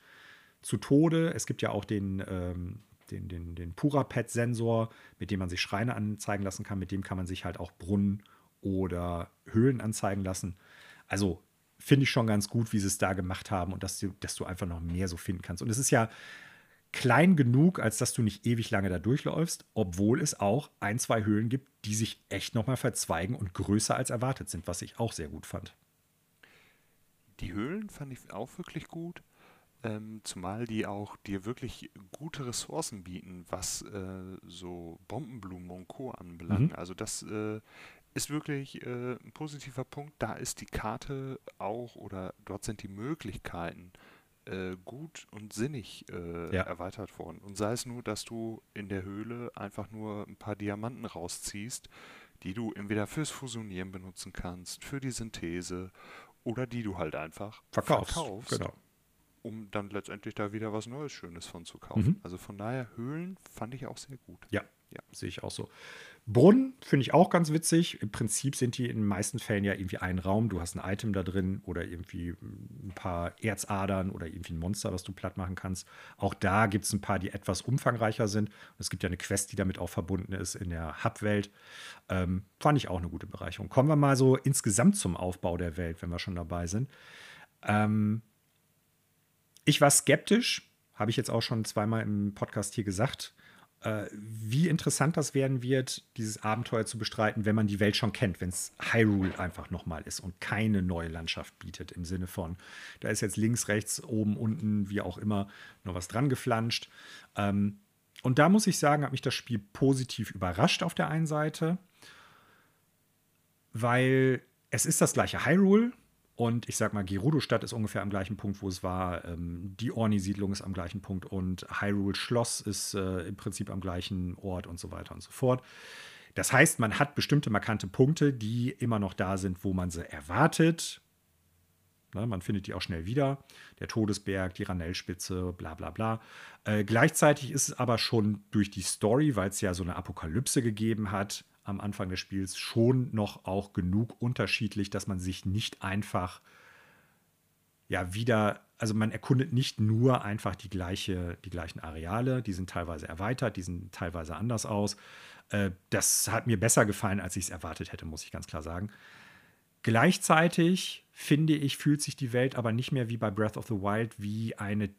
zu Tode. Es gibt ja auch den, ähm, den, den, den Pura-Pet-Sensor, mit dem man sich Schreine anzeigen lassen kann. Mit dem kann man sich halt auch Brunnen oder Höhlen anzeigen lassen. Also finde ich schon ganz gut, wie sie es da gemacht haben und dass du, dass du einfach noch mehr so finden kannst. Und es ist ja klein genug, als dass du nicht ewig lange da durchläufst, obwohl es auch ein, zwei Höhlen gibt, die sich echt nochmal verzweigen und größer als erwartet sind, was ich auch sehr gut fand. Die Höhlen fand ich auch wirklich gut, ähm, zumal die auch dir wirklich gute Ressourcen bieten, was äh, so Bombenblumen und Co. anbelangt. Mhm. Also das äh, ist wirklich äh, ein positiver Punkt. Da ist die Karte auch oder dort sind die Möglichkeiten äh, gut und sinnig äh, ja. erweitert worden. Und sei es nur, dass du in der Höhle einfach nur ein paar Diamanten rausziehst, die du entweder fürs Fusionieren benutzen kannst, für die Synthese oder die du halt einfach verkaufst. verkaufst genau. Um dann letztendlich da wieder was Neues, Schönes von zu kaufen. Mhm. Also von daher, Höhlen fand ich auch sehr gut. Ja, ja. sehe ich auch so. Brunnen finde ich auch ganz witzig. Im Prinzip sind die in den meisten Fällen ja irgendwie ein Raum. Du hast ein Item da drin oder irgendwie ein paar Erzadern oder irgendwie ein Monster, was du platt machen kannst. Auch da gibt es ein paar, die etwas umfangreicher sind. Es gibt ja eine Quest, die damit auch verbunden ist in der Hub-Welt. Ähm, fand ich auch eine gute Bereicherung. Kommen wir mal so insgesamt zum Aufbau der Welt, wenn wir schon dabei sind. Ähm, ich war skeptisch, habe ich jetzt auch schon zweimal im Podcast hier gesagt wie interessant das werden wird, dieses Abenteuer zu bestreiten, wenn man die Welt schon kennt, wenn es Hyrule einfach nochmal ist und keine neue Landschaft bietet, im Sinne von, da ist jetzt links, rechts, oben, unten, wie auch immer, noch was dran geflanscht. Ähm, und da muss ich sagen, hat mich das Spiel positiv überrascht auf der einen Seite, weil es ist das gleiche Hyrule, und ich sag mal, Gerudo-Stadt ist ungefähr am gleichen Punkt, wo es war. Ähm, die Orni-Siedlung ist am gleichen Punkt und Hyrule Schloss ist äh, im Prinzip am gleichen Ort und so weiter und so fort. Das heißt, man hat bestimmte markante Punkte, die immer noch da sind, wo man sie erwartet. Ne, man findet die auch schnell wieder. Der Todesberg, die Ranellspitze, bla bla bla. Äh, gleichzeitig ist es aber schon durch die Story, weil es ja so eine Apokalypse gegeben hat, am Anfang des Spiels schon noch auch genug unterschiedlich, dass man sich nicht einfach ja wieder, also man erkundet nicht nur einfach die, gleiche, die gleichen Areale, die sind teilweise erweitert, die sind teilweise anders aus. Äh, das hat mir besser gefallen, als ich es erwartet hätte, muss ich ganz klar sagen. Gleichzeitig finde ich, fühlt sich die Welt aber nicht mehr wie bei Breath of the Wild wie eine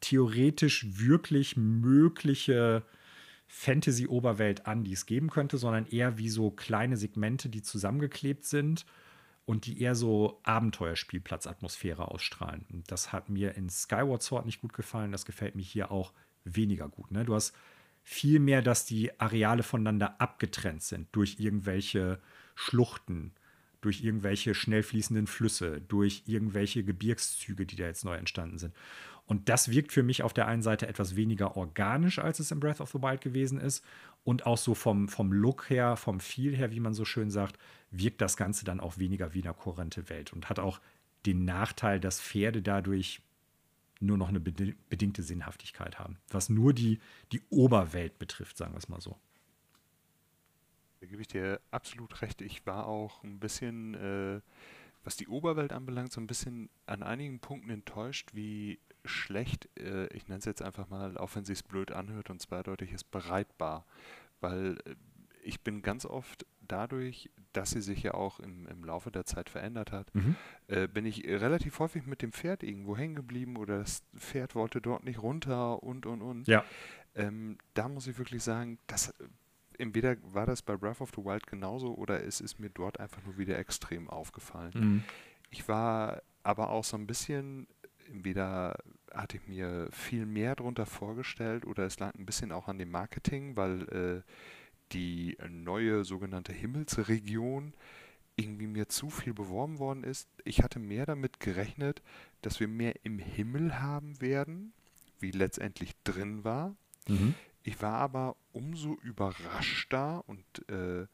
theoretisch wirklich mögliche Fantasy-Oberwelt an, die es geben könnte, sondern eher wie so kleine Segmente, die zusammengeklebt sind und die eher so Abenteuerspielplatzatmosphäre ausstrahlen. Und das hat mir in Skyward Sword nicht gut gefallen. Das gefällt mir hier auch weniger gut. Ne? Du hast viel mehr, dass die Areale voneinander abgetrennt sind durch irgendwelche Schluchten, durch irgendwelche schnell fließenden Flüsse, durch irgendwelche Gebirgszüge, die da jetzt neu entstanden sind. Und das wirkt für mich auf der einen Seite etwas weniger organisch, als es in Breath of the Wild gewesen ist. Und auch so vom, vom Look her, vom Feel her, wie man so schön sagt, wirkt das Ganze dann auch weniger wie eine kohärente Welt und hat auch den Nachteil, dass Pferde dadurch nur noch eine bedingte Sinnhaftigkeit haben, was nur die, die Oberwelt betrifft, sagen wir es mal so. Da gebe ich dir absolut recht. Ich war auch ein bisschen, äh, was die Oberwelt anbelangt, so ein bisschen an einigen Punkten enttäuscht, wie schlecht, äh, ich nenne es jetzt einfach mal, auch wenn es blöd anhört und zweideutig ist, bereitbar. Weil äh, ich bin ganz oft dadurch, dass sie sich ja auch im, im Laufe der Zeit verändert hat, mhm. äh, bin ich relativ häufig mit dem Pferd irgendwo hängen geblieben oder das Pferd wollte dort nicht runter und und und. Ja. Ähm, da muss ich wirklich sagen, dass entweder war das bei Breath of the Wild genauso oder es ist mir dort einfach nur wieder extrem aufgefallen. Mhm. Ich war aber auch so ein bisschen, entweder hatte ich mir viel mehr darunter vorgestellt oder es lag ein bisschen auch an dem Marketing, weil äh, die neue sogenannte Himmelsregion irgendwie mir zu viel beworben worden ist. Ich hatte mehr damit gerechnet, dass wir mehr im Himmel haben werden, wie letztendlich drin war. Mhm. Ich war aber umso überraschter und äh,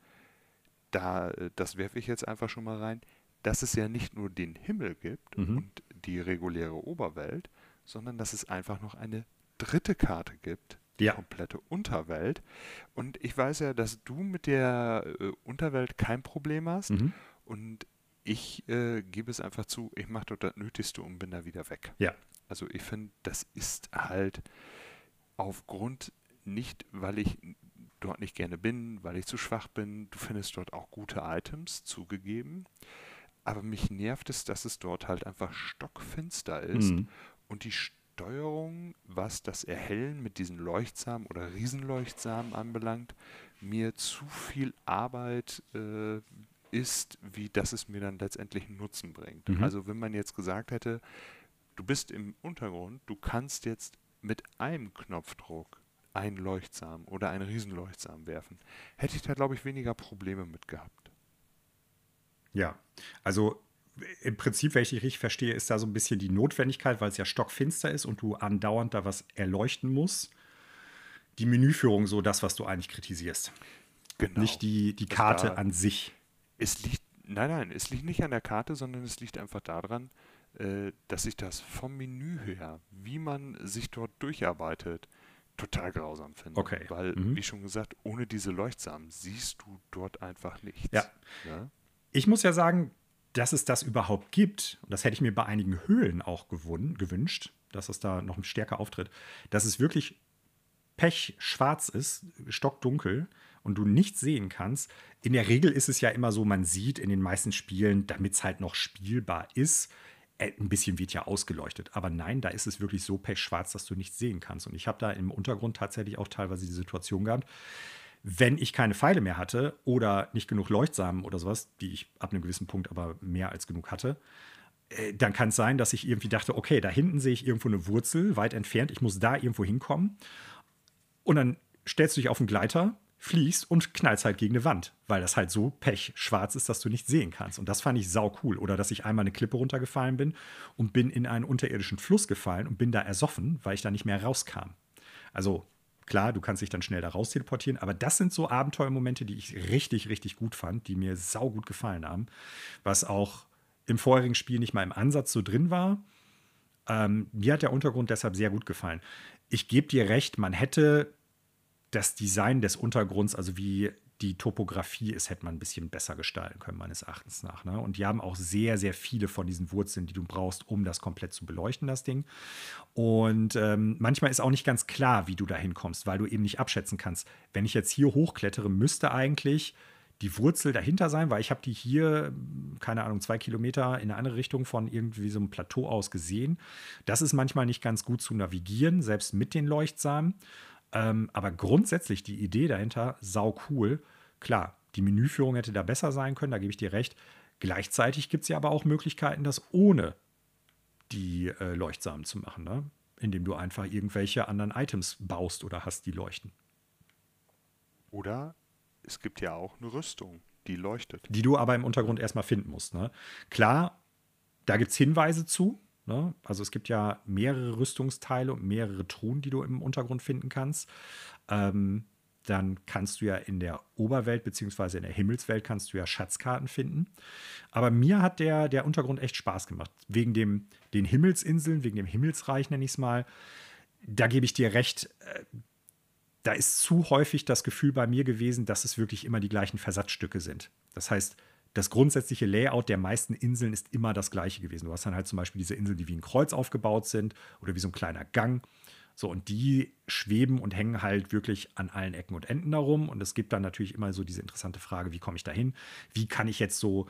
da, das werfe ich jetzt einfach schon mal rein, dass es ja nicht nur den Himmel gibt mhm. und die reguläre Oberwelt, sondern dass es einfach noch eine dritte Karte gibt, die ja. komplette Unterwelt. Und ich weiß ja, dass du mit der äh, Unterwelt kein Problem hast. Mhm. Und ich äh, gebe es einfach zu, ich mache dort das Nötigste und bin da wieder weg. Ja. Also ich finde, das ist halt aufgrund nicht, weil ich dort nicht gerne bin, weil ich zu schwach bin. Du findest dort auch gute Items zugegeben. Aber mich nervt es, dass es dort halt einfach stockfinster ist mhm. und die Steuerung, was das Erhellen mit diesen Leuchtsamen oder Riesenleuchtsamen anbelangt, mir zu viel Arbeit äh, ist, wie dass es mir dann letztendlich einen Nutzen bringt. Mhm. Also wenn man jetzt gesagt hätte, du bist im Untergrund, du kannst jetzt mit einem Knopfdruck einen Leuchtsamen oder einen Riesenleuchtsamen werfen, hätte ich da, glaube ich, weniger Probleme mit gehabt. Ja, also im Prinzip, wenn ich dich richtig verstehe, ist da so ein bisschen die Notwendigkeit, weil es ja stockfinster ist und du andauernd da was erleuchten musst. Die Menüführung so das, was du eigentlich kritisierst. Genau. Nicht die, die Karte an sich. Es liegt, nein, nein, es liegt nicht an der Karte, sondern es liegt einfach daran, äh, dass ich das vom Menü her, wie man sich dort durcharbeitet, total grausam finde. Okay. Weil, mhm. wie schon gesagt, ohne diese Leuchtsamen siehst du dort einfach nichts. Ja. ja? Ich muss ja sagen, dass es das überhaupt gibt, und das hätte ich mir bei einigen Höhlen auch gewünscht, dass es da noch stärker auftritt, dass es wirklich pechschwarz ist, stockdunkel und du nichts sehen kannst. In der Regel ist es ja immer so, man sieht in den meisten Spielen, damit es halt noch spielbar ist, äh, ein bisschen wird ja ausgeleuchtet. Aber nein, da ist es wirklich so pechschwarz, dass du nichts sehen kannst. Und ich habe da im Untergrund tatsächlich auch teilweise die Situation gehabt, wenn ich keine Pfeile mehr hatte oder nicht genug Leuchtsamen oder sowas, die ich ab einem gewissen Punkt aber mehr als genug hatte, äh, dann kann es sein, dass ich irgendwie dachte, okay, da hinten sehe ich irgendwo eine Wurzel, weit entfernt, ich muss da irgendwo hinkommen. Und dann stellst du dich auf den Gleiter, fliegst und knallst halt gegen eine Wand, weil das halt so pechschwarz ist, dass du nicht sehen kannst. Und das fand ich sau cool. Oder dass ich einmal eine Klippe runtergefallen bin und bin in einen unterirdischen Fluss gefallen und bin da ersoffen, weil ich da nicht mehr rauskam. Also Klar, du kannst dich dann schnell da raus teleportieren, aber das sind so Abenteuermomente, die ich richtig, richtig gut fand, die mir saugut gefallen haben. Was auch im vorherigen Spiel nicht mal im Ansatz so drin war. Ähm, mir hat der Untergrund deshalb sehr gut gefallen. Ich gebe dir recht, man hätte das Design des Untergrunds, also wie die Topografie ist, hätte man ein bisschen besser gestalten können, meines Erachtens nach. Ne? Und die haben auch sehr, sehr viele von diesen Wurzeln, die du brauchst, um das komplett zu beleuchten, das Ding. Und ähm, manchmal ist auch nicht ganz klar, wie du da hinkommst, weil du eben nicht abschätzen kannst. Wenn ich jetzt hier hochklettere, müsste eigentlich die Wurzel dahinter sein, weil ich habe die hier, keine Ahnung, zwei Kilometer in eine andere Richtung von irgendwie so einem Plateau aus gesehen. Das ist manchmal nicht ganz gut zu navigieren, selbst mit den Leuchtsamen. Ähm, aber grundsätzlich die Idee dahinter, sau cool. Klar, die Menüführung hätte da besser sein können, da gebe ich dir recht. Gleichzeitig gibt es ja aber auch Möglichkeiten, das ohne die äh, Leuchtsamen zu machen. Ne? indem du einfach irgendwelche anderen Items baust oder hast, die leuchten. Oder es gibt ja auch eine Rüstung, die leuchtet. Die du aber im Untergrund erstmal finden musst. Ne? Klar, da gibt es Hinweise zu. Ne? Also es gibt ja mehrere Rüstungsteile und mehrere Truhen, die du im Untergrund finden kannst. Ähm, dann kannst du ja in der Oberwelt beziehungsweise in der Himmelswelt kannst du ja Schatzkarten finden. Aber mir hat der, der Untergrund echt Spaß gemacht. Wegen dem, den Himmelsinseln, wegen dem Himmelsreich nenne ich es mal. Da gebe ich dir recht. Äh, da ist zu häufig das Gefühl bei mir gewesen, dass es wirklich immer die gleichen Versatzstücke sind. Das heißt, das grundsätzliche Layout der meisten Inseln ist immer das gleiche gewesen. Du hast dann halt zum Beispiel diese Inseln, die wie ein Kreuz aufgebaut sind oder wie so ein kleiner Gang. So, und die schweben und hängen halt wirklich an allen Ecken und Enden darum. Und es gibt dann natürlich immer so diese interessante Frage, wie komme ich da hin? Wie kann ich jetzt so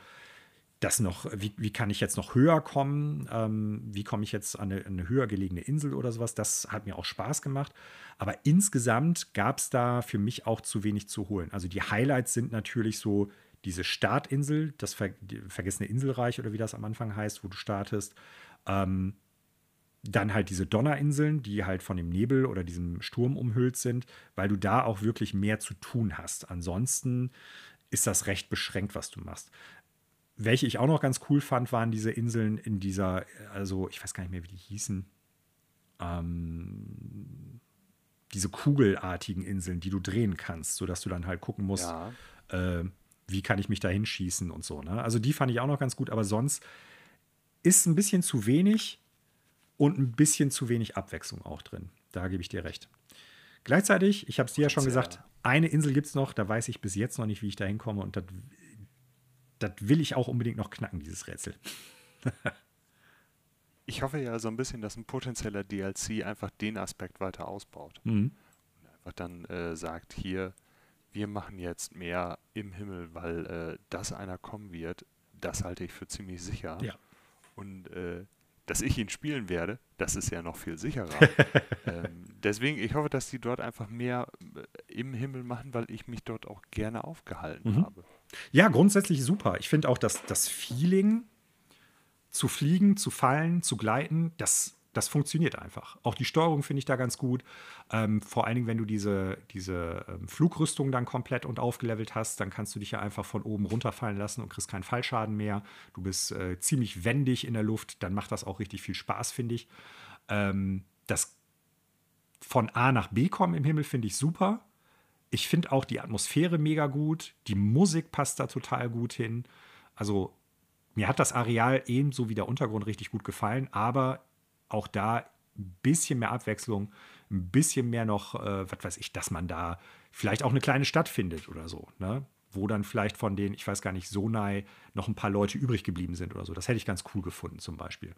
das noch, wie, wie kann ich jetzt noch höher kommen? Ähm, wie komme ich jetzt an eine, eine, höher gelegene Insel oder sowas? Das hat mir auch Spaß gemacht. Aber insgesamt gab es da für mich auch zu wenig zu holen. Also die Highlights sind natürlich so diese Startinsel, das ver vergessene Inselreich oder wie das am Anfang heißt, wo du startest. Ähm, dann halt diese Donnerinseln, die halt von dem Nebel oder diesem Sturm umhüllt sind, weil du da auch wirklich mehr zu tun hast. Ansonsten ist das recht beschränkt, was du machst. Welche ich auch noch ganz cool fand, waren diese Inseln in dieser, also ich weiß gar nicht mehr, wie die hießen. Ähm, diese kugelartigen Inseln, die du drehen kannst, sodass du dann halt gucken musst, ja. äh, wie kann ich mich da hinschießen und so. Ne? Also die fand ich auch noch ganz gut, aber sonst ist ein bisschen zu wenig und ein bisschen zu wenig Abwechslung auch drin. Da gebe ich dir recht. Gleichzeitig, ich habe es dir ja schon gesagt, eine Insel gibt es noch, da weiß ich bis jetzt noch nicht, wie ich da hinkomme und das will ich auch unbedingt noch knacken, dieses Rätsel. (laughs) ich hoffe ja so ein bisschen, dass ein potenzieller DLC einfach den Aspekt weiter ausbaut. Mhm. Und einfach dann äh, sagt, hier, wir machen jetzt mehr im Himmel, weil äh, dass einer kommen wird, das halte ich für ziemlich sicher. Ja. Und äh, dass ich ihn spielen werde, das ist ja noch viel sicherer. (laughs) ähm, deswegen, ich hoffe, dass die dort einfach mehr äh, im Himmel machen, weil ich mich dort auch gerne aufgehalten mhm. habe. Ja, grundsätzlich super. Ich finde auch, dass das Feeling zu fliegen, zu fallen, zu gleiten, das das funktioniert einfach. Auch die Steuerung finde ich da ganz gut. Ähm, vor allen Dingen, wenn du diese, diese ähm, Flugrüstung dann komplett und aufgelevelt hast, dann kannst du dich ja einfach von oben runterfallen lassen und kriegst keinen Fallschaden mehr. Du bist äh, ziemlich wendig in der Luft, dann macht das auch richtig viel Spaß, finde ich. Ähm, das von A nach B kommen im Himmel finde ich super. Ich finde auch die Atmosphäre mega gut. Die Musik passt da total gut hin. Also mir hat das Areal ebenso wie der Untergrund richtig gut gefallen, aber auch da ein bisschen mehr Abwechslung, ein bisschen mehr noch, äh, was weiß ich, dass man da vielleicht auch eine kleine Stadt findet oder so, ne? wo dann vielleicht von den, ich weiß gar nicht, Sonai noch ein paar Leute übrig geblieben sind oder so. Das hätte ich ganz cool gefunden zum Beispiel.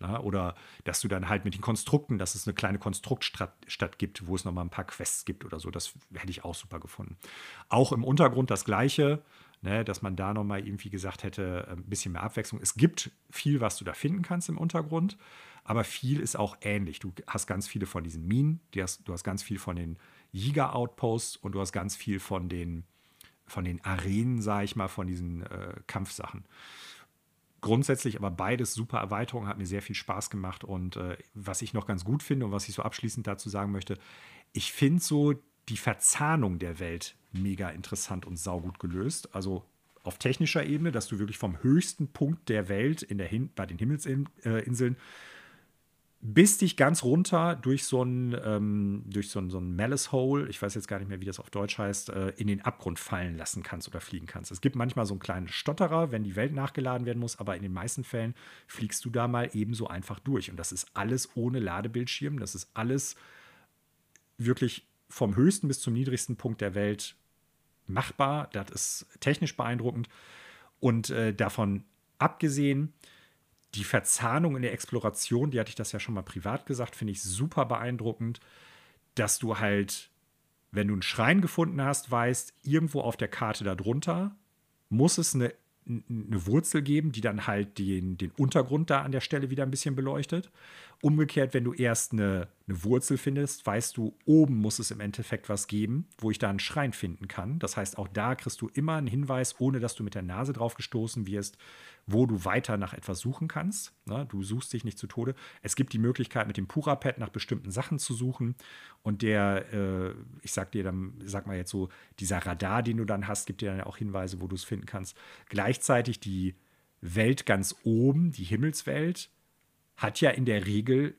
Na, oder dass du dann halt mit den Konstrukten, dass es eine kleine Konstruktstadt gibt, wo es noch mal ein paar Quests gibt oder so. Das hätte ich auch super gefunden. Auch im Untergrund das Gleiche, ne, dass man da noch mal irgendwie gesagt hätte, ein bisschen mehr Abwechslung. Es gibt viel, was du da finden kannst im Untergrund aber viel ist auch ähnlich. Du hast ganz viele von diesen Minen, du hast, du hast ganz viel von den Jäger-Outposts und du hast ganz viel von den, von den Arenen, sage ich mal, von diesen äh, Kampfsachen. Grundsätzlich aber beides super Erweiterungen, hat mir sehr viel Spaß gemacht. Und äh, was ich noch ganz gut finde und was ich so abschließend dazu sagen möchte, ich finde so die Verzahnung der Welt mega interessant und saugut gelöst. Also auf technischer Ebene, dass du wirklich vom höchsten Punkt der Welt in der Hin bei den Himmelsinseln äh, bis dich ganz runter durch so ein, ähm, so ein, so ein Malice Hole, ich weiß jetzt gar nicht mehr, wie das auf Deutsch heißt, äh, in den Abgrund fallen lassen kannst oder fliegen kannst. Es gibt manchmal so einen kleinen Stotterer, wenn die Welt nachgeladen werden muss, aber in den meisten Fällen fliegst du da mal ebenso einfach durch. Und das ist alles ohne Ladebildschirm, das ist alles wirklich vom höchsten bis zum niedrigsten Punkt der Welt machbar. Das ist technisch beeindruckend. Und äh, davon abgesehen, die Verzahnung in der Exploration, die hatte ich das ja schon mal privat gesagt, finde ich super beeindruckend, dass du halt, wenn du einen Schrein gefunden hast, weißt, irgendwo auf der Karte darunter muss es eine, eine Wurzel geben, die dann halt den, den Untergrund da an der Stelle wieder ein bisschen beleuchtet. Umgekehrt, wenn du erst eine, eine, Wurzel findest, weißt du, oben muss es im Endeffekt was geben, wo ich da einen Schrein finden kann. Das heißt, auch da kriegst du immer einen Hinweis, ohne dass du mit der Nase drauf gestoßen wirst, wo du weiter nach etwas suchen kannst. Ne? Du suchst dich nicht zu Tode. Es gibt die Möglichkeit, mit dem Purapad nach bestimmten Sachen zu suchen. Und der, äh, ich sag dir dann, sag mal jetzt so, dieser Radar, den du dann hast, gibt dir dann auch Hinweise, wo du es finden kannst. Gleichzeitig die Welt ganz oben, die Himmelswelt, hat ja in der Regel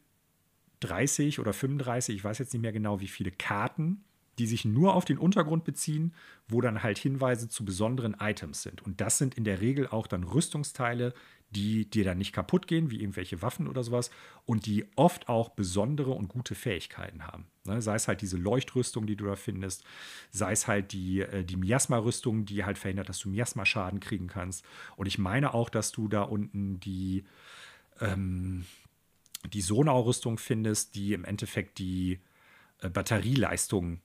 30 oder 35, ich weiß jetzt nicht mehr genau, wie viele Karten, die sich nur auf den Untergrund beziehen, wo dann halt Hinweise zu besonderen Items sind. Und das sind in der Regel auch dann Rüstungsteile, die dir dann nicht kaputt gehen, wie irgendwelche Waffen oder sowas, und die oft auch besondere und gute Fähigkeiten haben. Ne? Sei es halt diese Leuchtrüstung, die du da findest, sei es halt die, äh, die Miasma-Rüstung, die halt verhindert, dass du Miasma-Schaden kriegen kannst. Und ich meine auch, dass du da unten die, ähm, die Sonar-Rüstung findest, die im Endeffekt die äh, Batterieleistung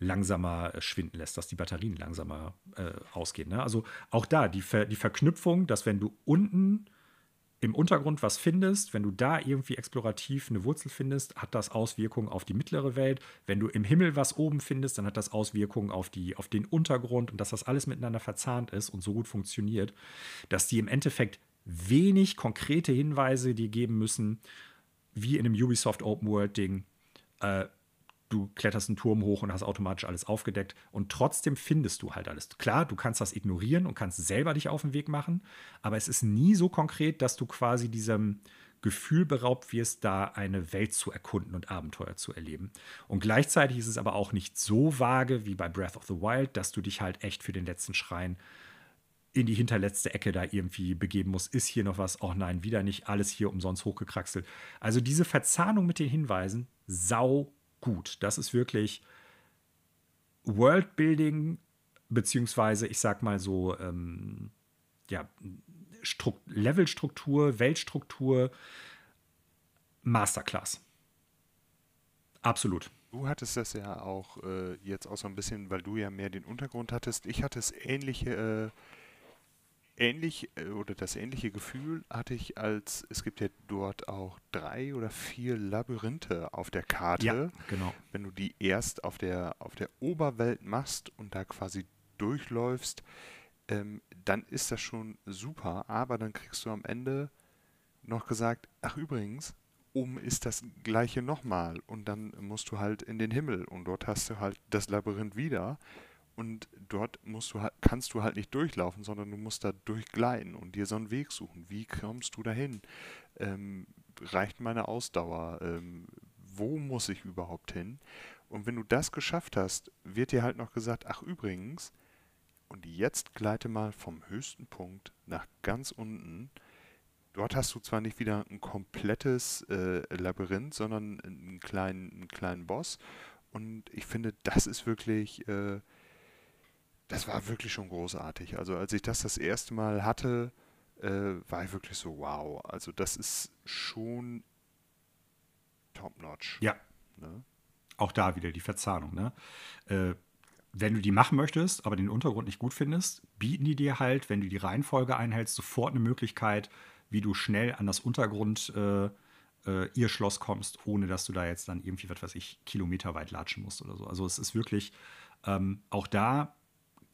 langsamer äh, schwinden lässt, dass die Batterien langsamer äh, ausgehen. Ne? Also auch da die, Ver die Verknüpfung, dass wenn du unten im Untergrund was findest, wenn du da irgendwie explorativ eine Wurzel findest, hat das Auswirkungen auf die mittlere Welt. Wenn du im Himmel was oben findest, dann hat das Auswirkungen auf, die, auf den Untergrund und dass das alles miteinander verzahnt ist und so gut funktioniert, dass die im Endeffekt wenig konkrete Hinweise dir geben müssen, wie in einem Ubisoft Open World Ding. Äh, du kletterst einen Turm hoch und hast automatisch alles aufgedeckt und trotzdem findest du halt alles. Klar, du kannst das ignorieren und kannst selber dich auf den Weg machen, aber es ist nie so konkret, dass du quasi diesem Gefühl beraubt wirst, da eine Welt zu erkunden und Abenteuer zu erleben. Und gleichzeitig ist es aber auch nicht so vage wie bei Breath of the Wild, dass du dich halt echt für den letzten Schrein in die hinterletzte Ecke da irgendwie begeben musst. Ist hier noch was? Oh nein, wieder nicht. Alles hier umsonst hochgekraxelt. Also diese Verzahnung mit den Hinweisen, sau gut. Das ist wirklich Worldbuilding, beziehungsweise ich sag mal so, ähm, ja, Levelstruktur, Weltstruktur, Masterclass. Absolut. Du hattest das ja auch äh, jetzt auch so ein bisschen, weil du ja mehr den Untergrund hattest. Ich hatte es ähnliche äh, ähnlich äh, oder das ähnliche Gefühl hatte ich, als es gibt ja dort auch drei oder vier Labyrinthe auf der Karte. Ja, genau. Wenn du die erst auf der, auf der Oberwelt machst und da quasi durchläufst, ähm, dann ist das schon super, aber dann kriegst du am Ende noch gesagt, ach übrigens, oben ist das gleiche nochmal und dann musst du halt in den Himmel und dort hast du halt das Labyrinth wieder und dort musst du, kannst du halt nicht durchlaufen, sondern du musst da durchgleiten und dir so einen Weg suchen. Wie kommst du dahin? Ähm, reicht meine Ausdauer? Ähm, wo muss ich überhaupt hin? Und wenn du das geschafft hast, wird dir halt noch gesagt, ach übrigens, und jetzt gleite mal vom höchsten Punkt nach ganz unten. Dort hast du zwar nicht wieder ein komplettes äh, Labyrinth, sondern einen kleinen, einen kleinen Boss. Und ich finde, das ist wirklich äh, das war wirklich schon großartig. Also als ich das das erste Mal hatte, äh, war ich wirklich so, wow. Also das ist schon top-notch. Ja. Ne? Auch da wieder die Verzahnung. Ne? Äh, wenn du die machen möchtest, aber den Untergrund nicht gut findest, bieten die dir halt, wenn du die Reihenfolge einhältst, sofort eine Möglichkeit, wie du schnell an das Untergrund äh, äh, ihr Schloss kommst, ohne dass du da jetzt dann irgendwie, was weiß ich, kilometerweit latschen musst oder so. Also es ist wirklich ähm, auch da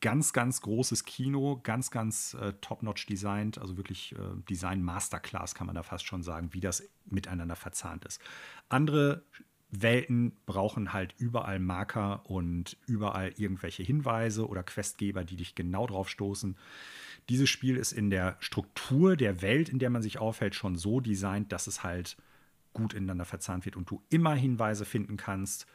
ganz, ganz großes Kino, ganz, ganz äh, top-notch designt, also wirklich äh, Design Masterclass kann man da fast schon sagen, wie das miteinander verzahnt ist. Andere Welten brauchen halt überall Marker und überall irgendwelche Hinweise oder Questgeber, die dich genau drauf stoßen. Dieses Spiel ist in der Struktur der Welt, in der man sich aufhält, schon so designt, dass es halt gut ineinander verzahnt wird und du immer Hinweise finden kannst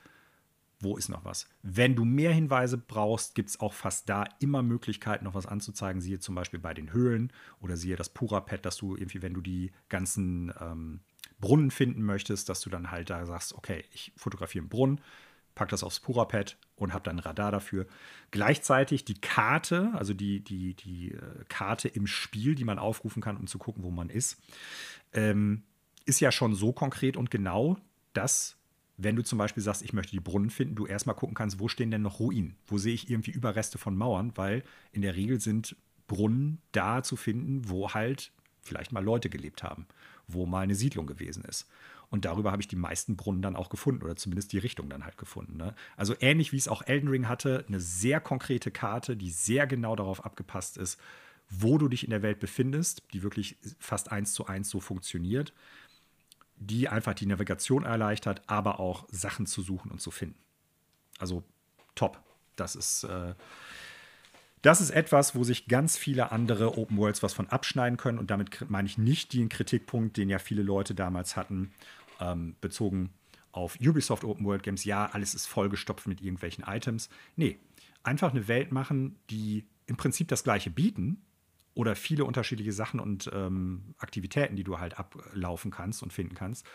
wo ist noch was. Wenn du mehr Hinweise brauchst, gibt es auch fast da immer Möglichkeiten, noch was anzuzeigen. Siehe zum Beispiel bei den Höhlen oder siehe das Pura-Pad, dass du irgendwie, wenn du die ganzen ähm, Brunnen finden möchtest, dass du dann halt da sagst, okay, ich fotografiere einen Brunnen, pack das aufs Pura-Pad und habe dann ein Radar dafür. Gleichzeitig die Karte, also die, die, die äh, Karte im Spiel, die man aufrufen kann, um zu gucken, wo man ist, ähm, ist ja schon so konkret und genau, dass wenn du zum Beispiel sagst, ich möchte die Brunnen finden, du erstmal gucken kannst, wo stehen denn noch Ruinen? Wo sehe ich irgendwie Überreste von Mauern? Weil in der Regel sind Brunnen da zu finden, wo halt vielleicht mal Leute gelebt haben, wo mal eine Siedlung gewesen ist. Und darüber habe ich die meisten Brunnen dann auch gefunden oder zumindest die Richtung dann halt gefunden. Ne? Also ähnlich wie es auch Elden Ring hatte, eine sehr konkrete Karte, die sehr genau darauf abgepasst ist, wo du dich in der Welt befindest, die wirklich fast eins zu eins so funktioniert, die einfach die Navigation erleichtert, aber auch Sachen zu suchen und zu finden. Also top. Das ist, äh, das ist etwas, wo sich ganz viele andere Open Worlds was von abschneiden können. Und damit meine ich nicht den Kritikpunkt, den ja viele Leute damals hatten, ähm, bezogen auf Ubisoft Open World Games. Ja, alles ist vollgestopft mit irgendwelchen Items. Nee, einfach eine Welt machen, die im Prinzip das gleiche bieten, oder viele unterschiedliche Sachen und ähm, Aktivitäten, die du halt ablaufen kannst und finden kannst.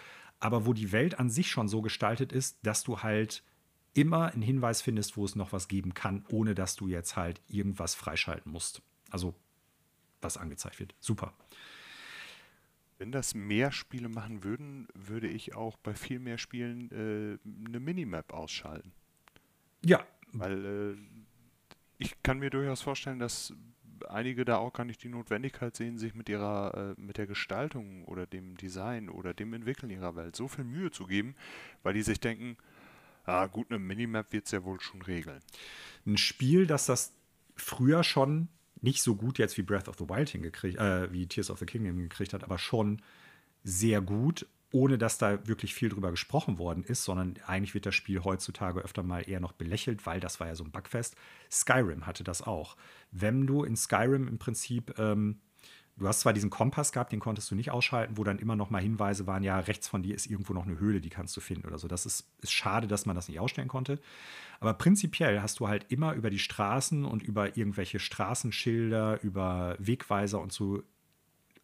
Aber wo die Welt an sich schon so gestaltet ist, dass du halt immer einen Hinweis findest, wo es noch was geben kann, ohne dass du jetzt halt irgendwas freischalten musst. Also was angezeigt wird. Super. Wenn das mehr Spiele machen würden, würde ich auch bei viel mehr Spielen äh, eine Minimap ausschalten. Ja. Weil äh, ich kann mir durchaus vorstellen, dass einige da auch gar nicht die Notwendigkeit sehen, sich mit ihrer, äh, mit der Gestaltung oder dem Design oder dem Entwickeln ihrer Welt so viel Mühe zu geben, weil die sich denken, ah gut, eine Minimap wird es ja wohl schon regeln. Ein Spiel, das das früher schon nicht so gut jetzt wie Breath of the Wild hingekriegt, äh, wie Tears of the Kingdom hingekriegt hat, aber schon sehr gut ohne dass da wirklich viel drüber gesprochen worden ist, sondern eigentlich wird das Spiel heutzutage öfter mal eher noch belächelt, weil das war ja so ein Bugfest. Skyrim hatte das auch. Wenn du in Skyrim im Prinzip, ähm, du hast zwar diesen Kompass gehabt, den konntest du nicht ausschalten, wo dann immer noch mal Hinweise waren, ja, rechts von dir ist irgendwo noch eine Höhle, die kannst du finden oder so. Das ist, ist schade, dass man das nicht ausstellen konnte. Aber prinzipiell hast du halt immer über die Straßen und über irgendwelche Straßenschilder, über Wegweiser und so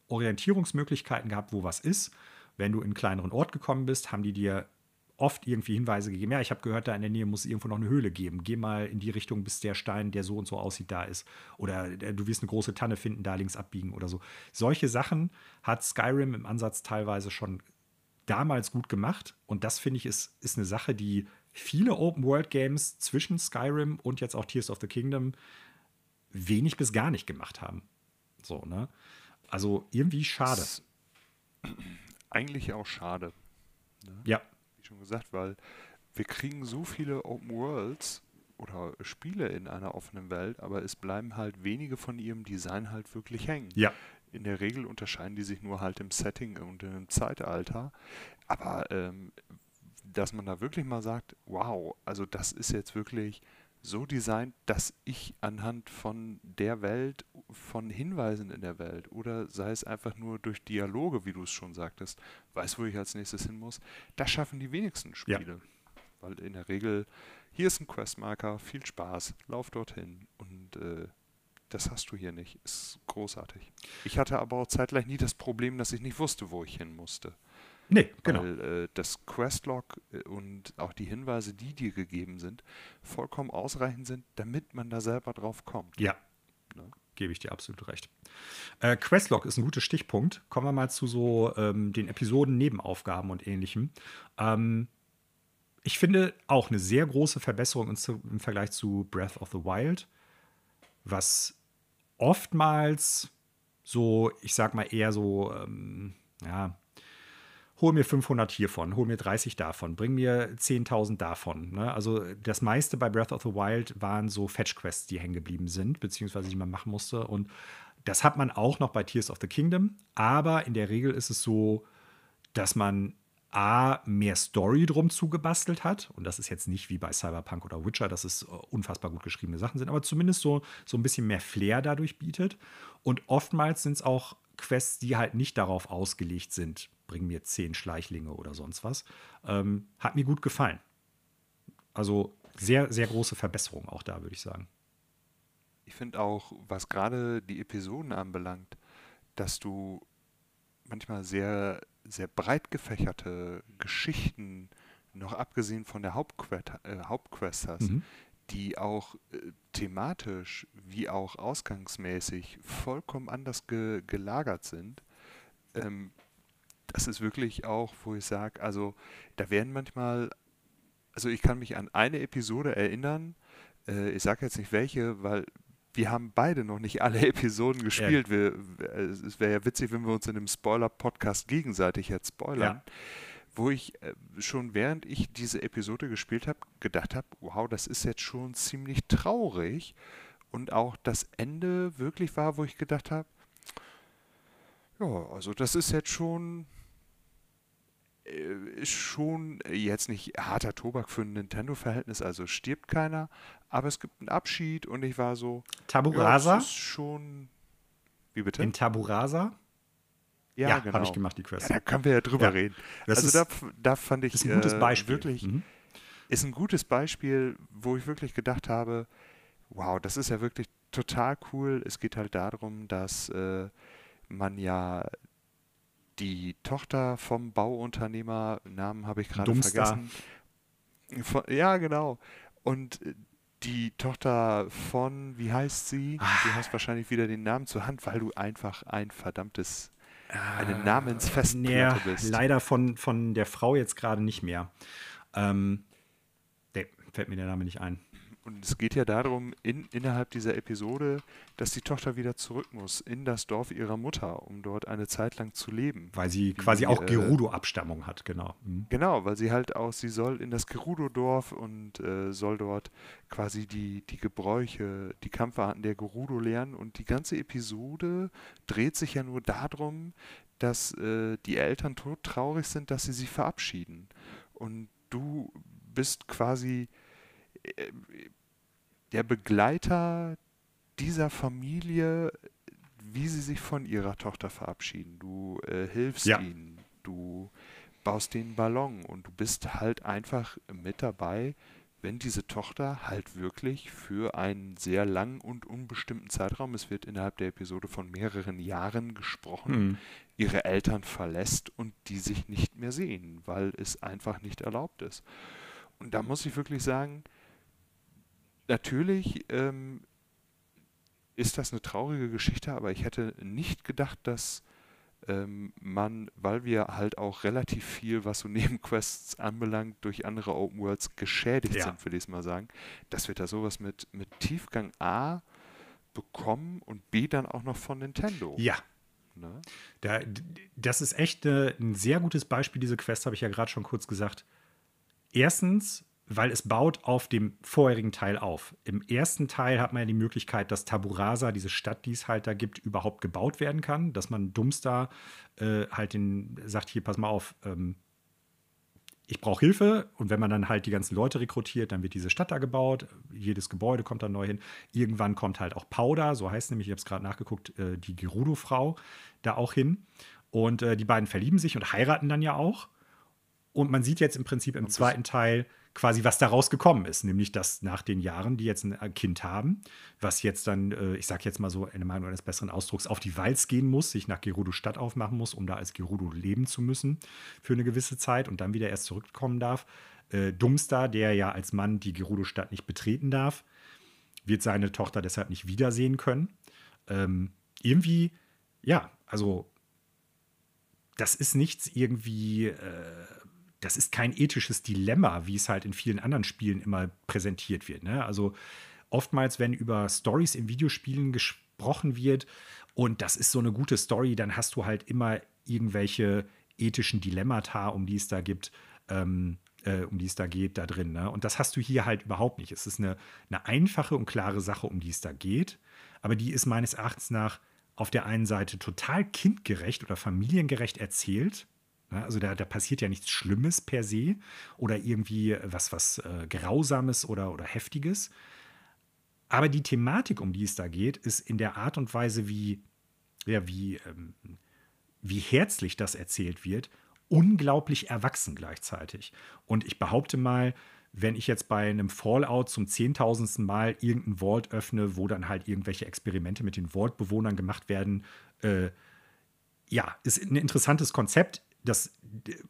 Orientierungsmöglichkeiten gehabt, wo was ist wenn du in einen kleineren Ort gekommen bist, haben die dir oft irgendwie Hinweise gegeben. Ja, ich habe gehört, da in der Nähe muss es irgendwo noch eine Höhle geben. Geh mal in die Richtung, bis der Stein, der so und so aussieht, da ist. Oder äh, du wirst eine große Tanne finden, da links abbiegen oder so. Solche Sachen hat Skyrim im Ansatz teilweise schon damals gut gemacht. Und das finde ich ist, ist eine Sache, die viele Open-World-Games zwischen Skyrim und jetzt auch Tears of the Kingdom wenig bis gar nicht gemacht haben. So, ne? Also irgendwie schade. Eigentlich auch schade. Ne? Ja. Wie schon gesagt, weil wir kriegen so viele Open Worlds oder Spiele in einer offenen Welt, aber es bleiben halt wenige von ihrem Design halt wirklich hängen. Ja. In der Regel unterscheiden die sich nur halt im Setting und im Zeitalter. Aber ähm, dass man da wirklich mal sagt, wow, also das ist jetzt wirklich so designt, dass ich anhand von der Welt, von Hinweisen in der Welt oder sei es einfach nur durch Dialoge, wie du es schon sagtest, weiß, wo ich als nächstes hin muss, das schaffen die wenigsten Spiele. Ja. Weil in der Regel, hier ist ein Questmarker, viel Spaß, lauf dorthin und äh, das hast du hier nicht. Ist großartig. Ich hatte aber auch zeitgleich nie das Problem, dass ich nicht wusste, wo ich hin musste. Nee, genau. Weil äh, das Questlog äh, und auch die Hinweise, die dir gegeben sind, vollkommen ausreichend sind, damit man da selber drauf kommt. Ja. Ne? Gebe ich dir absolut recht. Äh, Questlog ist ein guter Stichpunkt. Kommen wir mal zu so ähm, den Episoden, Nebenaufgaben und ähnlichem. Ähm, ich finde auch eine sehr große Verbesserung im Vergleich zu Breath of the Wild, was oftmals so, ich sag mal eher so, ähm, ja, hol mir 500 hiervon, hol mir 30 davon, bring mir 10.000 davon. Ne? Also das meiste bei Breath of the Wild waren so Fetch-Quests, die hängen geblieben sind, beziehungsweise die man machen musste. Und das hat man auch noch bei Tears of the Kingdom. Aber in der Regel ist es so, dass man A, mehr Story drum zugebastelt hat. Und das ist jetzt nicht wie bei Cyberpunk oder Witcher, dass es äh, unfassbar gut geschriebene Sachen sind, aber zumindest so, so ein bisschen mehr Flair dadurch bietet. Und oftmals sind es auch Quests, die halt nicht darauf ausgelegt sind, bring mir zehn Schleichlinge oder sonst was. Ähm, hat mir gut gefallen. Also sehr, sehr große Verbesserung auch da, würde ich sagen. Ich finde auch, was gerade die Episoden anbelangt, dass du manchmal sehr, sehr breit gefächerte Geschichten, noch abgesehen von der Hauptquest, äh, Hauptquest hast, mhm. die auch äh, thematisch wie auch ausgangsmäßig vollkommen anders ge gelagert sind. Ähm, das ist wirklich auch, wo ich sage, also da werden manchmal, also ich kann mich an eine Episode erinnern, äh, ich sage jetzt nicht welche, weil wir haben beide noch nicht alle (laughs) Episoden gespielt. Ja. Wir, es wäre ja witzig, wenn wir uns in dem Spoiler-Podcast gegenseitig jetzt spoilern. Ja. wo ich äh, schon während ich diese Episode gespielt habe, gedacht habe, wow, das ist jetzt schon ziemlich traurig. Und auch das Ende wirklich war, wo ich gedacht habe, ja, also das ist jetzt schon äh, schon jetzt nicht harter Tobak für ein Nintendo-Verhältnis, also stirbt keiner, aber es gibt einen Abschied und ich war so. Tabu Rasa? Ja, ist schon. Wie bitte? In Tabu Rasa? Ja, ja genau. habe ich gemacht, die Quest. Ja, da können wir ja drüber ja, reden. Also ist, da, da, fand ich. Ist ein gutes äh, Beispiel. wirklich. Mhm. Ist ein gutes Beispiel, wo ich wirklich gedacht habe, wow, das ist ja wirklich total cool. Es geht halt darum, dass äh, man ja die Tochter vom Bauunternehmer, Namen habe ich gerade vergessen. Von, ja, genau. Und die Tochter von, wie heißt sie? Du ah. hast wahrscheinlich wieder den Namen zur Hand, weil du einfach ein verdammtes, eine äh, Namensfestplatte nee, bist. Leider von, von der Frau jetzt gerade nicht mehr. Ähm, nee, fällt mir der Name nicht ein. Und es geht ja darum, in, innerhalb dieser Episode, dass die Tochter wieder zurück muss in das Dorf ihrer Mutter, um dort eine Zeit lang zu leben. Weil sie quasi auch äh, Gerudo-Abstammung hat, genau. Mhm. Genau, weil sie halt auch, sie soll in das Gerudo-Dorf und äh, soll dort quasi die, die Gebräuche, die Kampfarten der Gerudo lernen. Und die ganze Episode dreht sich ja nur darum, dass äh, die Eltern todtraurig sind, dass sie sich verabschieden. Und du bist quasi der Begleiter dieser Familie, wie sie sich von ihrer Tochter verabschieden. Du äh, hilfst ja. ihnen, du baust den Ballon und du bist halt einfach mit dabei, wenn diese Tochter halt wirklich für einen sehr langen und unbestimmten Zeitraum, es wird innerhalb der Episode von mehreren Jahren gesprochen, mhm. ihre Eltern verlässt und die sich nicht mehr sehen, weil es einfach nicht erlaubt ist. Und da muss ich wirklich sagen, natürlich ähm, ist das eine traurige Geschichte, aber ich hätte nicht gedacht, dass ähm, man, weil wir halt auch relativ viel, was so (laughs) Nebenquests anbelangt, durch andere Open Worlds geschädigt ja. sind, würde ich es mal sagen, dass wir da sowas mit, mit Tiefgang A bekommen und B dann auch noch von Nintendo. Ja. Ne? Da, das ist echt eine, ein sehr gutes Beispiel, diese Quest, habe ich ja gerade schon kurz gesagt. Erstens, weil es baut auf dem vorherigen Teil auf. Im ersten Teil hat man ja die Möglichkeit, dass Taburasa, diese Stadt, die es halt da gibt, überhaupt gebaut werden kann. Dass man Dumpster äh, halt den sagt, hier, pass mal auf, ähm, ich brauche Hilfe. Und wenn man dann halt die ganzen Leute rekrutiert, dann wird diese Stadt da gebaut. Jedes Gebäude kommt dann neu hin. Irgendwann kommt halt auch Powder, so heißt nämlich, ich habe es gerade nachgeguckt, äh, die Gerudo-Frau da auch hin. Und äh, die beiden verlieben sich und heiraten dann ja auch. Und man sieht jetzt im Prinzip im zweiten Teil, quasi, was daraus gekommen ist. Nämlich, dass nach den Jahren, die jetzt ein äh, Kind haben, was jetzt dann, äh, ich sage jetzt mal so in Meinung eines besseren Ausdrucks, auf die Walz gehen muss, sich nach Gerudo Stadt aufmachen muss, um da als Gerudo leben zu müssen für eine gewisse Zeit und dann wieder erst zurückkommen darf. Äh, Dumstar, der ja als Mann die Gerudo Stadt nicht betreten darf, wird seine Tochter deshalb nicht wiedersehen können. Ähm, irgendwie, ja, also das ist nichts irgendwie. Äh, das ist kein ethisches Dilemma, wie es halt in vielen anderen Spielen immer präsentiert wird. Ne? Also oftmals, wenn über Stories in Videospielen gesprochen wird und das ist so eine gute Story, dann hast du halt immer irgendwelche ethischen Dilemmata, um die es da gibt, ähm, äh, um die es da geht, da drin. Ne? Und das hast du hier halt überhaupt nicht. Es ist eine, eine einfache und klare Sache, um die es da geht, aber die ist meines Erachtens nach auf der einen Seite total kindgerecht oder familiengerecht erzählt? Also da, da passiert ja nichts Schlimmes per se oder irgendwie was, was äh, Grausames oder, oder Heftiges. Aber die Thematik, um die es da geht, ist in der Art und Weise, wie, ja, wie, ähm, wie herzlich das erzählt wird, unglaublich erwachsen gleichzeitig. Und ich behaupte mal, wenn ich jetzt bei einem Fallout zum zehntausendsten Mal irgendein Vault öffne, wo dann halt irgendwelche Experimente mit den Vault-Bewohnern gemacht werden, äh, ja, ist ein interessantes Konzept das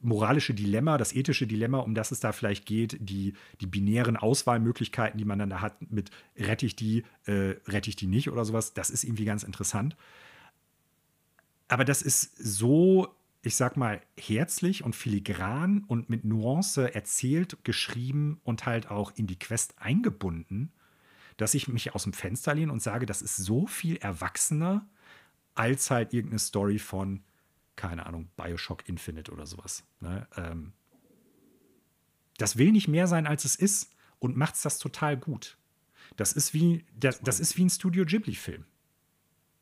moralische Dilemma, das ethische Dilemma, um das es da vielleicht geht, die, die binären Auswahlmöglichkeiten, die man dann da hat, mit rette ich die, äh, rette ich die nicht oder sowas, das ist irgendwie ganz interessant. Aber das ist so, ich sag mal, herzlich und filigran und mit Nuance erzählt, geschrieben und halt auch in die Quest eingebunden, dass ich mich aus dem Fenster lehne und sage, das ist so viel erwachsener als halt irgendeine Story von keine Ahnung, Bioshock Infinite oder sowas. Ne? Ähm, das will nicht mehr sein, als es ist und macht es das total gut. Das ist wie, das, das ist wie ein Studio Ghibli-Film.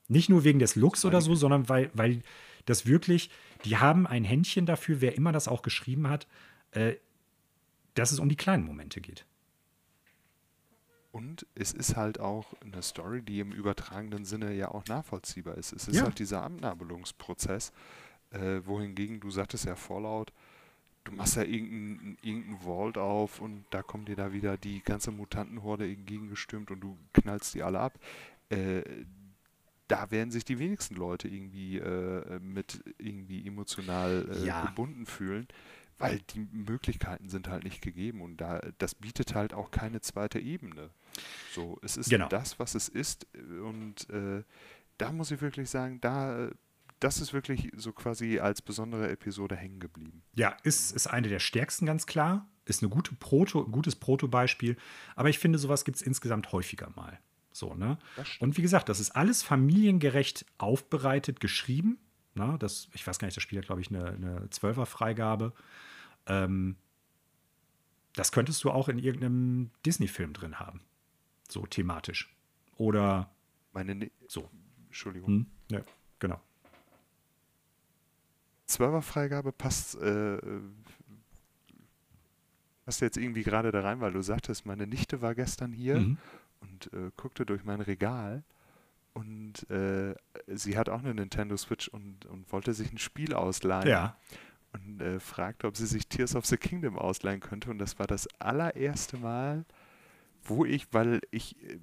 Nicht nur wegen des Looks oder so, sondern weil, weil das wirklich, die haben ein Händchen dafür, wer immer das auch geschrieben hat, äh, dass es um die kleinen Momente geht. Und es ist halt auch eine Story, die im übertragenen Sinne ja auch nachvollziehbar ist. Es ist Ja. halt dieser Abnabelungsprozess, äh, wohingegen du sagtest ja vorlaut, du machst ja irgendeinen irgendein Vault auf und da kommt dir da wieder die ganze Mutantenhorde entgegengestürmt und du knallst die alle ab. Äh, da werden sich die wenigsten Leute irgendwie äh, mit irgendwie emotional äh, Ja. gebunden fühlen, weil die Möglichkeiten sind halt nicht gegeben und da das bietet halt auch keine zweite Ebene. So, es ist Genau. das, was es ist und äh, da muss ich wirklich sagen, da das ist wirklich so quasi als besondere Episode hängen geblieben. Ja, ist, ist eine der stärksten, ganz klar. Ist eine gute Proto, ein gutes Protobeispiel. Aber ich finde, sowas gibt es insgesamt häufiger mal. So, ne? Und wie gesagt, das ist alles familiengerecht aufbereitet, geschrieben. Ne? Das, ich weiß gar nicht, das Spiel hat, glaube ich, eine, eine 12er-Freigabe. Ähm, das könntest du auch in irgendeinem Disney-Film drin haben. So thematisch. Oder Meine ne so. Entschuldigung. Hm? Ja, genau. Serverfreigabe passt, äh, passt jetzt irgendwie gerade da rein, weil du sagtest, meine Nichte war gestern hier Mhm. und äh, guckte durch mein Regal und äh, sie hat auch eine Nintendo Switch und, und wollte sich ein Spiel ausleihen Ja. und äh, fragte, ob sie sich Tears of the Kingdom ausleihen könnte und das war das allererste Mal, wo ich, weil ich äh,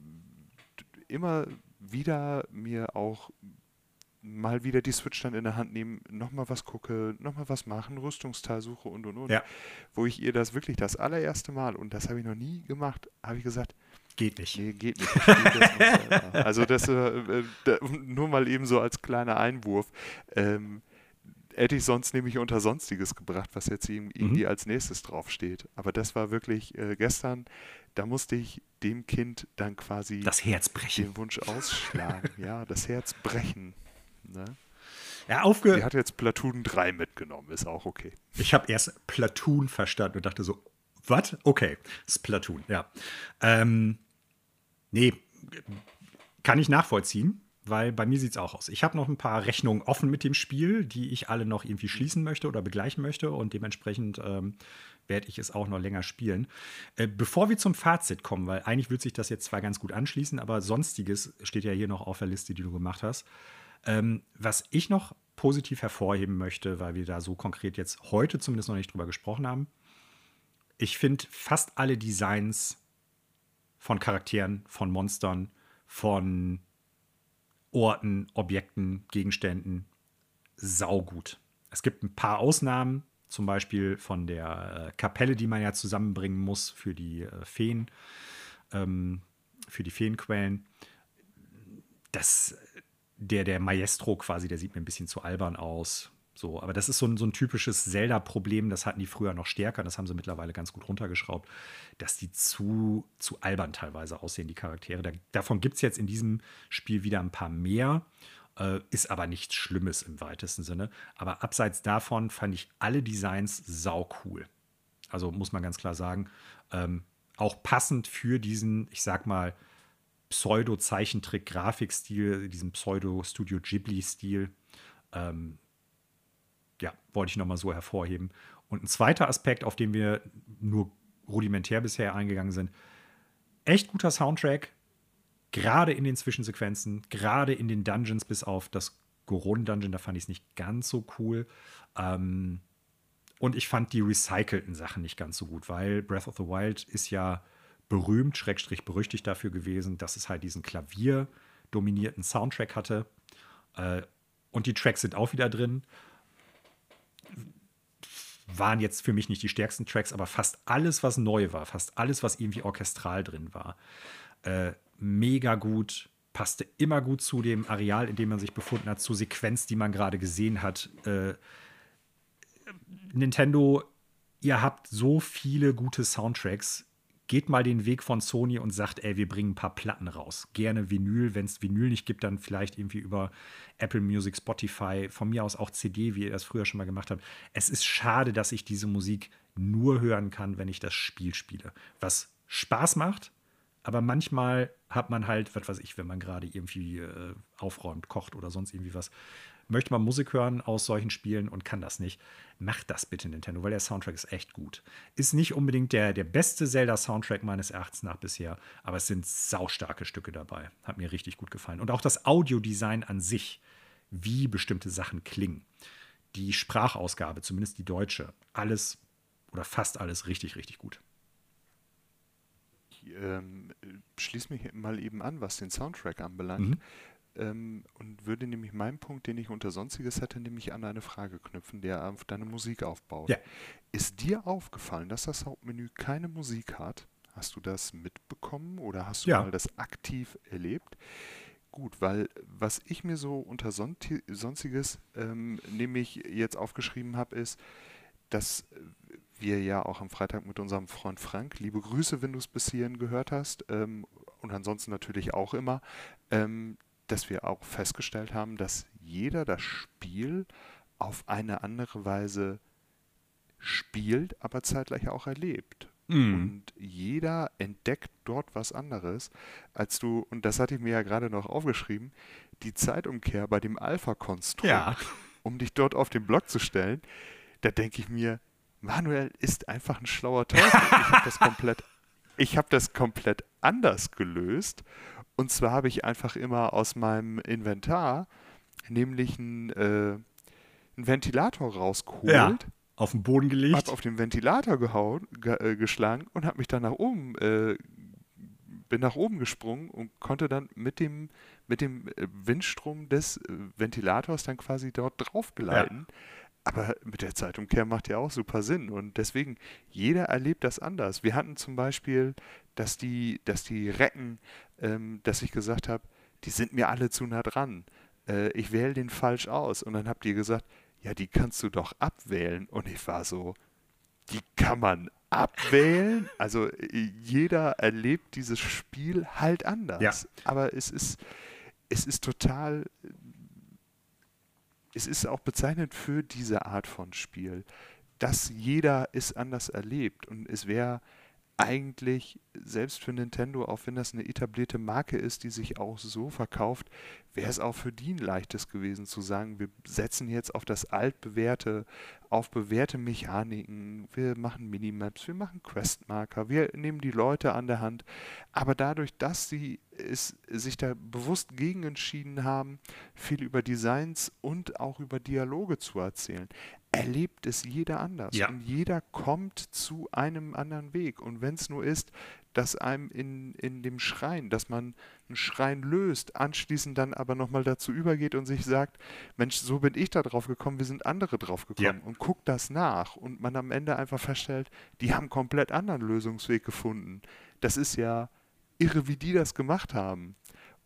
immer wieder mir auch mal wieder die Switch dann in der Hand nehmen, nochmal was gucke, nochmal was machen, Rüstungsteil suche und und und. Ja. Wo ich ihr das wirklich das allererste Mal, und das habe ich noch nie gemacht, habe ich gesagt, Geht nicht. nee, geht nicht. das (laughs) also das äh, äh, nur mal eben so als kleiner Einwurf. Ähm, hätte ich sonst nämlich unter Sonstiges gebracht, was jetzt Mhm. irgendwie als nächstes draufsteht. Aber das war wirklich äh, gestern, da musste ich dem Kind dann quasi Das Herz brechen. den Wunsch ausschlagen. ja, das Herz brechen. Ne? Ja, Die aufge hat jetzt Platoon 3 mitgenommen, ist auch okay. Ich habe erst Platoon verstanden und dachte so, was? Okay, Splatoon, ja. Ähm, nee, kann ich nachvollziehen, weil bei mir sieht es auch aus. Ich habe noch ein paar Rechnungen offen mit dem Spiel, die ich alle noch irgendwie schließen möchte oder begleichen möchte und dementsprechend ähm, werde ich es auch noch länger spielen. Äh, bevor wir zum Fazit kommen, weil eigentlich würde sich das jetzt zwar ganz gut anschließen, aber sonstiges steht ja hier noch auf der Liste, die du gemacht hast. Ähm, was ich noch positiv hervorheben möchte, weil wir da so konkret jetzt heute zumindest noch nicht drüber gesprochen haben. Ich finde fast alle Designs von Charakteren, von Monstern, von Orten, Objekten, Gegenständen saugut. Es gibt ein paar Ausnahmen, zum Beispiel von der äh, Kapelle, die man ja zusammenbringen muss für die äh, Feen, ähm, für die Feenquellen. Das, der, der Maestro quasi, der sieht mir ein bisschen zu albern aus. So, aber das ist so ein, so ein typisches Zelda-Problem, das hatten die früher noch stärker, das haben sie mittlerweile ganz gut runtergeschraubt, dass die zu, zu albern teilweise aussehen, die Charaktere. Da, davon gibt es jetzt in diesem Spiel wieder ein paar mehr, äh, ist aber nichts Schlimmes im weitesten Sinne. Aber abseits davon fand ich alle Designs sau cool. Also muss man ganz klar sagen, ähm, auch passend für diesen, ich sag mal, Pseudo-Zeichentrick-Grafikstil, diesen Pseudo-Studio Ghibli-Stil. Ähm, ja, wollte ich nochmal so hervorheben. Und ein zweiter Aspekt, auf den wir nur rudimentär bisher eingegangen sind, echt guter Soundtrack, gerade in den Zwischensequenzen, gerade in den Dungeons, bis auf das Goron-Dungeon, da fand ich es nicht ganz so cool. Ähm, und ich fand die recycelten Sachen nicht ganz so gut, weil Breath of the Wild ist ja berühmt, schrägstrich berüchtigt dafür gewesen, dass es halt diesen Klavier-dominierten Soundtrack hatte. Äh, und die Tracks sind auch wieder drin. Waren jetzt für mich nicht die stärksten Tracks, aber fast alles, was neu war, fast alles, was irgendwie orchestral drin war, äh, mega gut, passte immer gut zu dem Areal, in dem man sich befunden hat, zur Sequenz, die man gerade gesehen hat. Äh, Nintendo, ihr habt so viele gute Soundtracks. Geht mal den Weg von Sony und sagt, ey, wir bringen ein paar Platten raus. Gerne Vinyl. Wenn es Vinyl nicht gibt, dann vielleicht irgendwie über Apple Music, Spotify, von mir aus auch CD, wie ihr das früher schon mal gemacht habt. Es ist schade, dass ich diese Musik nur hören kann, wenn ich das Spiel spiele. Was Spaß macht, aber manchmal hat man halt, was weiß ich, wenn man gerade irgendwie äh, aufräumt, kocht oder sonst irgendwie was, möchte man Musik hören aus solchen Spielen und kann das nicht, macht das bitte Nintendo, weil der Soundtrack ist echt gut. Ist nicht unbedingt der, der beste Zelda-Soundtrack meines Erachtens nach bisher, aber es sind saustarke Stücke dabei. Hat mir richtig gut gefallen. Und auch das Audiodesign an sich, wie bestimmte Sachen klingen. Die Sprachausgabe, zumindest die deutsche, alles oder fast alles richtig, richtig gut. Ich ähm, schließe mich mal eben an, was den Soundtrack anbelangt. Mhm ähm, und würde nämlich meinen Punkt, den ich unter Sonstiges hätte, nämlich an eine Frage knüpfen, der auf deine Musik aufbaut. Ja. Ist dir aufgefallen, dass das Hauptmenü keine Musik hat? Hast du das mitbekommen oder hast du ja. mal das aktiv erlebt? Gut, weil was ich mir so unter Sonstiges ähm, nämlich jetzt aufgeschrieben habe, ist, dass wir ja auch am Freitag mit unserem Freund Frank, liebe Grüße, wenn du es bis hierhin gehört hast, ähm, und ansonsten natürlich auch immer, ähm, dass wir auch festgestellt haben, dass jeder das Spiel auf eine andere Weise spielt, aber zeitgleich auch erlebt. Mm. Und jeder entdeckt dort was anderes, als du, und das hatte ich mir ja gerade noch aufgeschrieben, die Zeitumkehr bei dem Alpha-Konstrukt, ja. um dich dort auf den Block zu stellen, da denke ich mir, Manuel ist einfach ein schlauer Teufel. ich habe das komplett, ich habe das komplett anders gelöst und zwar habe ich einfach immer aus meinem Inventar nämlich einen, äh, einen Ventilator rausgeholt. Ja, auf den Boden gelegt. Hab auf den Ventilator gehauen, ge äh, geschlagen und habe mich dann nach oben, äh, bin nach oben gesprungen und konnte dann mit dem, mit dem äh, Windstrom des äh, Ventilators dann quasi dort drauf gleiten. Ja. Aber mit der Zeitumkehr macht ja auch super Sinn. Und deswegen, jeder erlebt das anders. Wir hatten zum Beispiel, dass die, dass die Recken, ähm, dass ich gesagt habe, die sind mir alle zu nah dran. Äh, ich wähle den falsch aus. Und dann habt ihr gesagt, ja, die kannst du doch abwählen. Und ich war so, die kann man abwählen. Also jeder erlebt dieses Spiel halt anders. Ja. Aber es ist, es ist total es ist auch bezeichnend für diese Art von Spiel, dass jeder es anders erlebt. Und es wäre eigentlich, selbst für Nintendo, auch wenn das eine etablierte Marke ist, die sich auch so verkauft, wäre es auch für die ein leichtes gewesen zu sagen, wir setzen jetzt auf das altbewährte, auf bewährte Mechaniken, wir machen Minimaps, wir machen Questmarker, wir nehmen die Leute an der Hand. Aber dadurch, dass sie es, sich da bewusst gegen entschieden haben, viel über Designs und auch über Dialoge zu erzählen, erlebt es jeder anders. Ja. Und jeder kommt zu einem anderen Weg. Und wenn es nur ist, dass einem in, in dem Schrein, dass man einen Schrein löst, anschließend dann aber nochmal dazu übergeht und sich sagt, Mensch, so bin ich da drauf gekommen, wir sind andere drauf gekommen ja. und guckt das nach und man am Ende einfach feststellt, die haben einen komplett anderen Lösungsweg gefunden. Das ist ja irre, wie die das gemacht haben.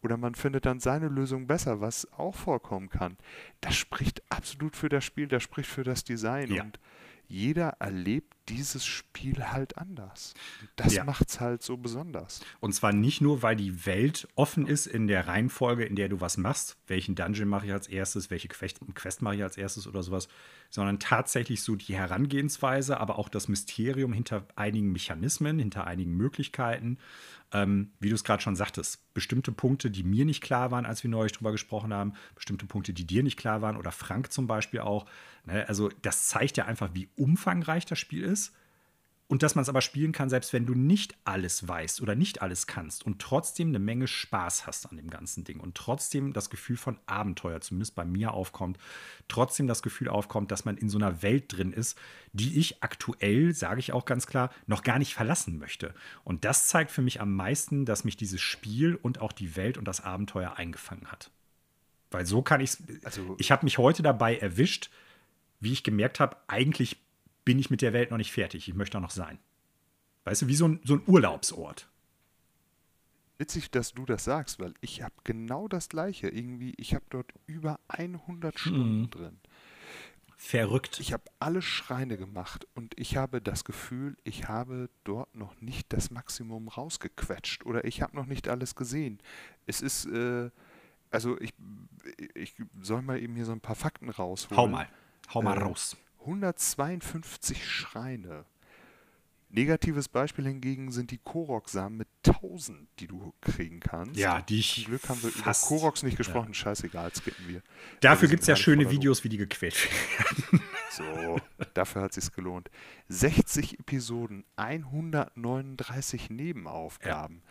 Oder man findet dann seine Lösung besser, was auch vorkommen kann. Das spricht absolut für das Spiel, das spricht für das Design. Ja. Und jeder erlebt dieses Spiel halt anders. Das ja. macht es halt so besonders. Und zwar nicht nur, weil die Welt offen ist in der Reihenfolge, in der du was machst, welchen Dungeon mache ich als erstes, welche Quest, Quest mache ich als erstes oder sowas, sondern tatsächlich so die Herangehensweise, aber auch das Mysterium hinter einigen Mechanismen, hinter einigen Möglichkeiten. Ähm, wie du es gerade schon sagtest, bestimmte Punkte, die mir nicht klar waren, als wir neulich drüber gesprochen haben, bestimmte Punkte, die dir nicht klar waren oder Frank zum Beispiel auch. Ne? Also das zeigt ja einfach, wie umfangreich das Spiel ist und dass man es aber spielen kann, selbst wenn du nicht alles weißt oder nicht alles kannst und trotzdem eine Menge Spaß hast an dem ganzen Ding und trotzdem das Gefühl von Abenteuer, zumindest bei mir aufkommt, trotzdem das Gefühl aufkommt, dass man in so einer Welt drin ist, die ich aktuell, sage ich auch ganz klar, noch gar nicht verlassen möchte. Und das zeigt für mich am meisten, dass mich dieses Spiel und auch die Welt und das Abenteuer eingefangen hat. Weil so kann ich es. Also, ich habe mich heute dabei erwischt, wie ich gemerkt habe, eigentlich bin ich mit der Welt noch nicht fertig. Ich möchte da noch sein. Weißt du, wie so ein, so ein Urlaubsort. Witzig, dass du das sagst, weil ich habe genau das Gleiche. Irgendwie, ich habe dort über 100 Stunden mhm. drin. Verrückt. Ich habe alle Schreine gemacht und ich habe das Gefühl, ich habe dort noch nicht das Maximum rausgequetscht oder ich habe noch nicht alles gesehen. Es ist, äh, also ich, ich soll mal eben hier so ein paar Fakten rausholen. Hau mal, hau mal Äh, raus. 152 Schreine. Negatives Beispiel hingegen sind die Korok-Samen mit 1000, die du kriegen kannst. Ja, die Zum ich Glück haben wir über Koroks nicht gesprochen. Scheißegal, skippen wir. Dafür gibt es ja schöne voll Videos, wie die gequält werden. So, dafür hat sich's gelohnt. 60 Episoden, 139 Nebenaufgaben.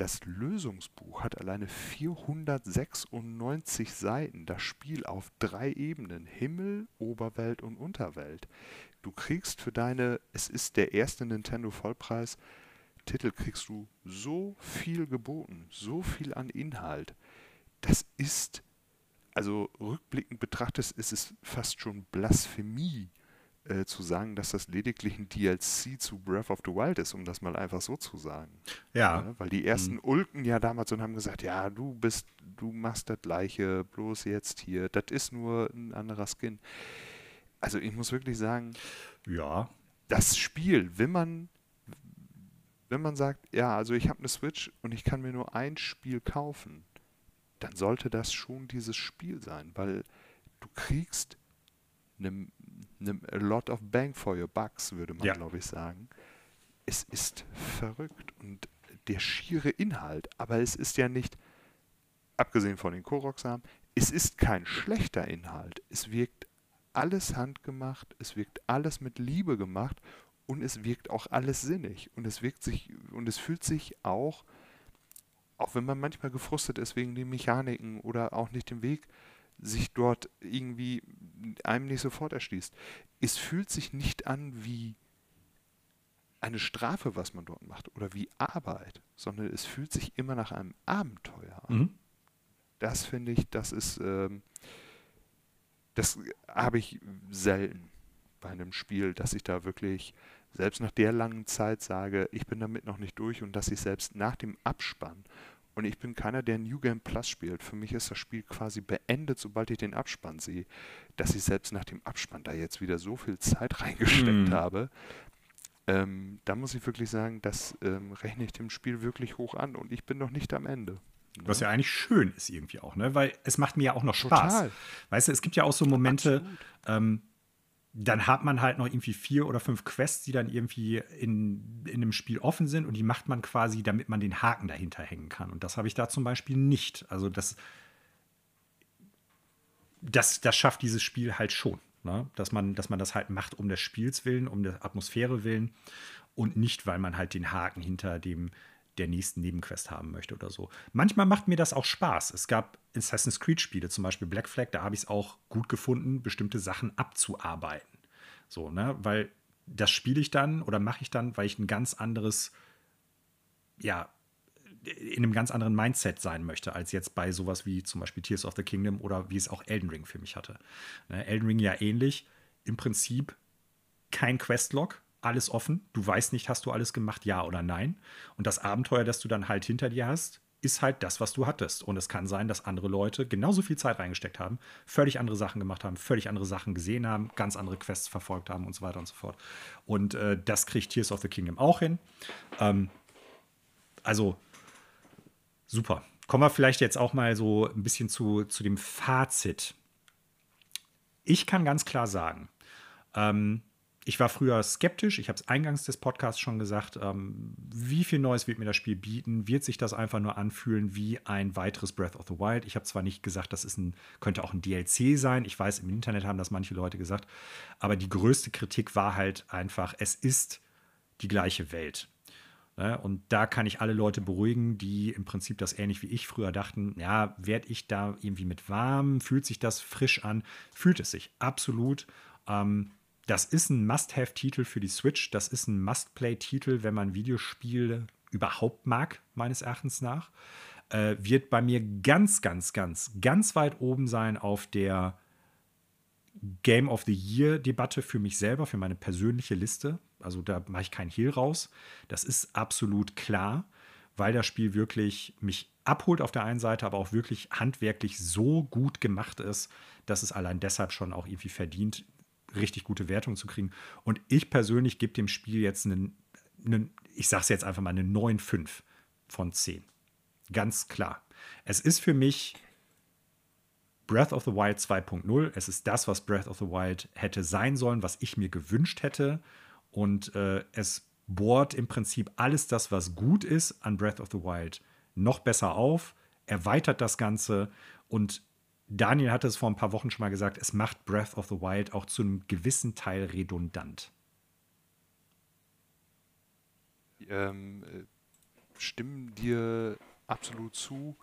Das Lösungsbuch hat alleine 496 Seiten. Das Spiel auf drei Ebenen: Himmel, Oberwelt und Unterwelt. Du kriegst für deine, es ist der erste Nintendo Vollpreis, Titel kriegst du so viel geboten, so viel an Inhalt. Das ist also rückblickend betrachtet ist es fast schon Blasphemie äh, zu sagen, dass das lediglich ein DLC zu Breath of the Wild ist, um das mal einfach so zu sagen. Ja, Ja, weil die ersten Ulken ja damals und haben gesagt, ja, du bist, du machst das gleiche, bloß jetzt hier, das ist nur ein anderer Skin. Also ich muss wirklich sagen, ja, das Spiel, wenn man, wenn man sagt, ja, also ich habe eine Switch und ich kann mir nur ein Spiel kaufen, dann sollte das schon dieses Spiel sein, weil du kriegst eine a lot of bang for your bucks, würde man Ja. glaube ich sagen. Es ist verrückt und der schiere Inhalt, aber es ist ja nicht, abgesehen von den Koroksamen, es ist kein schlechter Inhalt. Es wirkt alles handgemacht, es wirkt alles mit Liebe gemacht und es wirkt auch alles sinnig und es wirkt sich und es fühlt sich auch auch wenn man manchmal gefrustet ist wegen den Mechaniken oder auch nicht den Weg sich dort irgendwie einem nicht sofort erschließt. Es fühlt sich nicht an wie eine Strafe, was man dort macht oder wie Arbeit, sondern es fühlt sich immer nach einem Abenteuer an. mhm. Das finde ich, das ist, ähm, das habe ich selten bei einem Spiel, dass ich da wirklich selbst nach der langen Zeit sage, ich bin damit noch nicht durch und dass ich selbst nach dem Abspann und ich bin keiner, der New Game Plus spielt. Für mich ist das Spiel quasi beendet, sobald ich den Abspann sehe, dass ich selbst nach dem Abspann da jetzt wieder so viel Zeit (laughs) reingesteckt Mhm. habe. Ähm, da muss ich wirklich sagen, das ähm, rechne ich dem Spiel wirklich hoch an und ich bin noch nicht am Ende. Was ja eigentlich schön ist irgendwie auch, ne? Weil es macht mir ja auch noch Spaß. Total. Weißt du, es gibt ja auch so Momente, ähm, dann hat man halt noch irgendwie vier oder fünf Quests, die dann irgendwie in, in einem Spiel offen sind und die macht man quasi, damit man den Haken dahinter hängen kann. Und das habe ich da zum Beispiel nicht. Also das, das, das schafft dieses Spiel halt schon. Ne? Dass, man, dass man das halt macht um des Spiels willen, um der Atmosphäre willen und nicht, weil man halt den Haken hinter dem der nächsten Nebenquest haben möchte oder so. Manchmal macht mir das auch Spaß. Es gab Assassin's Creed-Spiele, zum Beispiel Black Flag, da habe ich es auch gut gefunden, bestimmte Sachen abzuarbeiten. So, ne? Weil das spiele ich dann oder mache ich dann, weil ich ein ganz anderes, ja, in einem ganz anderen Mindset sein möchte, als jetzt bei sowas wie zum Beispiel Tears of the Kingdom oder wie es auch Elden Ring für mich hatte. Ne, Elden Ring ja ähnlich. Im Prinzip kein Questlog, alles offen. Du weißt nicht, hast du alles gemacht, ja oder nein. Und das Abenteuer, das du dann halt hinter dir hast, ist halt das, was du hattest. Und es kann sein, dass andere Leute genauso viel Zeit reingesteckt haben, völlig andere Sachen gemacht haben, völlig andere Sachen gesehen haben, ganz andere Quests verfolgt haben und so weiter und so fort. Und äh, das kriegt Tears of the Kingdom auch hin. Ähm, also super. Kommen wir vielleicht jetzt auch mal so ein bisschen zu, zu dem Fazit. Ich kann ganz klar sagen, ähm, ich war früher skeptisch, ich habe es eingangs des Podcasts schon gesagt, ähm, wie viel Neues wird mir das Spiel bieten? Wird sich das einfach nur anfühlen wie ein weiteres Breath of the Wild? Ich habe zwar nicht gesagt, das ist ein, könnte auch ein DLC sein, ich weiß, im Internet haben das manche Leute gesagt, aber die größte Kritik war halt einfach, es ist die gleiche Welt. Ne? Und da kann ich alle Leute beruhigen, die im Prinzip das ähnlich wie ich früher dachten, ja, werde ich da irgendwie mit warm? Fühlt sich das frisch an? Fühlt es sich absolut. Ähm, das ist ein Must-Have-Titel für die Switch. Das ist ein Must-Play-Titel, wenn man Videospiele überhaupt mag, meines Erachtens nach. Äh, wird bei mir ganz, ganz, ganz, ganz weit oben sein auf der Game of the Year-Debatte für mich selber, für meine persönliche Liste. Also da mache ich keinen Hehl raus. Das ist absolut klar, weil das Spiel wirklich mich abholt auf der einen Seite, aber auch wirklich handwerklich so gut gemacht ist, dass es allein deshalb schon auch irgendwie verdient, richtig gute Wertung zu kriegen. Und ich persönlich gebe dem Spiel jetzt einen, einen ich sage es jetzt einfach mal, eine 9,5 von 10. Ganz klar. Es ist für mich Breath of the Wild 2.0. Es ist das, was Breath of the Wild hätte sein sollen, was ich mir gewünscht hätte. Und äh, es bohrt im Prinzip alles das, was gut ist an Breath of the Wild, noch besser auf, erweitert das Ganze und Daniel hatte es vor ein paar Wochen schon mal gesagt, es macht Breath of the Wild auch zu einem gewissen Teil redundant. Ähm, äh, stimmen dir absolut zu.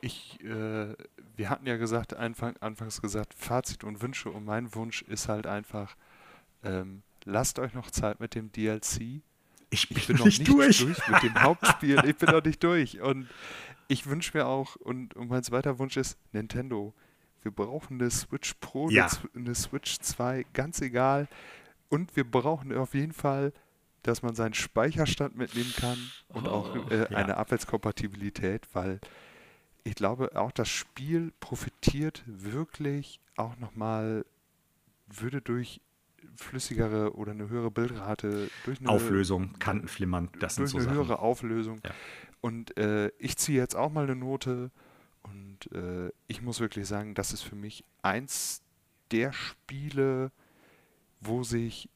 Ich, äh, wir hatten ja gesagt, Anfang, anfangs gesagt, Fazit und Wünsche und mein Wunsch ist halt einfach, ähm, lasst euch noch Zeit mit dem DLC. Ich bin, ich bin noch nicht, durch. durch mit dem Hauptspiel. Ich bin noch nicht durch. Und ich wünsche mir auch, und, und mein zweiter Wunsch ist, Nintendo, wir brauchen eine Switch Pro, ja. eine Switch 2, ganz egal. Und wir brauchen auf jeden Fall, dass man seinen Speicherstand mitnehmen kann und oh, auch äh, ja. eine Abwärtskompatibilität, weil ich glaube, auch das Spiel profitiert wirklich auch nochmal, würde durch flüssigere oder eine höhere Bildrate durch eine Auflösung, Kantenflimmern, das durch sind so eine Sachen. höhere Auflösung. Ja. Und äh, ich ziehe jetzt auch mal eine Note und äh, ich muss wirklich sagen, das ist für mich eins der Spiele, wo sich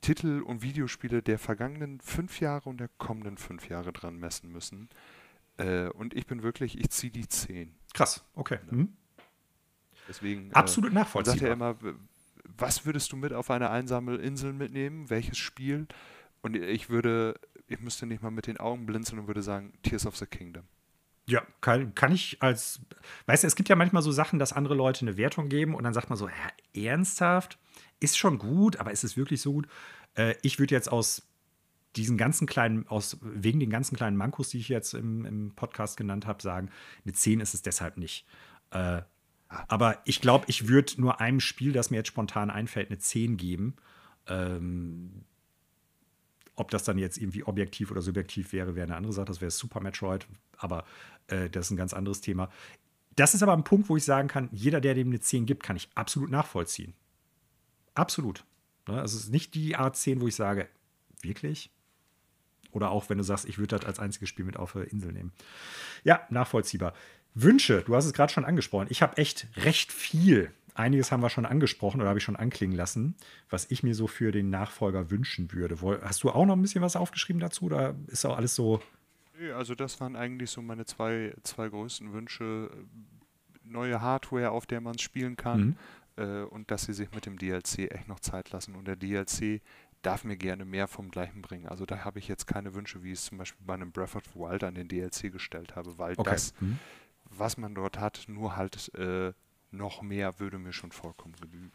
Titel und Videospiele der vergangenen fünf Jahre und der kommenden fünf Jahre dran messen müssen. Äh, und ich bin wirklich, ich ziehe die 10. Krass, okay. Mhm. Deswegen, äh, Absolut äh, nachvollziehbar. Sagt ja immer, was würdest du mit auf eine einsame Insel mitnehmen? Welches Spiel? Und ich würde, ich müsste nicht mal mit den Augen blinzeln und würde sagen, Tears of the Kingdom. Ja, kann, kann ich als, weißt du, es gibt ja manchmal so Sachen, dass andere Leute eine Wertung geben und dann sagt man so, ja, ernsthaft, ist schon gut, aber ist es wirklich so gut? Äh, ich würde jetzt aus diesen ganzen kleinen, aus, wegen den ganzen kleinen Mankos, die ich jetzt im, im Podcast genannt habe, sagen, eine 10 ist es deshalb nicht. Äh, aber ich glaube, ich würde nur einem Spiel, das mir jetzt spontan einfällt, eine 10 geben. Ähm, ob das dann jetzt irgendwie objektiv oder subjektiv wäre, wäre eine andere Sache. Das wäre Super Metroid, aber äh, das ist ein ganz anderes Thema. Das ist aber ein Punkt, wo ich sagen kann, jeder, der dem eine 10 gibt, kann ich absolut nachvollziehen. Absolut. Ne? Es ist nicht die Art 10, wo ich sage, wirklich? Oder auch wenn du sagst, ich würde das als einziges Spiel mit auf der Insel nehmen. Ja, nachvollziehbar. Wünsche, du hast es gerade schon angesprochen. Ich habe echt recht viel. Einiges haben wir schon angesprochen oder habe ich schon anklingen lassen, was ich mir so für den Nachfolger wünschen würde. Hast du auch noch ein bisschen was aufgeschrieben dazu oder ist auch alles so? Nee, also das waren eigentlich so meine zwei, zwei größten Wünsche. Neue Hardware, auf der man es spielen kann mhm. äh, und dass sie sich mit dem DLC echt noch Zeit lassen. Und der DLC darf mir gerne mehr vom Gleichen bringen. Also da habe ich jetzt keine Wünsche, wie ich es zum Beispiel bei einem Breath of the Wild an den DLC gestellt habe, weil okay. das mhm was man dort hat, nur halt äh, noch mehr würde mir schon vollkommen genügen.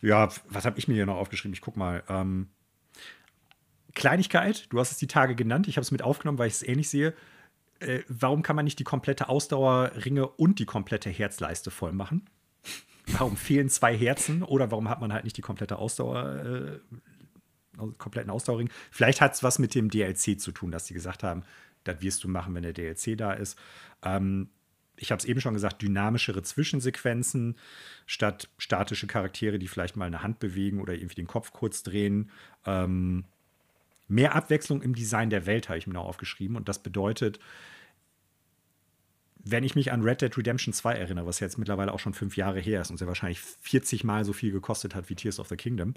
Ja, was habe ich mir hier noch aufgeschrieben? Ich guck mal. Ähm, Kleinigkeit, du hast es die Tage genannt, ich habe es mit aufgenommen, weil ich es ähnlich sehe. Äh, warum kann man nicht die komplette Ausdauerringe und die komplette Herzleiste voll machen? Warum fehlen zwei Herzen oder warum hat man halt nicht die komplette Ausdauer, äh, kompletten Ausdauerring? Vielleicht hat es was mit dem DLC zu tun, dass sie gesagt haben, das wirst du machen, wenn der DLC da ist. Ähm, ich habe es eben schon gesagt, dynamischere Zwischensequenzen statt statische Charaktere, die vielleicht mal eine Hand bewegen oder irgendwie den Kopf kurz drehen. Ähm, mehr Abwechslung im Design der Welt habe ich mir noch aufgeschrieben. Und das bedeutet, wenn ich mich an Red Dead Redemption 2 erinnere, was jetzt mittlerweile auch schon fünf Jahre her ist und sehr wahrscheinlich 40 Mal so viel gekostet hat wie Tears of the Kingdom,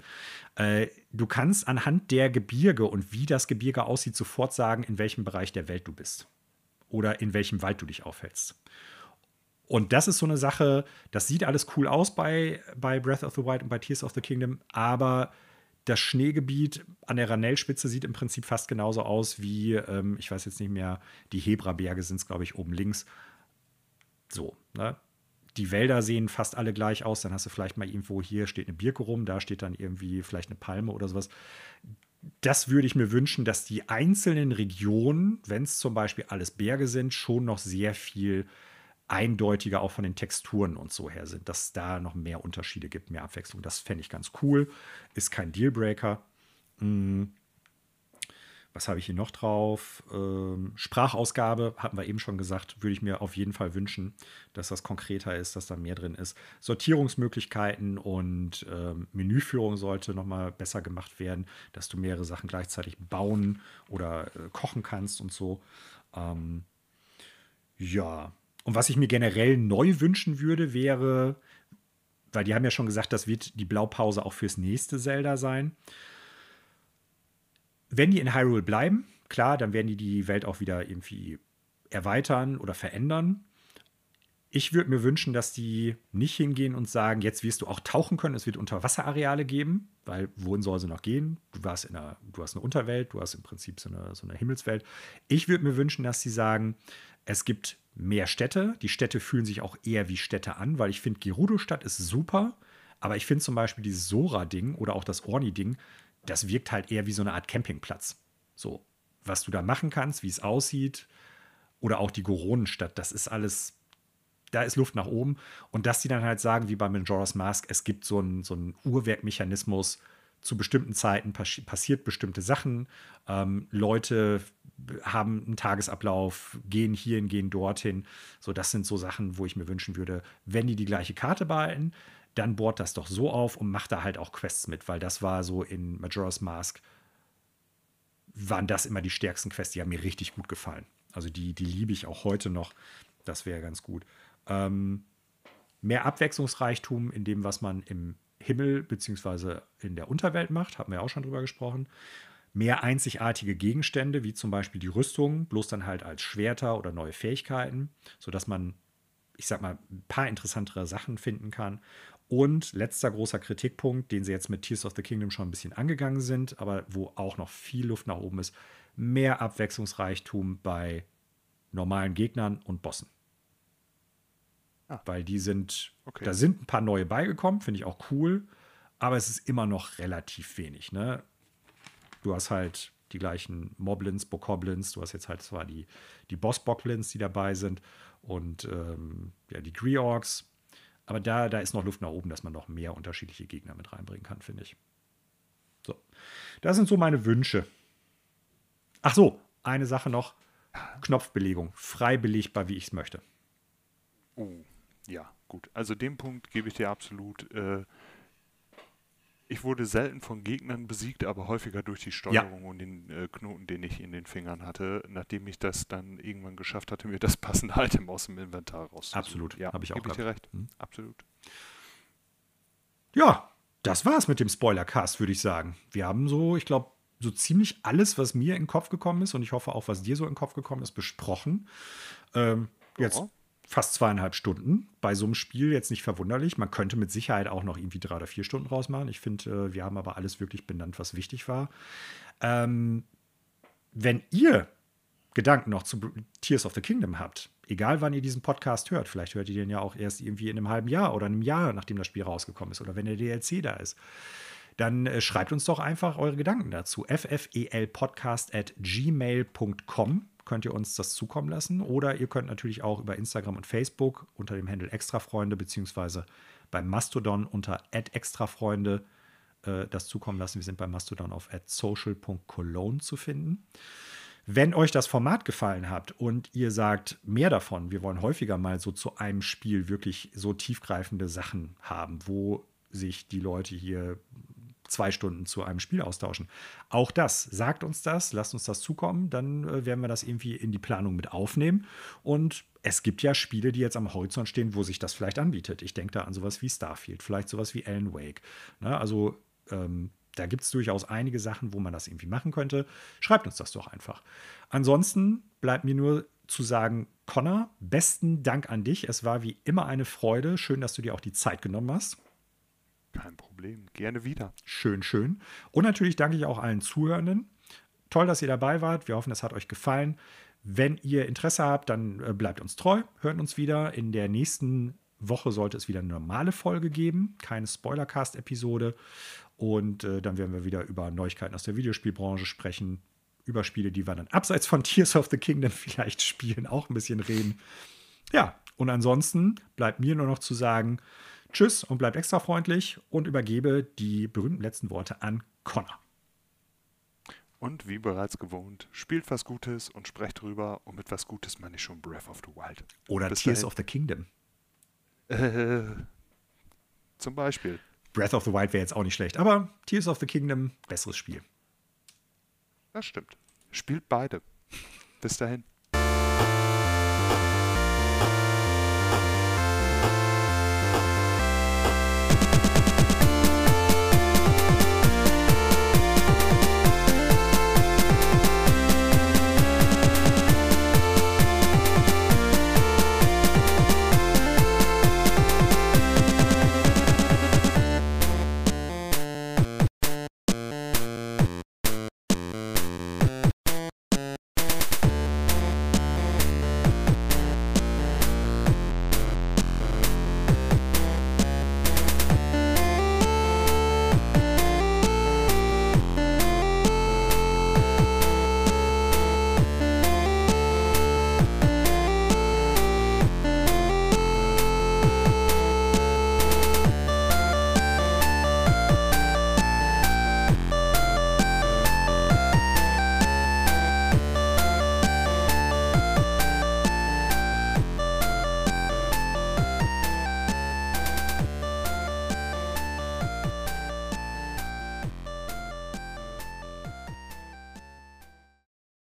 äh, du kannst anhand der Gebirge und wie das Gebirge aussieht sofort sagen, in welchem Bereich der Welt du bist oder in welchem Wald du dich aufhältst. Und das ist so eine Sache, das sieht alles cool aus bei, bei Breath of the Wild und bei Tears of the Kingdom, aber das Schneegebiet an der Ranellspitze sieht im Prinzip fast genauso aus wie, ähm, ich weiß jetzt nicht mehr, die Hebra-Berge sind es, glaube ich, oben links. So, ne? Die Wälder sehen fast alle gleich aus. Dann hast du vielleicht mal irgendwo hier steht eine Birke rum, da steht dann irgendwie vielleicht eine Palme oder sowas das würde ich mir wünschen, dass die einzelnen Regionen, wenn es zum Beispiel alles Berge sind, schon noch sehr viel eindeutiger auch von den Texturen und so her sind, dass da noch mehr Unterschiede gibt, mehr Abwechslung. Das fände ich ganz cool. Ist kein Dealbreaker. Was habe ich hier noch drauf? Ähm, Sprachausgabe, hatten wir eben schon gesagt, würde ich mir auf jeden Fall wünschen, dass das konkreter ist, dass da mehr drin ist. Sortierungsmöglichkeiten und ähm, Menüführung sollte nochmal besser gemacht werden, dass du mehrere Sachen gleichzeitig bauen oder äh, kochen kannst und so. Ähm, ja, und was ich mir generell neu wünschen würde, wäre, weil die haben ja schon gesagt, das wird die Blaupause auch fürs nächste Zelda sein. Wenn die in Hyrule bleiben, klar, dann werden die die Welt auch wieder irgendwie erweitern oder verändern. Ich würde mir wünschen, dass die nicht hingehen und sagen, jetzt wirst du auch tauchen können, es wird Unterwasserareale geben, weil wohin soll sie noch gehen? Du warst in einer, du hast eine Unterwelt, du hast im Prinzip so eine, so eine Himmelswelt. Ich würde mir wünschen, dass sie sagen, es gibt mehr Städte. Die Städte fühlen sich auch eher wie Städte an, weil ich finde, Gerudo-Stadt ist super, aber ich finde zum Beispiel dieses Sora-Ding oder auch das Orni-Ding, das wirkt halt eher wie so eine Art Campingplatz. So, was du da machen kannst, wie es aussieht, oder auch die Goronenstadt, das ist alles, da ist Luft nach oben. Und dass die dann halt sagen, wie bei Majora's Mask, es gibt so einen, so einen Uhrwerkmechanismus, zu bestimmten Zeiten passi passiert bestimmte Sachen. Ähm, Leute haben einen Tagesablauf, gehen hierhin, gehen dorthin. So, das sind so Sachen, wo ich mir wünschen würde, wenn die die gleiche Karte behalten, dann bohrt das doch so auf und macht da halt auch Quests mit, weil das war so in Majora's Mask, waren das immer die stärksten Quests, die haben mir richtig gut gefallen. Also die, die liebe ich auch heute noch. Das wäre ganz gut. Ähm, mehr Abwechslungsreichtum in dem, was man im Himmel bzw. in der Unterwelt macht, haben wir auch schon drüber gesprochen. Mehr einzigartige Gegenstände, wie zum Beispiel die Rüstung, bloß dann halt als Schwerter oder neue Fähigkeiten, sodass man, ich sag mal, ein paar interessantere Sachen finden kann. Und letzter großer Kritikpunkt, den sie jetzt mit Tears of the Kingdom schon ein bisschen angegangen sind, aber wo auch noch viel Luft nach oben ist, mehr Abwechslungsreichtum bei normalen Gegnern und Bossen. Ah. Weil die sind, okay. da sind ein paar neue beigekommen, finde ich auch cool, aber es ist immer noch relativ wenig. Ne? Du hast halt die gleichen Moblins, Bokoblins, du hast jetzt halt zwar die, die Boss-Boglins, die dabei sind und ähm, ja, die Greorgs, aber da, da ist noch Luft nach oben, dass man noch mehr unterschiedliche Gegner mit reinbringen kann, finde ich. So. Das sind so meine Wünsche. Ach so, eine Sache noch. Knopfbelegung. Frei belegbar, wie ich es möchte. Uh, ja, gut. Also den Punkt gebe ich dir absolut. Äh, ich wurde selten von Gegnern besiegt, aber häufiger durch die Steuerung ja. und den äh, Knoten, den ich in den Fingern hatte, nachdem ich das dann irgendwann geschafft hatte, mir das passende Item aus dem Inventar rauszusuchen. Absolut, ja, habe ich auch. Gebe ich dir recht. Hm? Absolut. Ja, das war's mit dem Spoilercast, würde ich sagen. Wir haben so, ich glaube, so ziemlich alles, was mir in den Kopf gekommen ist und ich hoffe auch, was dir so in den Kopf gekommen ist, besprochen. Ähm, jetzt fast zweieinhalb Stunden. Bei so einem Spiel jetzt nicht verwunderlich. Man könnte mit Sicherheit auch noch irgendwie drei oder vier Stunden rausmachen. Ich finde, äh, wir haben aber alles wirklich benannt, was wichtig war. Ähm, wenn ihr Gedanken noch zu Tears of the Kingdom habt, egal wann ihr diesen Podcast hört, vielleicht hört ihr den ja auch erst irgendwie in einem halben Jahr oder einem Jahr, nachdem das Spiel rausgekommen ist oder wenn der DLC da ist, dann äh, schreibt uns doch einfach eure Gedanken dazu. ffelpodcast at gmail.com könnt ihr uns das zukommen lassen. Oder ihr könnt natürlich auch über Instagram und Facebook unter dem Handel Extrafreunde beziehungsweise beim Mastodon unter extrafreunde äh, das zukommen lassen. Wir sind beim Mastodon auf social.cologne zu finden. Wenn euch das Format gefallen hat und ihr sagt, mehr davon, wir wollen häufiger mal so zu einem Spiel wirklich so tiefgreifende Sachen haben, wo sich die Leute hier zwei Stunden zu einem Spiel austauschen. Auch das, sagt uns das, lasst uns das zukommen, dann äh, werden wir das irgendwie in die Planung mit aufnehmen. Und es gibt ja Spiele, die jetzt am Horizont stehen, wo sich das vielleicht anbietet. Ich denke da an sowas wie Starfield, vielleicht sowas wie Alan Wake. Na, ne, also ähm, da gibt es durchaus einige Sachen, wo man das irgendwie machen könnte. Schreibt uns das doch einfach. Ansonsten bleibt mir nur zu sagen, Connor, besten Dank an dich. Es war wie immer eine Freude. Schön, dass du dir auch die Zeit genommen hast. Kein Problem. Gerne wieder. Schön, schön. Und natürlich danke ich auch allen Zuhörenden. Toll, dass ihr dabei wart. Wir hoffen, es hat euch gefallen. Wenn ihr Interesse habt, dann äh, bleibt uns treu, hört uns wieder. In der nächsten Woche sollte es wieder eine normale Folge geben, keine Spoilercast-Episode. Und äh, dann werden wir wieder über Neuigkeiten aus der Videospielbranche sprechen, über Spiele, die wir dann abseits von (laughs) Tears of the Kingdom vielleicht spielen, auch ein bisschen reden. Ja, und ansonsten bleibt mir nur noch zu sagen, Tschüss und bleibt extra freundlich und übergebe die berühmten letzten Worte an Connor. Und wie bereits gewohnt, spielt was Gutes und sprecht drüber. Und mit was Gutes meine ich schon Breath of the Wild. Oder Bis Tears dahin. of the Kingdom. Äh, zum Beispiel. Breath of the Wild wäre jetzt auch nicht schlecht, aber Tears of the Kingdom, besseres Spiel. Das stimmt. Spielt beide. Bis dahin.